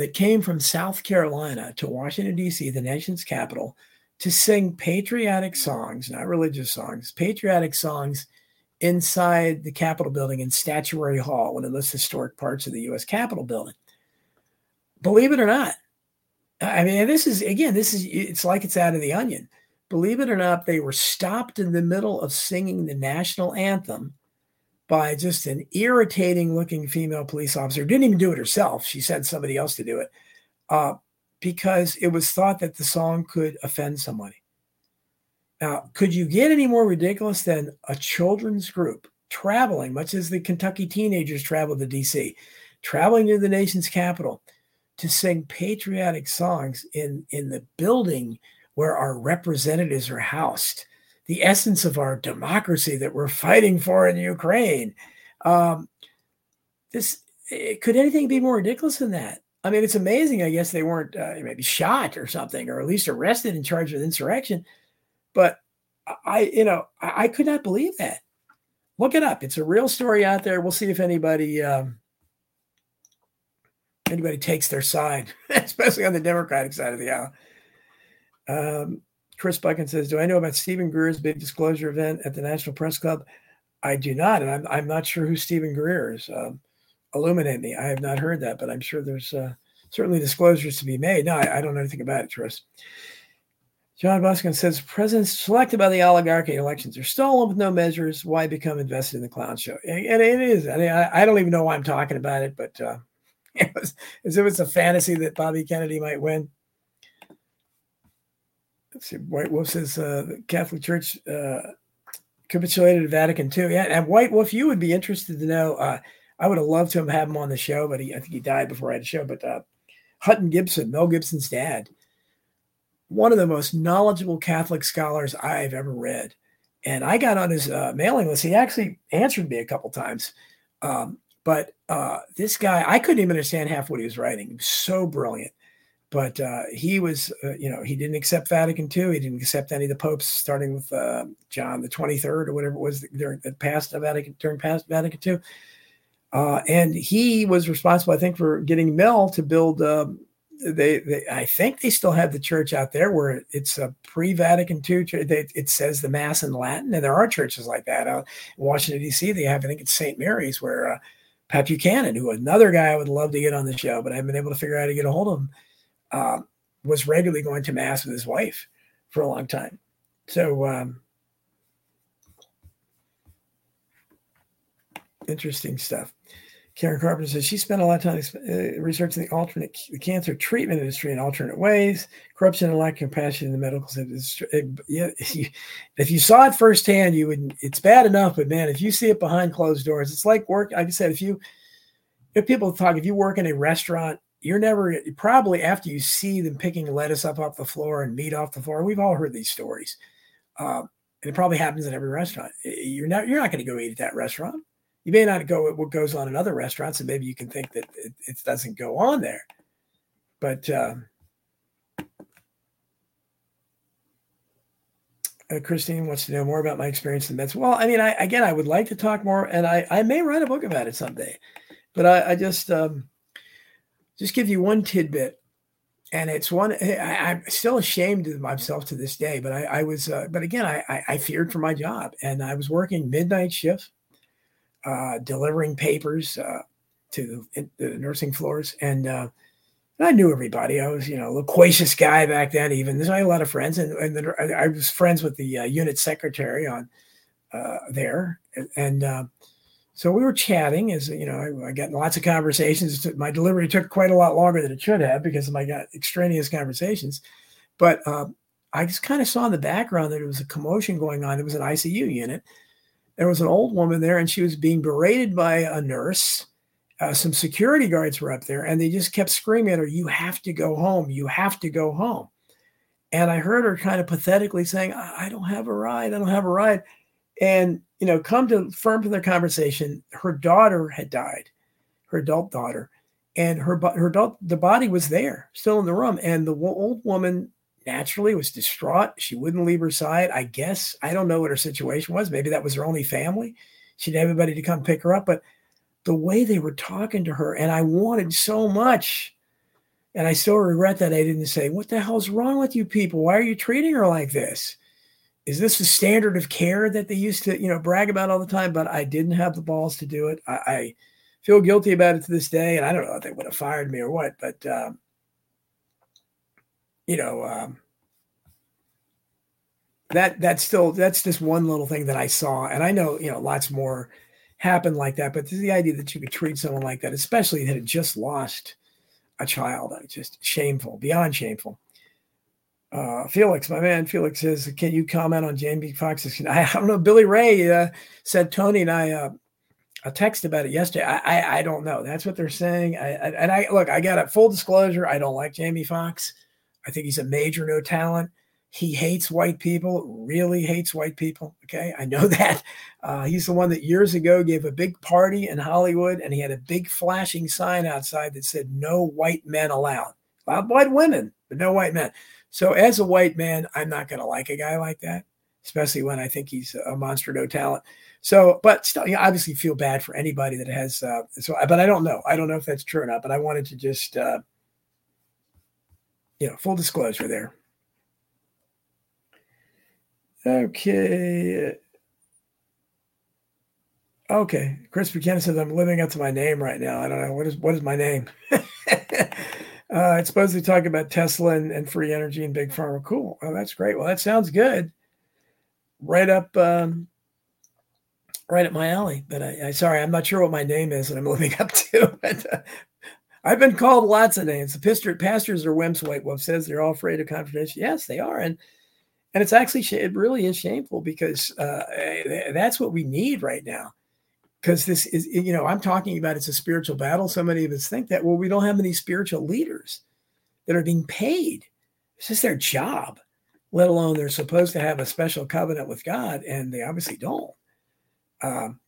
that came from South Carolina to Washington, D.C., the nation's capital, to sing patriotic songs, not religious songs, patriotic songs inside the Capitol building in Statuary Hall, one of the most historic parts of the U.S. Capitol building. Believe it or not, I mean, this is, again, this is, it's like it's out of the onion. Believe it or not, they were stopped in the middle of singing the national anthem by just an irritating looking female police officer. Didn't even do it herself. She sent somebody else to do it uh, because it was thought that the song could offend somebody. Now, could you get any more ridiculous than a children's group traveling, much as the Kentucky teenagers traveled to DC, traveling to the nation's capital to sing patriotic songs in, in the building where our representatives are housed? The essence of our democracy that we're fighting for in Ukraine. Um, this eh, could anything be more ridiculous than that? I mean, it's amazing. I guess they weren't uh, maybe shot or something, or at least arrested and charged with insurrection. But I, you know, I, I could not believe that. Look it up. It's a real story out there. We'll see if anybody um, anybody takes their side, (laughs) especially on the Democratic side of the aisle. Um, Chris Buchan says, Do I know about Steven Greer's big disclosure event at the National Press Club? I do not. And I'm, I'm not sure who Steven Greer is. Um, illuminate me. I have not heard that, but I'm sure there's uh, certainly disclosures to be made. No, I, I, don't know anything about it, Chris. John Buskin says, Presidents selected by the oligarchy elections are stolen with no measures. Why become invested in the clown show? And it is. I mean, I, I don't even know why I'm talking about it, but uh, (laughs) it was, as if it's a fantasy that Bobby Kennedy might win see, White Wolf says uh, the Catholic Church uh, capitulated at Vatican II. Yeah, and White Wolf, you would be interested to know. Uh, I would have loved to have him on the show, but he, I think he died before I had a show. But uh, Hutton Gibson, Mel Gibson's dad, one of the most knowledgeable Catholic scholars I've ever read. And I got on his uh, mailing list. He actually answered me a couple times. Um, but uh, this guy, I couldn't even understand half what he was writing. He was so brilliant but uh, he was, uh, you know, he didn't accept Vatican II. He didn't accept any of the popes, starting with uh, John the Twenty Third or whatever it was during the past Vatican during past Vatican II. Uh, and he was responsible, I think, for getting Mel to build. Um, they, they, I think they still have the church out there where it's a pre-Vatican II. They, it says the Mass in Latin, and there are churches like that out in Washington D.C. They have, I think, it's St. Mary's, where uh, Pat Buchanan, who another guy I would love to get on the show, but I haven't been able to figure out how to get a hold of him um, was regularly going to mass with his wife for a long time. So um, interesting stuff. Karen Carpenter says she spent a lot of time uh, researching the alternate the cancer treatment industry in alternate ways, corruption and lack of compassion in the medical industry. Yeah, (laughs) if you saw it firsthand, you would. It's bad enough, but man, if you see it behind closed doors, it's like work. Like I said, if you if people talk, if you work in a restaurant you're never probably after you see them picking lettuce up off the floor and meat off the floor. We've all heard these stories, um, and it probably happens in every restaurant. You're not you're not going to go eat at that restaurant. You may not go at what goes on in other restaurants, and maybe you can think that it, it doesn't go on there. But uh, uh, Christine wants to know more about my experience in Mets. Well, I mean, I again, I would like to talk more, and I I may write a book about it someday. But I, I just um, just give you one tidbit, and it's one I, am still ashamed of myself to this day. But I, I was, uh, but again, I, I, I feared for my job, and I was working midnight shift, uh, delivering papers uh, to the, the, nursing floors, and uh, I knew everybody. I was, you know, a loquacious guy back then. Even there's I had a lot of friends, and, and the, I was friends with the uh, unit secretary on uh, there, and. So we were chatting as you know, I, I, got lots of conversations. My delivery took quite a lot longer than it should have because of my got extraneous conversations. But um, I just kind of saw in the background that there was a commotion going on. It was an ICU unit. There was an old woman there, and she was being berated by a nurse. Uh, some security guards were up there, and they just kept screaming at her, "You have to go home! You have to go home!" And I heard her kind of pathetically saying, "I, I don't have a ride. I don't have a ride." And you know, come to firm from their conversation, her daughter had died, her adult daughter, and her her adult the body was there, still in the room, and the old woman naturally was distraught. She wouldn't leave her side. I guess I don't know what her situation was. Maybe that was her only family. She'd have everybody to come pick her up, but the way they were talking to her, and I wanted so much. And I still regret that I didn't say, What the hell's wrong with you people? Why are you treating her like this? Is this the standard of care that they used to, you know, brag about all the time? But I didn't have the balls to do it. I, I feel guilty about it to this day, and I don't know if they would have fired me or what, but um, you know, um, that that's still that's just one little thing that I saw, and I know you know lots more happen like that. But the idea that you could treat someone like that, especially that had just lost a child, just shameful, beyond shameful uh, Felix, my man, Felix says, "Can you comment on Jamie Foxx's?" I, I don't know. Billy Ray uh, said Tony and I uh, a text about it yesterday. I, I, I don't know. That's what they're saying. I, I, and I look. I got a full disclosure. I don't like Jamie Foxx. I think he's a major no talent. He hates white people. Really hates white people. Okay, I know (laughs) that. Uh, he's the one that years ago gave a big party in Hollywood, and he had a big flashing sign outside that said "No white men allowed." Allowed white women, but no white men. So as a white man, I'm not going to like a guy like that, especially when I think he's a monster no talent. So, but still, you obviously feel bad for anybody that has. Uh, so, but I don't know. I don't know if that's true or not. But I wanted to just, uh, you know, full disclosure there. Okay. Okay. Chris Buchanan says I'm living up to my name right now. I don't know what is what is my name. (laughs) Uh, it's supposedly talking about Tesla and, and, free energy and big pharma. Cool. Oh, that's great. Well, that sounds good. Right up, um, right up my alley. But I, I, sorry, I'm not sure what my name is that I'm (laughs) living up to. but, uh, I've been called lots of names. The pastor, pastors are wimps. White Wolf says they're all afraid of confrontation. Yes, they are, and and it's actually it really is shameful because uh, eh, that's what we need right now because this is you know i'm talking about it's a spiritual battle so many of us think that well we don't have any spiritual leaders that are being paid it's just their job let alone they're supposed to have a special covenant with god and they obviously don't um,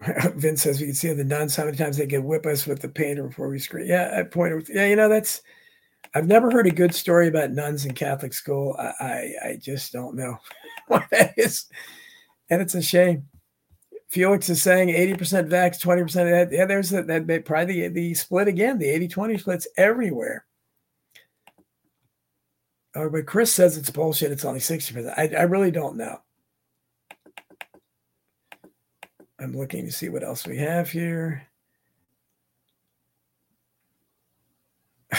(laughs) Vince says we can see the nuns how many times they can whip us with the painter before we scream. Yeah, I pointed. Yeah, you know that's. I've never heard a good story about nuns in Catholic school. I I, I just don't know (laughs) what that is and it's a shame. Felix is saying 80% vax, 20% yeah, there's that, that probably the, the split again, the 80 20 splits everywhere. Oh, but Chris says it's bullshit. It's only 60%. I, I really don't know. I'm looking to see what else we have here. (laughs)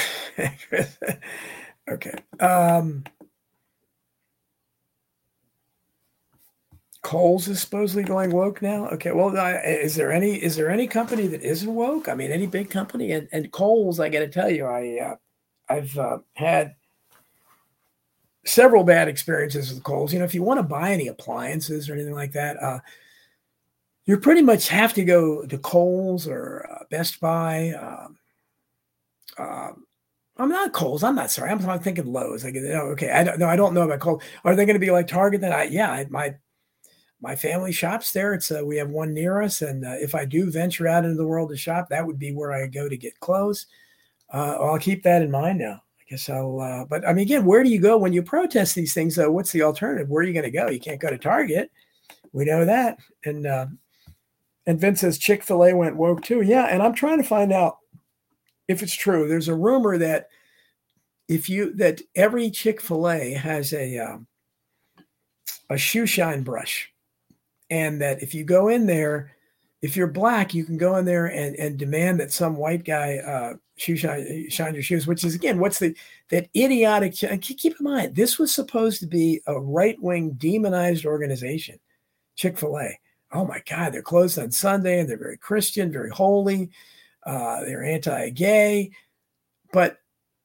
okay. Um, Kohl's is supposedly going woke now. Okay, well, is there any is there any company that isn't woke? I mean, any big company and and Kohl's, I got to tell you, I uh, I've uh, had several bad experiences with Kohl's. You know, if you want to buy any appliances or anything like that, uh, you pretty much have to go to Kohl's or uh, Best Buy. Um, uh, I'm not Kohl's. I'm not sorry. I'm, I'm thinking Lowe's. Like, oh, okay, I don't know. I don't know about Kohl's. Are they going to be like Target? Then I, yeah, I, my my family shops there. It's uh, we have one near us, and uh, if I do venture out into the world to shop, that would be where I go to get clothes. Uh, I'll keep that in mind now. I guess I'll. Uh, but I mean, again, where do you go when you protest these things? Though, what's the alternative? Where are you going to go? You can't go to Target. We know that. And uh, and Vince says Chick Fil A went woke too. Yeah, and I'm trying to find out if it's true. There's a rumor that if you that every Chick Fil A has a um, a shoe shine brush, and that if you go in there, if you're black, you can go in there and and demand that some white guy uh, shoe shine shine your shoes. Which is again, what's the that idiotic? Keep in mind, this was supposed to be a right wing demonized organization, Chick Fil A. Oh my God, they're closed on Sunday and they're very Christian, very holy. Uh, they're anti-gay, but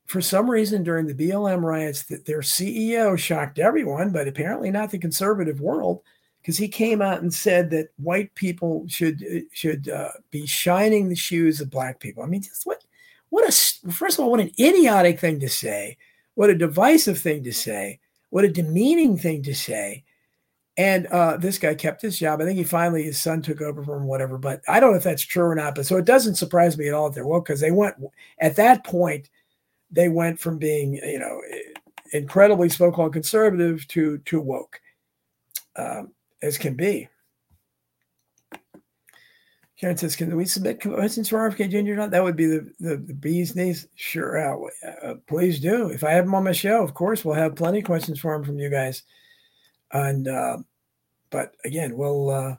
for some reason during the BLM riots, that their CEO shocked everyone, but apparently not the conservative world, because he came out and said that white people should should uh, be shining the shoes of black people. I mean, just what what a first of all, what an idiotic thing to say, what a divisive thing to say, what a demeaning thing to say. And uh, this guy kept his job. I think he finally his son took over from whatever. But I don't know if that's true or not. But so it doesn't surprise me at all that they're woke because they went at that point. They went from being you know incredibly so-called conservative to to woke um, as can be. Karen says, "Can we submit questions for RFK Jr.? Not That would be the, the, the bee's knees. Sure, uh, please do. If I have him on my show, of course, we'll have plenty of questions for him from you guys. And uh, but again, will uh,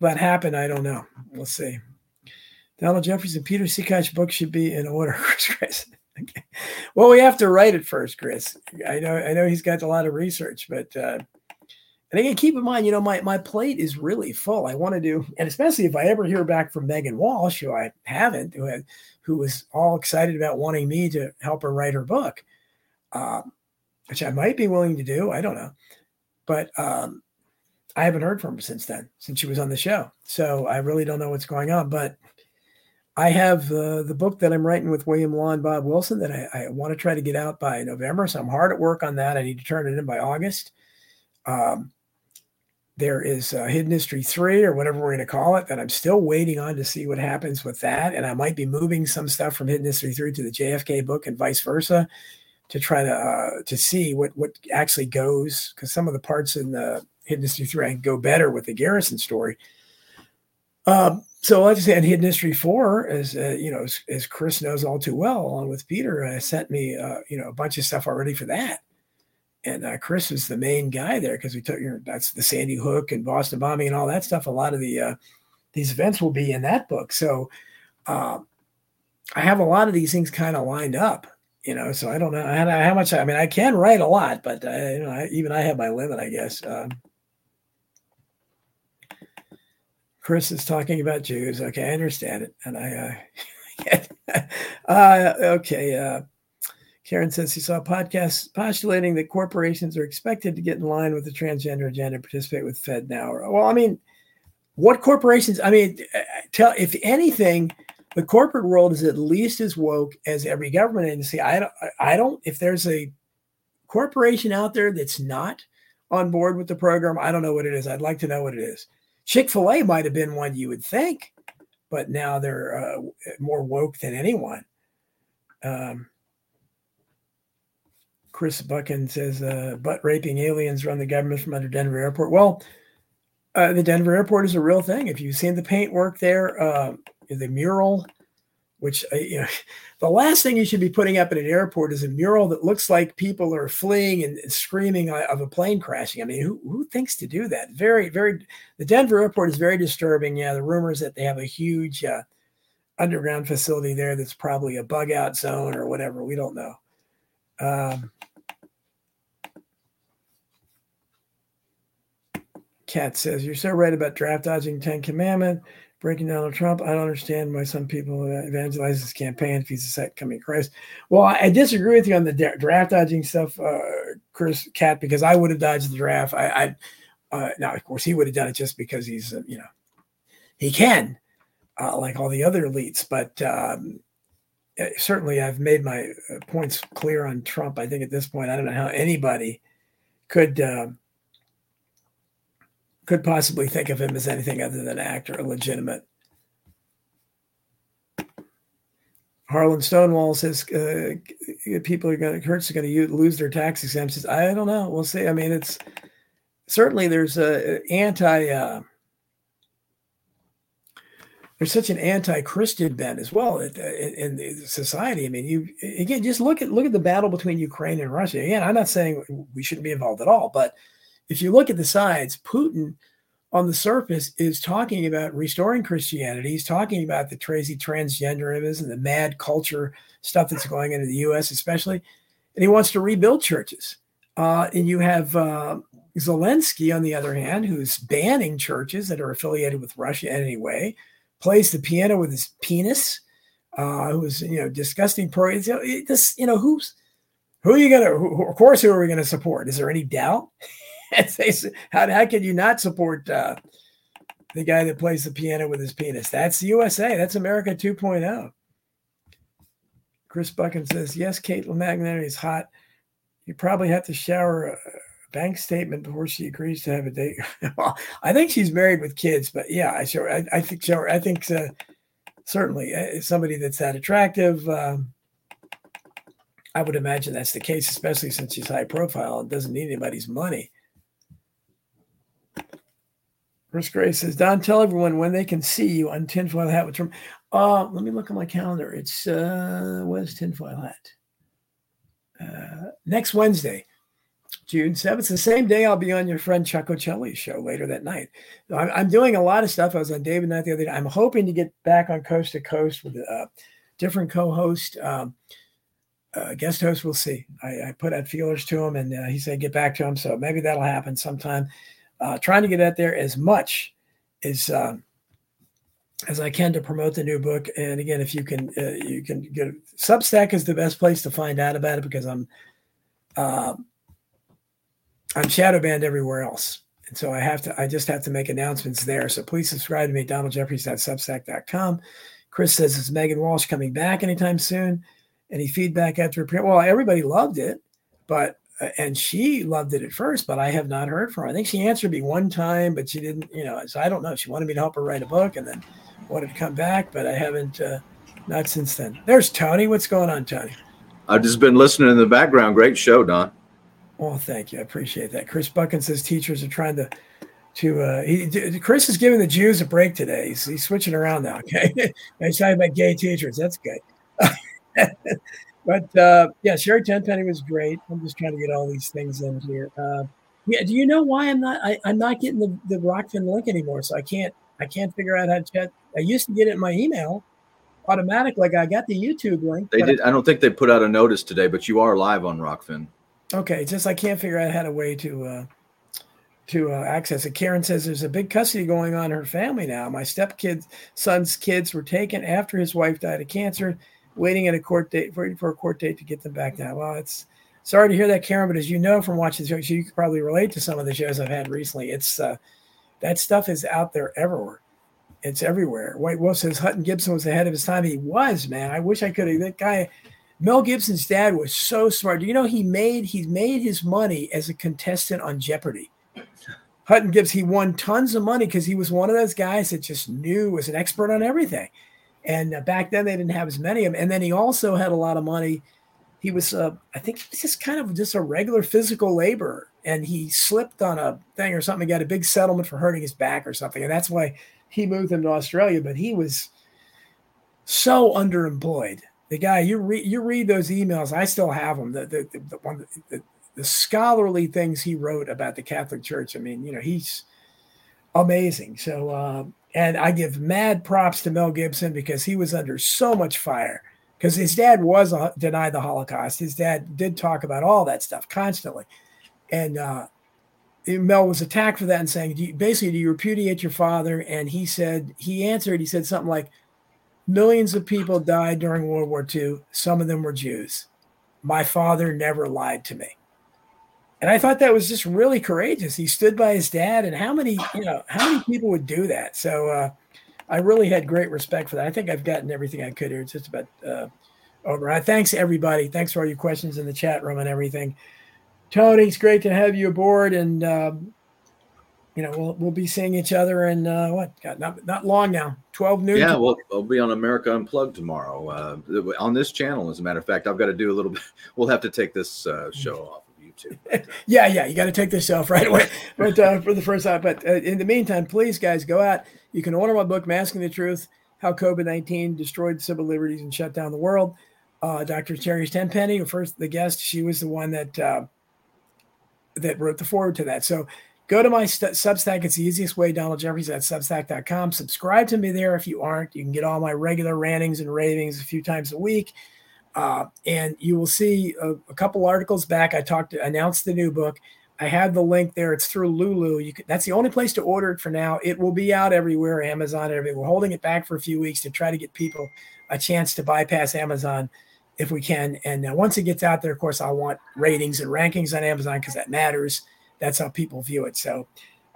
that happen? I don't know. We'll see. Donald Jeffries and Peter Sikac book should be in order, (laughs) Chris. okay. Well, we have to write it first, Chris. I know. I know he's got a lot of research, but uh, and again, keep in mind, you know, my my plate is really full. I want to do, and especially if I ever hear back from Megan Walsh, who I haven't, who had, who was all excited about wanting me to help her write her book, uh, which I might be willing to do. I don't know but um, I haven't heard from her since then, since she was on the show. So I really don't know what's going on. But I have uh, the book that I'm writing with William Law and Bob Wilson that I, I, want to try to get out by November. So I'm hard at work on that. I need to turn it in by August. Um, there is uh, Hidden History 3 or whatever we're going to call it that I'm still waiting on to see what happens with that. And I might be moving some stuff from Hidden History 3 to the JFK book and vice versa to try to uh, to see what what actually goes because some of the parts in the Hidden History three I can go better with the Garrison story. Um, so I said, Hidden History four, as uh, you know, as, as, Chris knows all too well, along with Peter, uh, sent me uh, you know a bunch of stuff already for that. And uh, Chris is the main guy there because we took you know, that's the Sandy Hook and Boston bombing and all that stuff. A lot of the uh, these events will be in that book. So um, I have a lot of these things kind of lined up you know, so I don't know how, much. I mean, I can write a lot, but uh, you know, I, even I have my limit, I guess. Um, Chris is talking about Jews. Okay, I understand it, and I. Uh, (laughs) uh, okay. Karen says he saw podcasts postulating that corporations are expected to get in line with the transgender agenda, and participate with Fed now. Well, I mean, what corporations? I mean, uh, tell if anything the corporate world is at least as woke as every government agency. I don't, I don't, if there's a corporation out there that's not on board with the program, I don't know what it is. I'd like to know what it is. Chick fil A might have been one you would think, but now they're uh, more woke than anyone. Um, Chris Buchan says, uh, butt raping aliens run the government from under Denver airport. Well, uh, the Denver airport is a real thing. If you've seen the paint work there, uh, the mural, which uh, you know, (laughs) the last thing you should be putting up at an airport is a mural that looks like people are fleeing and, screaming of a plane crashing. I mean, who, who thinks to do that? Very, very. The Denver airport is very disturbing. Yeah, the rumors that they have a huge uh, underground facility there that's probably a bug out zone or whatever. We don't know. Um, Kat says, You're so right about draft dodging Ten Commandment breaking Donald Trump. I don't understand why some people evangelize this campaign if he's a second coming Christ. Well, I disagree with you on the draft dodging stuff, uh, Chris Cat, because I would have dodged the draft. I, I uh, now, of course, he would have done it just because he's, uh, you know, he can, uh, like all the other elites. But um, eh, certainly, I've made my uh, points clear on Trump. I think at this point, I don't know how anybody could uh, could possibly think of him as anything other than an actor, a legitimate. Harlan Stonewall says uh, people are going to Kurtz are going to lose their tax exemptions. I don't know. We'll see. I mean, it's certainly there's a anti. Uh, there's such an anti-Christian bent as well in, in, society. I mean, you again just look at look at the battle between Ukraine and Russia. Again, I'm not saying we shouldn't be involved at all, but if you look at the sides, Putin on the surface is talking about restoring Christianity. He's talking about the crazy transgenderism the mad culture stuff that's going into the U.S., especially, and he wants to rebuild churches. Uh, and you have uh, Zelensky, on the other hand, who's banning churches that are affiliated with Russia anyway, plays the piano with his penis, uh, who's you know disgusting. Pro, this you know who's who are you gonna? Of course, who are we gonna support? Is there any doubt? (laughs) how, how can you not support uh, the guy that plays the piano with his penis? That's the USA. That's America 2.0. Chris Buchan says, yes, Caitlin McNary is hot. You probably have to shower a bank statement before she agrees to have a date. (laughs) well, I think she's married with kids, but yeah, I sure I, I think sure I think uh, certainly uh, somebody that's that attractive. Um, I would imagine that's the case, especially since she's high profile and doesn't need anybody's money. Chris Gray says, Don, tell everyone when they can see you on Tinfoil Hat with Trump. Uh, let me look at my calendar. It's uh, where's Tinfoil Hat? Uh, next Wednesday, June 7th, the same day I'll be on your friend Chuck Ochelli's show later that night. I'm, I'm, doing a lot of stuff. I was on David Knight the other day. I'm hoping to get back on Coast to Coast with a different co-host. Um, uh, guest host, we'll see. I, I, put out feelers to him, and uh, he said get back to him. So maybe that'll happen sometime uh, trying to get out there as much as uh, as I can to promote the new book. And again, if you can, uh, you can get Substack is the best place to find out about it because I'm uh, I'm shadow banned everywhere else. And so I have to, I just have to make announcements there. So please subscribe to me, donaldjeffries.substack.com. Chris says, is Megan Walsh coming back anytime soon? Any feedback after a Well, everybody loved it, but and she loved it at first, but I have not heard from her. I think she answered me one time, but she didn't, you know, so I don't know. She wanted me to help her write a book and then wanted to come back, but I haven't, uh, not since then. There's Tony. What's going on, Tony? I've just been listening in the background. Great show, Don. Well, thank you. I appreciate that. Chris Buchan says teachers are trying to, to, uh, he, Chris is giving the Jews a break today. He's, he's switching around now. Okay. He's talking about gay teachers. That's good. (laughs) But uh, yeah, Sherri Tenpenny was great. I'm just trying to get all these things in here. Uh, yeah, do you know why I'm not? I, am not getting the, the Rokfin link anymore, so I can't. I can't figure out how to chat. I used to get it in my email automatic, like I got the YouTube link. They did. I, I don't think they put out a notice today, but you are live on Rokfin. Okay, it's just I can't figure out how to way to uh, to uh, access it. Karen says there's a big custody going on in her family now. My stepkid son's kids were taken after his wife died of cancer waiting at a court date, waiting for a court date to get them back now. Well, it's sorry to hear that, Karen, but as you know from watching the show, you could probably relate to some of the shows I've had recently. It's uh, that stuff is out there everywhere. It's everywhere. White Wolf says Hutton Gibson was ahead of his time. He was, man. I wish I could have. That guy, Mel Gibson's dad, was so smart. Do you know he made he made his money as a contestant on Jeopardy? Hutton Gibbs, he won tons of money because he was one of those guys that just knew was an expert on everything. And uh, back then they didn't have as many of them. And then he also had a lot of money. He was, uh, I think, he was just kind of just a regular physical laborer, and he slipped on a thing or something. Got a big settlement for hurting his back or something, and that's why he moved him to Australia. But he was so underemployed. The guy you read, you read those emails. I still have them. The the, the, the one the, the scholarly things he wrote about the Catholic Church. I mean, you know, he's amazing. So uh, and I give mad props to Mel Gibson because he was under so much fire. Because his dad was a, denied the Holocaust. His dad did talk about all that stuff constantly. And uh, Mel was attacked for that and saying, do you, basically, do you repudiate your father? And he said, he answered, he said something like, millions of people died during World War II. Some of them were Jews. My father never lied to me. And I thought that was just really courageous. He stood by his dad, and how many, you know, how many people would do that? So, uh, I really had great respect for that. I think I've gotten everything I could here. It's just about uh, over. I thanks everybody. Thanks for all your questions in the chat room and everything. Tony, it's great to have you aboard, and um, you know we'll we'll be seeing each other in uh, what? God, not not long now. Twelve noon. Yeah, we'll, we'll be on America Unplugged tomorrow uh, on this channel. As a matter of fact, I've got to do a little (laughs) bit. We'll have to take this uh, show off. (laughs) yeah, yeah, you got to take this off right away. (laughs) But uh, for the first time, but uh, in the meantime, please, guys, go out. You can order my book, Masking the Truth: How COVID nineteen Destroyed Civil Liberties and Shut Down the World. Uh, Dr. Sherri Tenpenny, first the guest, she was the one that uh, that wrote the foreword to that. So go to my st- Substack. It's the easiest way, Donald Jeffries at substack.com. Subscribe to me there if you aren't. You can get all my regular rantings and ravings a few times a week. Uh, and you will see a, a, couple articles back. I talked to announced the new book. I have the link there. It's through Lulu. You can, that's the only place to order it for now. It will be out everywhere, Amazon everything. We're holding it back for a few weeks to try to get people a chance to bypass Amazon if we can. And uh, once it gets out there, of course, I want ratings and rankings on Amazon because that matters. That's how people view it. So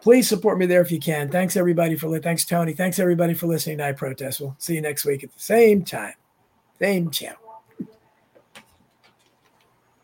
please support me there if you can. Thanks everybody for listening. thanks Tony. Thanks everybody for listening to I Protest. We'll see you next week at the same time, same channel.